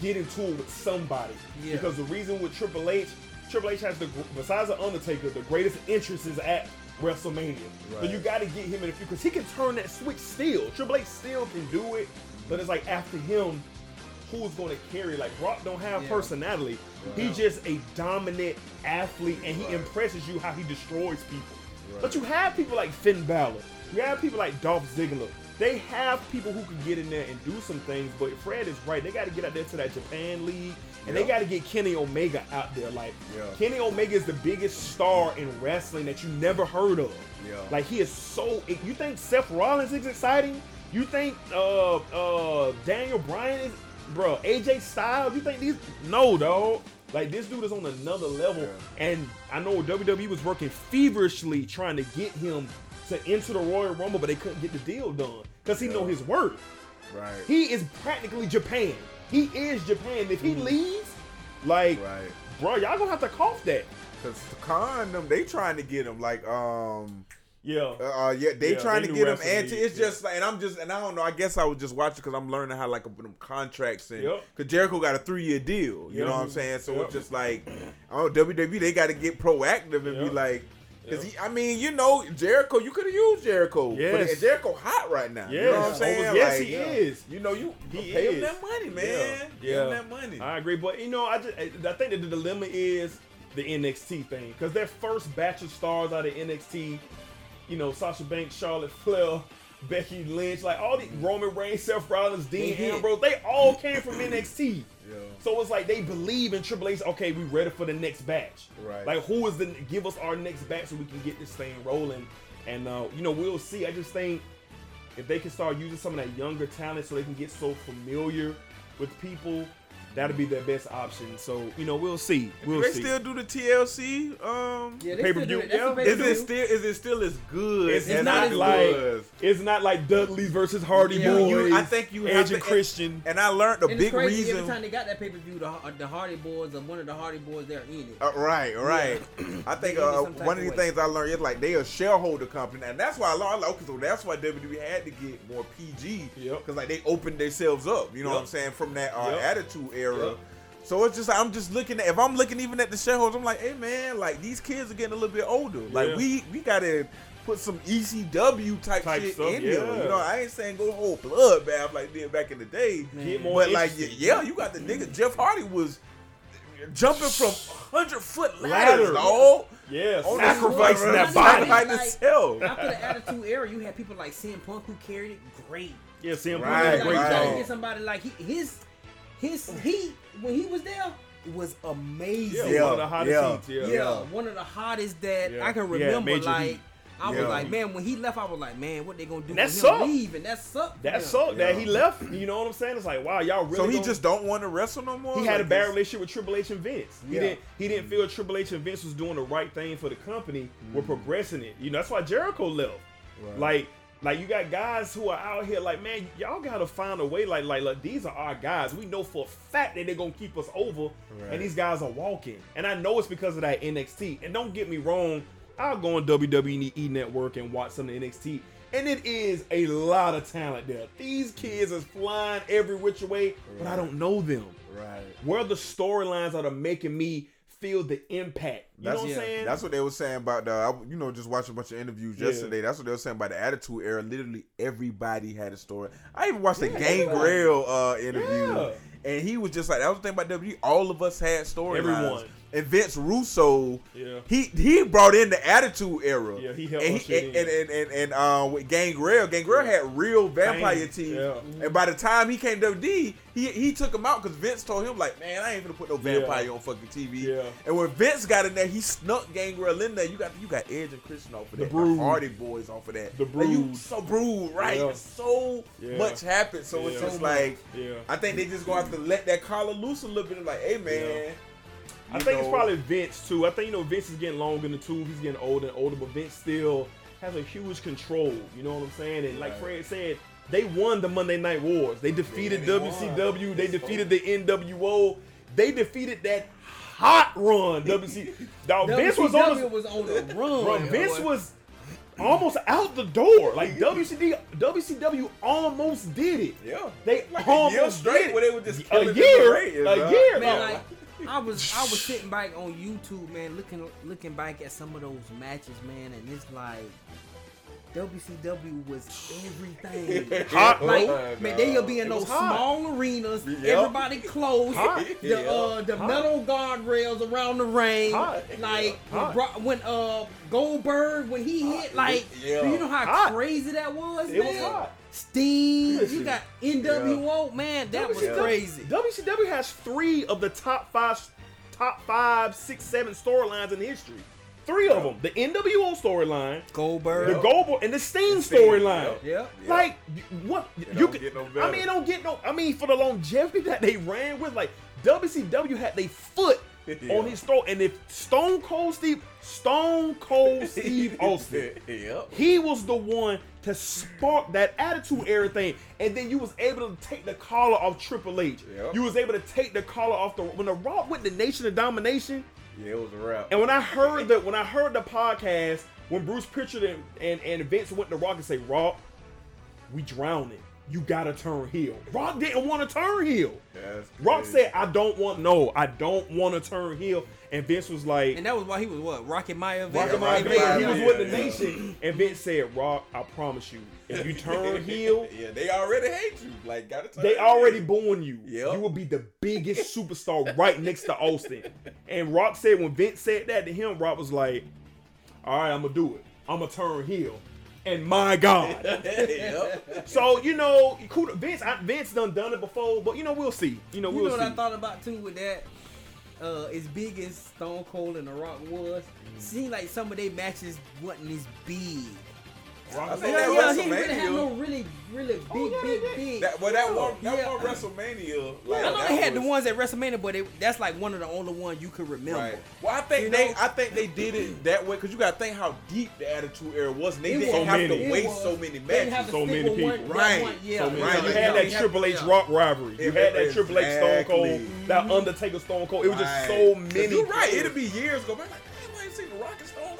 get into it with somebody. Yeah. Because the reason with Triple H, Triple H has the besides the Undertaker, the greatest interest is at WrestleMania. So you gotta get him in the because he can turn that switch still. Triple H still can do it, but it's like after him, who's going to carry? Like Brock don't have Yeah. personality. He's just a dominant athlete, and he impresses you how he destroys people. But you have people like Finn Balor. You have people like Dolph Ziggler. They have people who can get in there and do some things. But Fred is right. They got to get out there to that Japan league, and they got to get Kenny Omega out there. Like Yeah. Kenny Omega is the biggest star in wrestling that you never heard of. Yeah. Like he is so. You think Seth Rollins is exciting? You think uh uh Daniel Bryan is bro, AJ Styles, you think these no dog. Like this dude is on another level. And I know WWE was working feverishly trying to get him to enter the Royal Rumble, but they couldn't get the deal done. Because he know his worth. Right. He is practically Japan. He is Japan. If he leaves, like Mm. Right. bro, y'all gonna have to cough that. Cause Khan them, they trying to get him like um Yeah. uh, uh yeah they Yeah, trying they to get him anti. league, It's just like and I'm just and I don't know. I guess I was just watching because I'm learning how like them contracts and Yep. cause Jericho got a three year deal. You Yep. know what I'm saying? So Yep. it's just like oh WWE they got to get proactive and be like. Cause he, I mean, you know, Jericho, you could have used Jericho. But Yes. and Jericho hot right now. You know what I'm saying? Oh, yes, Like, he is. You know, you He pay him that money, man. Yeah. Pay him that money. I agree, but you know, I just I think that the dilemma is the NXT thing because their first batch of stars out of NXT, you know, Sasha Banks, Charlotte Flair, Becky Lynch, like all the Roman Reigns, Seth Rollins, Dean. Ambrose, they all came from NXT. Yeah. So it's like they believe in Triple H. Okay, we ready for the next batch. Right. Like who is the give us our next batch so we can get this thing rolling, and uh, you know we'll see. I just think if they can start using some of that younger talent so they can get so familiar with people, that'll be their best option. So you know we'll see. We'll they see. still do the TLC. Um, Yeah, Pay-per-view, still do it. That's yeah. is it still is it still as good? It's, as not it like was? it's not like Dudley versus Hardy Yeah. Boys. You- I think you have Edge and to- Christian. And I learned a And big it's crazy. reason. Every time they got that pay per view, the, Har- the Hardy Boys or one of the Hardy Boys, they're in it. Uh, right, right. I think They uh, one of of the way. things I learned is like they are a shareholder company, and that's why I learned. Like, okay, so that's why WWE had to get more PG, Yep. because like they opened themselves up. You know what I'm saying from that uh, Yep. Attitude era. Yep. So it's just I'm just looking at if I'm looking even at the shareholders, I'm like, hey man, like these kids are getting a little bit older. Like Yeah. we we gotta put some ECW type, Type shit stuff, in here. yeah. You know, I ain't saying go whole bloodbath like they did back in the day. Get more But like, yeah, you got the nigga. Mm-hmm. Jeff Hardy was jumping from hundred foot ladders, Ladder. dog. Yeah, On sacrificing the- that Like- body. By Like- himself. After the Attitude Era, you had people like CM Punk who carried it great. Yeah, CM Punk Right, had a like, great you right. gotta get somebody like he, his his he when he was there was amazing. Yeah, one of the hottest Yeah. seats. Yeah. Yeah, one of the hottest that Yeah. I can remember. Major like Heat. I was like, man, when he left, I was like, man, what they gonna do That with sucked. him leaving? That sucked. That them. sucked that he left. You know what I'm saying? It's like, wow, y'all really. So he gonna- just don't want to wrestle no more. He had a Like bad this- relationship with Triple H and Vince. He didn't. He didn't feel Triple H and Vince was doing the right thing for the company. We're mm. progressing it. You know that's why Jericho left. Right. Like, like you got guys who are out here like, man, y'all gotta find a way. Like, like, like these are our guys. We know for a fact that they're gonna keep us over, Right. and these guys are walking. And I know it's because of that NXT. And don't get me wrong, I'll go on WWE Network and watch some of the NXT. And it is a lot of talent there. These kids is flying every which way, but I don't know them Right. where the storylines that are making me feel the impact. You That's, know what I'm saying? that's what they were saying about the. I, you know, just watching a bunch of interviews Yeah. yesterday. That's what they were saying about the Attitude Era. Literally everybody had a story. I even watched the Yeah, Gangrel uh, interview, Yeah. and he was just like, "That was the thing about WWE. All of us had storylines." Everyone. And Vince Russo, Yeah. he he brought in the Attitude Era. Yeah, he helped and, shit and, and, and, and, and, uh, with Gangrel, Gangrel had real vampire Bang. teeth. Yeah. And by the time he came to WWE, he he took him out because Vince told him like, man, I ain't gonna put no Yeah. vampire on fucking TV. Yeah. And when Vince got in there, he snuck Gangrel in there. You got you got Edge and Christian off of The that. Brood. Hardy Boys off of that. The Like, you Brood. so brood, right? Yeah. So Yeah. much happened. So it's just like Yeah. I think they just gonna have to let that collar loose a little bit. Like, hey man. I you think it's probably Vince too. I think you know Vince is getting long in the tooth. He's getting older and older, but Vince still has a huge control. You know what I'm saying? And like Right. Fred said, they won the Monday Night Wars. They defeated they WCW. They defeated the NWO. They defeated that hot run. WC. Dog, Vince was on. WCW the- was on the run. Bro, Vince boy. was almost out the door. Like WCD, WCW almost did it. Yeah. They Like a year almost straight did it. where they were just a killing year, in ratings, a huh? year, man, like I was I was sitting back on YouTube, man, looking looking back at some of those matches, man, and it's like WCW was everything. Hot, like, Oh, man, they'll be in those was hot. small arenas, Yep. everybody close, Hot. the Yeah. uh the Hot. metal guardrails around the ring, like Hot. when, when uh Goldberg when he hit, like, Yeah. do you know how Hot. crazy that was? It was man? hot. Sting, Listen. you got NWO, man, that was crazy. WCW has three of the top five, top five, six, seven storylines in history. Three of them. The NWO storyline, Goldberg. the Goldberg, and the Sting Sting, storyline. Yep. Like what you don't could, get no I mean, it don't get no. I mean, for the longevity that they ran with, like WCW had their foot Yeah. on his throat, and if Stone Cold Steve, Stone Cold Steve Austin, yep. he was the one to spark that attitude era thing, and then you was able to take the collar off Triple H. Yep. You was able to take the collar off the when the Rock went the Nation of Domination. Yeah, it was a wrap. And when I heard the when I heard the podcast when Bruce Pritchard and, and, and Vince went to Rock and say, Rock, we drowning. You gotta turn heel. Rock didn't want to turn heel. That's Rock said, I don't want no, I don't want to turn heel. And Vince was like, And that was why he was what? Rocky Maivia. Rocket Yeah, Rocket Rocket he was with the yeah. nation. And Vince said, Rock, I promise you, if you turn heel, yeah, they already hate you. Like, gotta turn they heel. already booing you. Yep. You will be the biggest superstar right next to Austin. And Rock said when Vince said that to him, Rock was like, All right, I'm gonna do it. I'm gonna turn heel. And my God. yep. so, you know, kudos- Vince I, Vince done done it before, but you know, we'll see. You know, we'll you know what see. I thought about too with that? Uh, as big as Stone Cold and The Rock was, Mm. seemed like some of their matches wasn't as big. Rock I think like, that yeah, he didn't really have no really, really oh, big, Oh, yeah, big, big. That, well, that one, that Yeah. one WrestleMania. Like, I know they had the ones at WrestleMania, but it, that's like one of the only ones you could remember. Right. Well, I think You they, know? I think they did it that way because you got to think how deep the Attitude Era was. And they It didn't was- have so to waste so many They matches. So many with one- people. Right. one- yeah, So many- Right, you had yeah, that yeah, Triple H yeah. Rock rivalry. You had that Triple H Stone Cold, that Undertaker Stone Cold. It was just so many. You're right. It'll be years go back.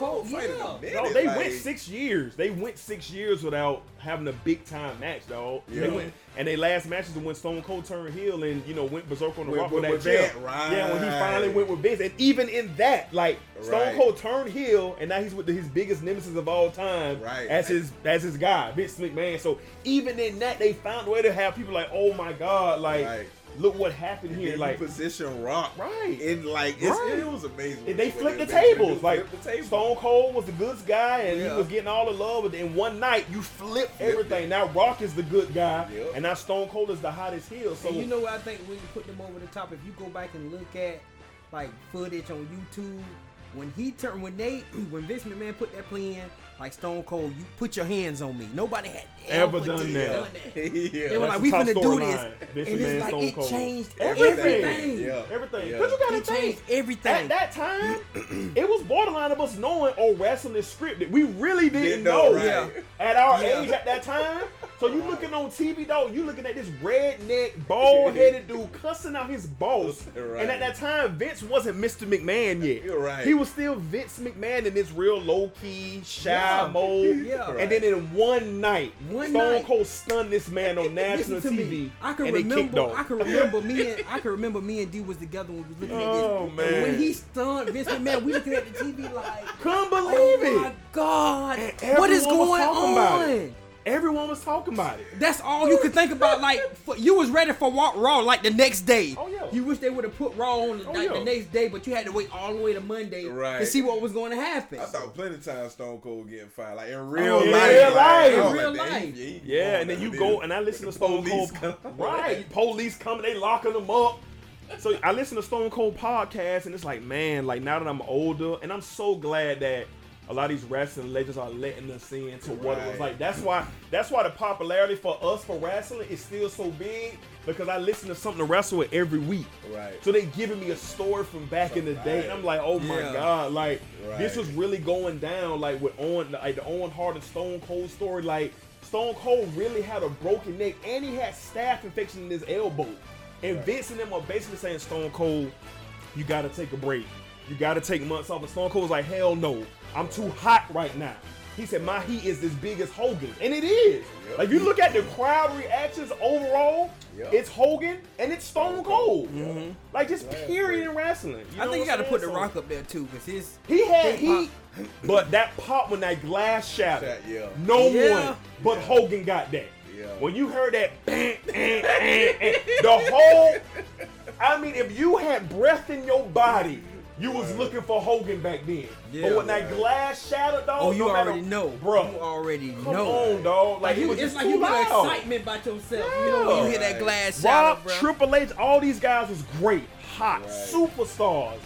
Cold Cold, fight in a minute. No, they like, went six years. They went six years without having a big time match, dog. They went, and they last matches when Stone Cold turned heel and you know went berserk on the Went rock with- with, with that chair. Right. Yeah, when he finally went with Vince, and even in that, like Stone Right. Cold turned heel, and now he's with his biggest nemesis of all time, Right. As his as his guy, Vince McMahon. So even in that, they found a way to have people like, oh my god, like Right. Look what happened here, like. position Rock Right. in like it's, Right. it was amazing. And they flipped the they- they tables. Like the tables. Stone Cold was the good guy, and Yeah. he was getting all the love. But in one night, you flip everything. it. Now Rock is the good guy, Yep. and now Stone Cold is the hottest heel. So And you know what I think we can put them over the top. If you go back and look at like footage on YouTube, when he turned when they when Vince McMahon put that play in, like Stone Cold, you put your hands on me. Nobody had Ever ever, done that. done that. yeah. They were That's like, the we top finna do storyline. this, and it's like Stone it Cold. changed Everything. everything. Yeah. everything. Yeah. Cause you gotta It think everything. at that time, it was borderline of us knowing oh wrestling is scripted. We really didn't, Didn't know. know, right. At our Yeah. age at that time. So you looking on TV though, you looking at this redneck, bald headed dude cussing out his boss. Right. And at that time, Vince wasn't Mr. McMahon yet. You're right. He was still Vince McMahon in this real low key, shy Yeah. mode. Yeah. And then in one night, One Stone night. Cold stunned this man on national TV. me. I can and they remember. off. I can remember me and I can remember me and D was together when we was looking Oh, at this. Oh, and man. when he stunned Vince McMahon, we looking at the TV like, Couldn't oh believe my it. god, And what is going talking about it. on? Everyone was talking about it. That's all you could think about. Like for, you was ready for Wa- Raw like the next day. Oh, yeah. You wish they would have put Raw on the, Oh, like, yeah. the next day, but you had to wait all the way to Monday to see what was going to happen. I thought plenty of times Stone Cold getting fired, like in oh, real Oh, life. in like, real life. was In real damn, life. he- he Yeah, and then you go and I listen to Stone Cold. come. Right, police coming, they locking them up. So I listen to Stone Cold podcast, and it's like, man, like now that I'm older, and I'm so glad that a lot of these wrestling legends are letting us in to what it was like. That's why, that's why the popularity for us for wrestling is still so big because I listen to something to wrestle with every week. Right. So they giving me a story from back in the day, and I'm like, oh my Yeah. god, like this was really going down, like with Owen, like the Owen Hart and Stone Cold story. Like Stone Cold really had a broken neck, and he had staph infection in his elbow. And Vince and them are basically saying, Stone Cold, you got to take a break. You got to take months off. And Stone Cold was like, hell no, I'm too hot right now. He said, my heat is as big as Hogan. And it is. Yep. Like, if you look at the crowd reactions overall, Yep. it's Hogan and it's Stone Cold. Mhm. Like, just Right. period in wrestling. You I know think you got to put the Rock up there too, because his He had Hip heat, but that pop when that glass shattered, Shot, yeah. no Yeah. one but Hogan got that. Yeah. When you heard that, bang, bang, bang, bang, the whole, I mean, if you had breath in your body, you was Right. looking for Hogan back then. Yeah. but when that glass shattered, dog, oh, you no matter- already know, bro. You already Come know. on, dog. Like, Like it you, was it's just like too you get loud. excitement about yourself. You know when you hear that Right. glass Rob, shatter, bro. Triple H, all these guys was great, hot, Right. superstars.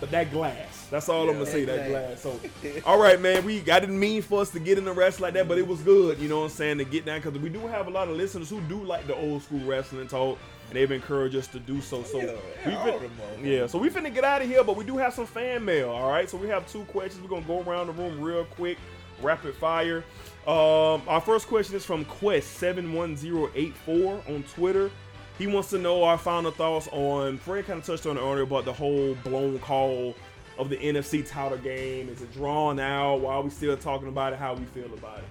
but that glass. That's all I'm gonna say. That That glass. So, all right, man. We I didn't mean for us to get in the wrestling like that, but it was good. You know what I'm saying to get down because we do have a lot of listeners who do like the old school wrestling talk, and they've encouraged us to do so. So Yeah, we fin- yeah. So we finna get out of here, but we do have some fan mail. All right. So we have two questions. We're gonna go around the room real quick, rapid fire. Um, our first question is from Quest seven one zero eight four on Twitter. He wants to know our final thoughts on. Fred kind of touched on it earlier, about the whole blown call of the NFC title game. Is it drawn out? Why are we still talking about it? How we feel about it?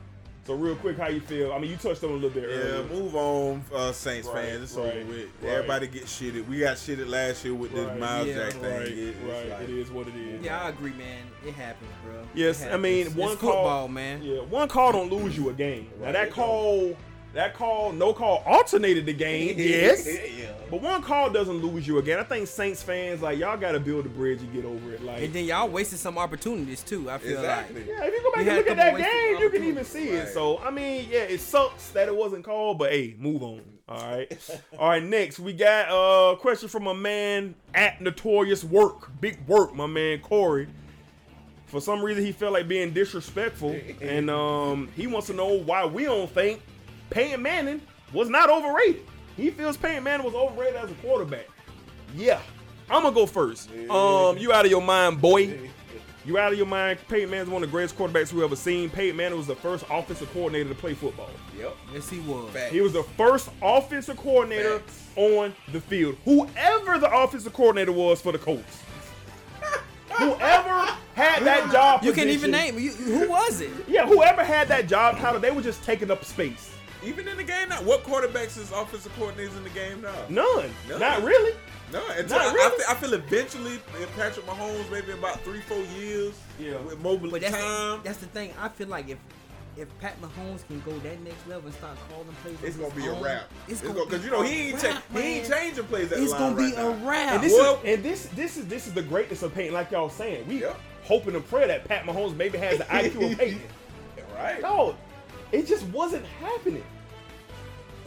So real quick, how you feel? I mean, you touched on a little bit Yeah, earlier. move on, uh, Saints Right, fans. It's right, over with. right. Everybody get shitted. We got shitted last year with this Myles yeah, Jack thing. Right, It- it's right. like- it is what it is. Yeah, I agree, man. It happens, bro. Yes, It I mean one it's call, football, man. Yeah, one call don't lose you a game. Now that call, that call, no call alternated the game. yes, yeah. but one call doesn't lose you again. I think Saints fans like y'all got to build a bridge and get over it. Like, And then y'all wasted some opportunities too. I feel Exactly. like. yeah, if you go back You and look at that game, you can even opportunities. see it. So I mean, yeah, it sucks that it wasn't called, but hey, move on. All right, all right. Next, we got a question from a man at Notorious Work, big work, my man Corey. For some reason, he felt like being disrespectful, and um, he wants to know why we don't think Peyton Manning was not overrated. He feels Peyton Manning was overrated as a quarterback. Yeah, I'm gonna go first. Um, you out of your mind, boy. You out of your mind. Peyton Manning's one of the greatest quarterbacks we ever seen. Peyton Manning was the first offensive coordinator to play football. Yep. Yes, he was. Fact. He was the first offensive coordinator Facts. on the field. Whoever the offensive coordinator was for the Colts. Whoever had that job You can even name you, who was it? Yeah, whoever had that job title, they were just taking up space. Even in the game now, what quarterbacks is offensive coordinators in the game now? None. None. Not really. No, until Not I, really. I, feel, I feel eventually in Patrick Mahomes, maybe about three, four years, Yeah. with mobile But that's time, that's the thing. I feel like if if Pat Mahomes can go that next level and start calling plays, it's gonna his be a own, wrap. It's, It's gonna gonna because you know he ain't wrap, cha- he ain't changing plays. At the It's line gonna be right a now. wrap. And this Well- is and this this is this is the greatness of Peyton, like y'all saying. We Yep. hoping and pray that Pat Mahomes maybe has the IQ of Peyton. Right. No, it just wasn't happening.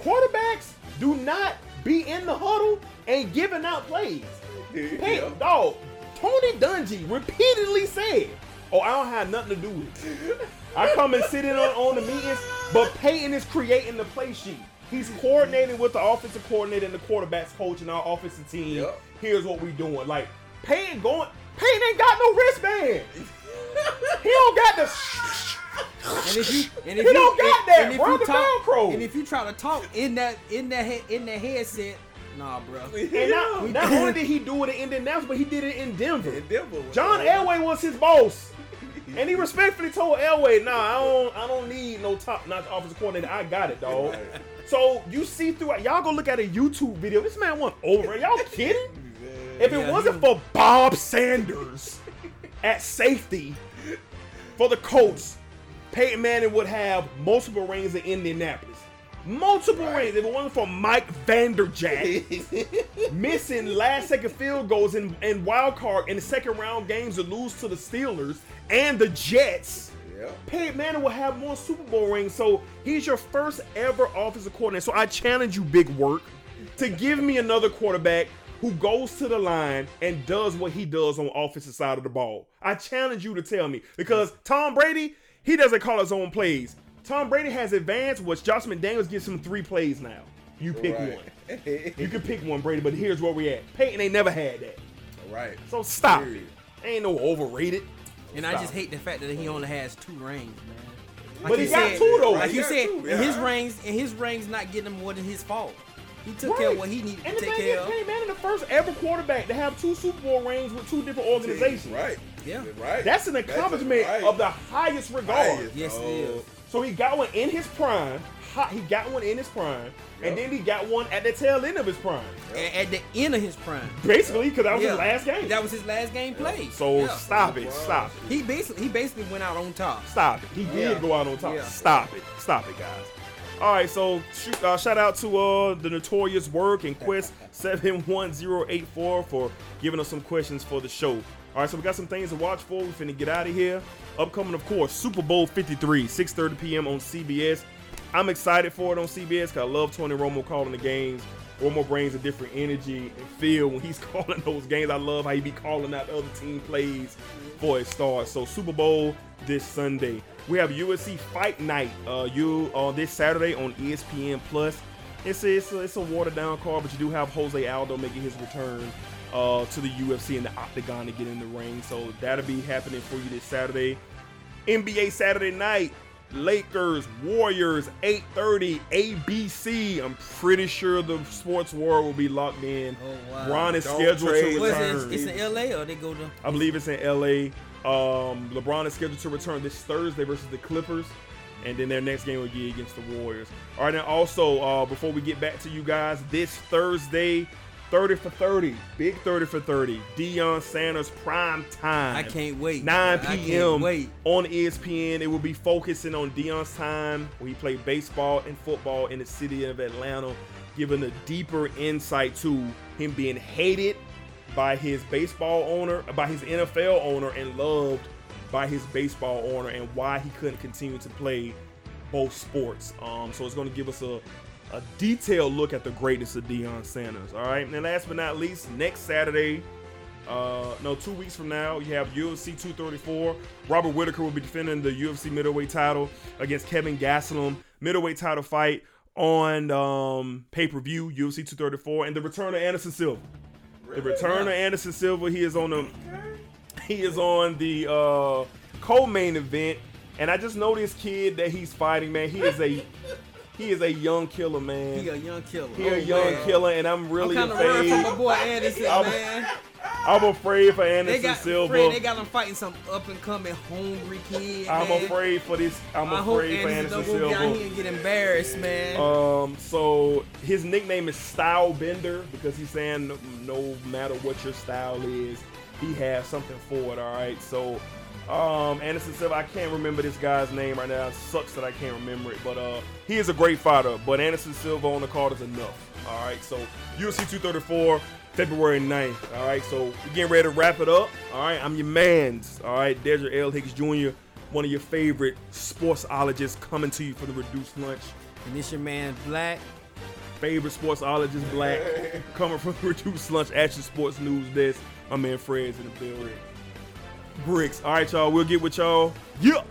Quarterbacks do not be in the huddle and giving out plays. Peyton, Yep. dog, Tony Dungy repeatedly said, "Oh, I don't have nothing to do with it. I come and sit in on, on the meetings, but Peyton is creating the play sheet. He's coordinating with the offensive coordinator and the quarterbacks coach and our offensive team. Yep. Here's what we're doing. Like Peyton going, Peyton ain't got no wristband. he don't got the." And if you and if He you don't got and- that, and if bro. you The talk, Velcro. and if you try to talk in that in that he- in that headset, nah, bro. And not, not only did he do it in Indianapolis, but he did it in Denver. In Denver, John Elway was his boss. And he respectfully told Elway, nah, I don't I don't need no top notch offensive coordinator. I got it, dog. So you see through y'all go look at a YouTube video. This man went over. Y'all kidding? If it Yeah, wasn't he- for Bob Sanders at safety for the Colts, Peyton Manning would have multiple rings in Indianapolis. Multiple rings. If it wasn't for Mike Vanderjagt missing last second field goals in, in wild card in the second round games to lose to the Steelers and the Jets. Yep. Peyton Manning will have more Super Bowl rings, so he's your first ever offensive coordinator. So I challenge you, Big Work, to give me another quarterback who goes to the line and does what he does on the offensive side of the ball. I challenge you to tell me because Tom Brady, he doesn't call his own plays. Tom Brady has advanced, which Josh McDaniels gives him three plays now. You pick Right. one. You can pick one, Brady, but here's where we at. Peyton ain't never had that. right. So stop Period. it. Ain't no overrated. And I just hate the fact that he only has two rings, man. Like But you he got said- two, though. Like He you said, two, and his rings and his rings not getting him more than his fault. He took care of what he needed and to the take thing care is, of. Peyton Manning the first ever quarterback to have two Super Bowl rings with two different organizations. Right. Yeah. Right. That's an accomplishment right. of the highest regard. Highest. Yes, it is. So he got one in his prime. Hi- He got one in his prime, and Yep. then he got one at the tail end of his prime. A- At the end of his prime. Basically, because that was Yeah. his last game. That was his last game played. so Yeah. stop it, stop it, He basically he basically went out on top. stop it. He did Yeah. go out on top. Yeah. Stop it, stop it, guys. All right, so shoot, uh, shout out to uh, the notorious work and Quest seven one zero eight four for giving us some questions for the show. All right, so we got some things to watch for. We're finna get out of here. Upcoming, of course, Super Bowl 53, 6:30 p.m. on CBS. I'm excited for it on CBS because I love Tony Romo calling the games. Romo brings a different energy and feel when he's calling those games. I love how he be calling out the other team plays for his stars. So Super Bowl this Sunday. We have UFC Fight Night. Uh, you on this Saturday on ESPN Plus. It's a, it's a, it's a watered down card, but you do have Jose Aldo making his return uh, to the UFC in the octagon to get in the ring. So that'll be happening for you this Saturday. NBA Saturday night. Lakers, Warriors, 8:30 ABC. I'm pretty sure the sports war will be locked in. Oh, wow. Ron is Don't scheduled trade to What is return. it? It's in LA or they go to? I believe it's in LA. Um, LeBron is scheduled to return this Thursday versus the Clippers, and then their next game will be against the Warriors. All right, and also uh, before we get back to you guys, this Thursday, 30 for 30, big 30 for 30, Deion Sanders prime time. I can't wait. 9 p.m. wait. on ESPN. It will be focusing on Deion's time where he played baseball and football in the city of Atlanta, giving a deeper insight to him being hated by his baseball owner, by his NFL owner, and loved by his baseball owner, and why he couldn't continue to play both sports. Um, so it's going to give us a a detailed look at the greatness of Deion Sanders. All right, and last but not least, next Saturday, uh, no, two weeks from now, you have UFC 234. Robert Whitaker will be defending the UFC middleweight title against Kelvin Gastelum. Middleweight title fight on um, pay per view, UFC 234, and the return of Anderson Silva. The return of Anderson Silva. He is on the he is on the uh, co-main event, and I just know this kid that he's fighting. Man, he is a he is a young killer, man. He a young killer. He a Oh, young man. killer, and I'm I'm really kind of worried for my boy Anderson, I'm- man. I'm afraid for Anderson They got Silva. Fred, they got him fighting some up and coming hungry kid. I'm man. afraid for this. I'm I hope afraid for Anderson Anderson don't go down here and get embarrassed, man. Um, so his nickname is Style Bender because he's saying no, no matter what your style is, he has something for it. All right, so um, Anderson Silva, I can't remember this guy's name right now. It sucks that I can't remember it, but uh, he is a great fighter. But Anderson Silva on the card is enough. All right, so UFC 234, February 9th. All right, so we're getting ready to wrap it up. All right, I'm your man's. All right, Desert L. Hicks Jr., one of your favorite sportsologists coming to you for the reduced lunch and this your man Black. favorite sportsologist black coming from the reduced lunch action sports news desk my man fred's in the building bricks. All right y'all we'll get with y'all. Yeah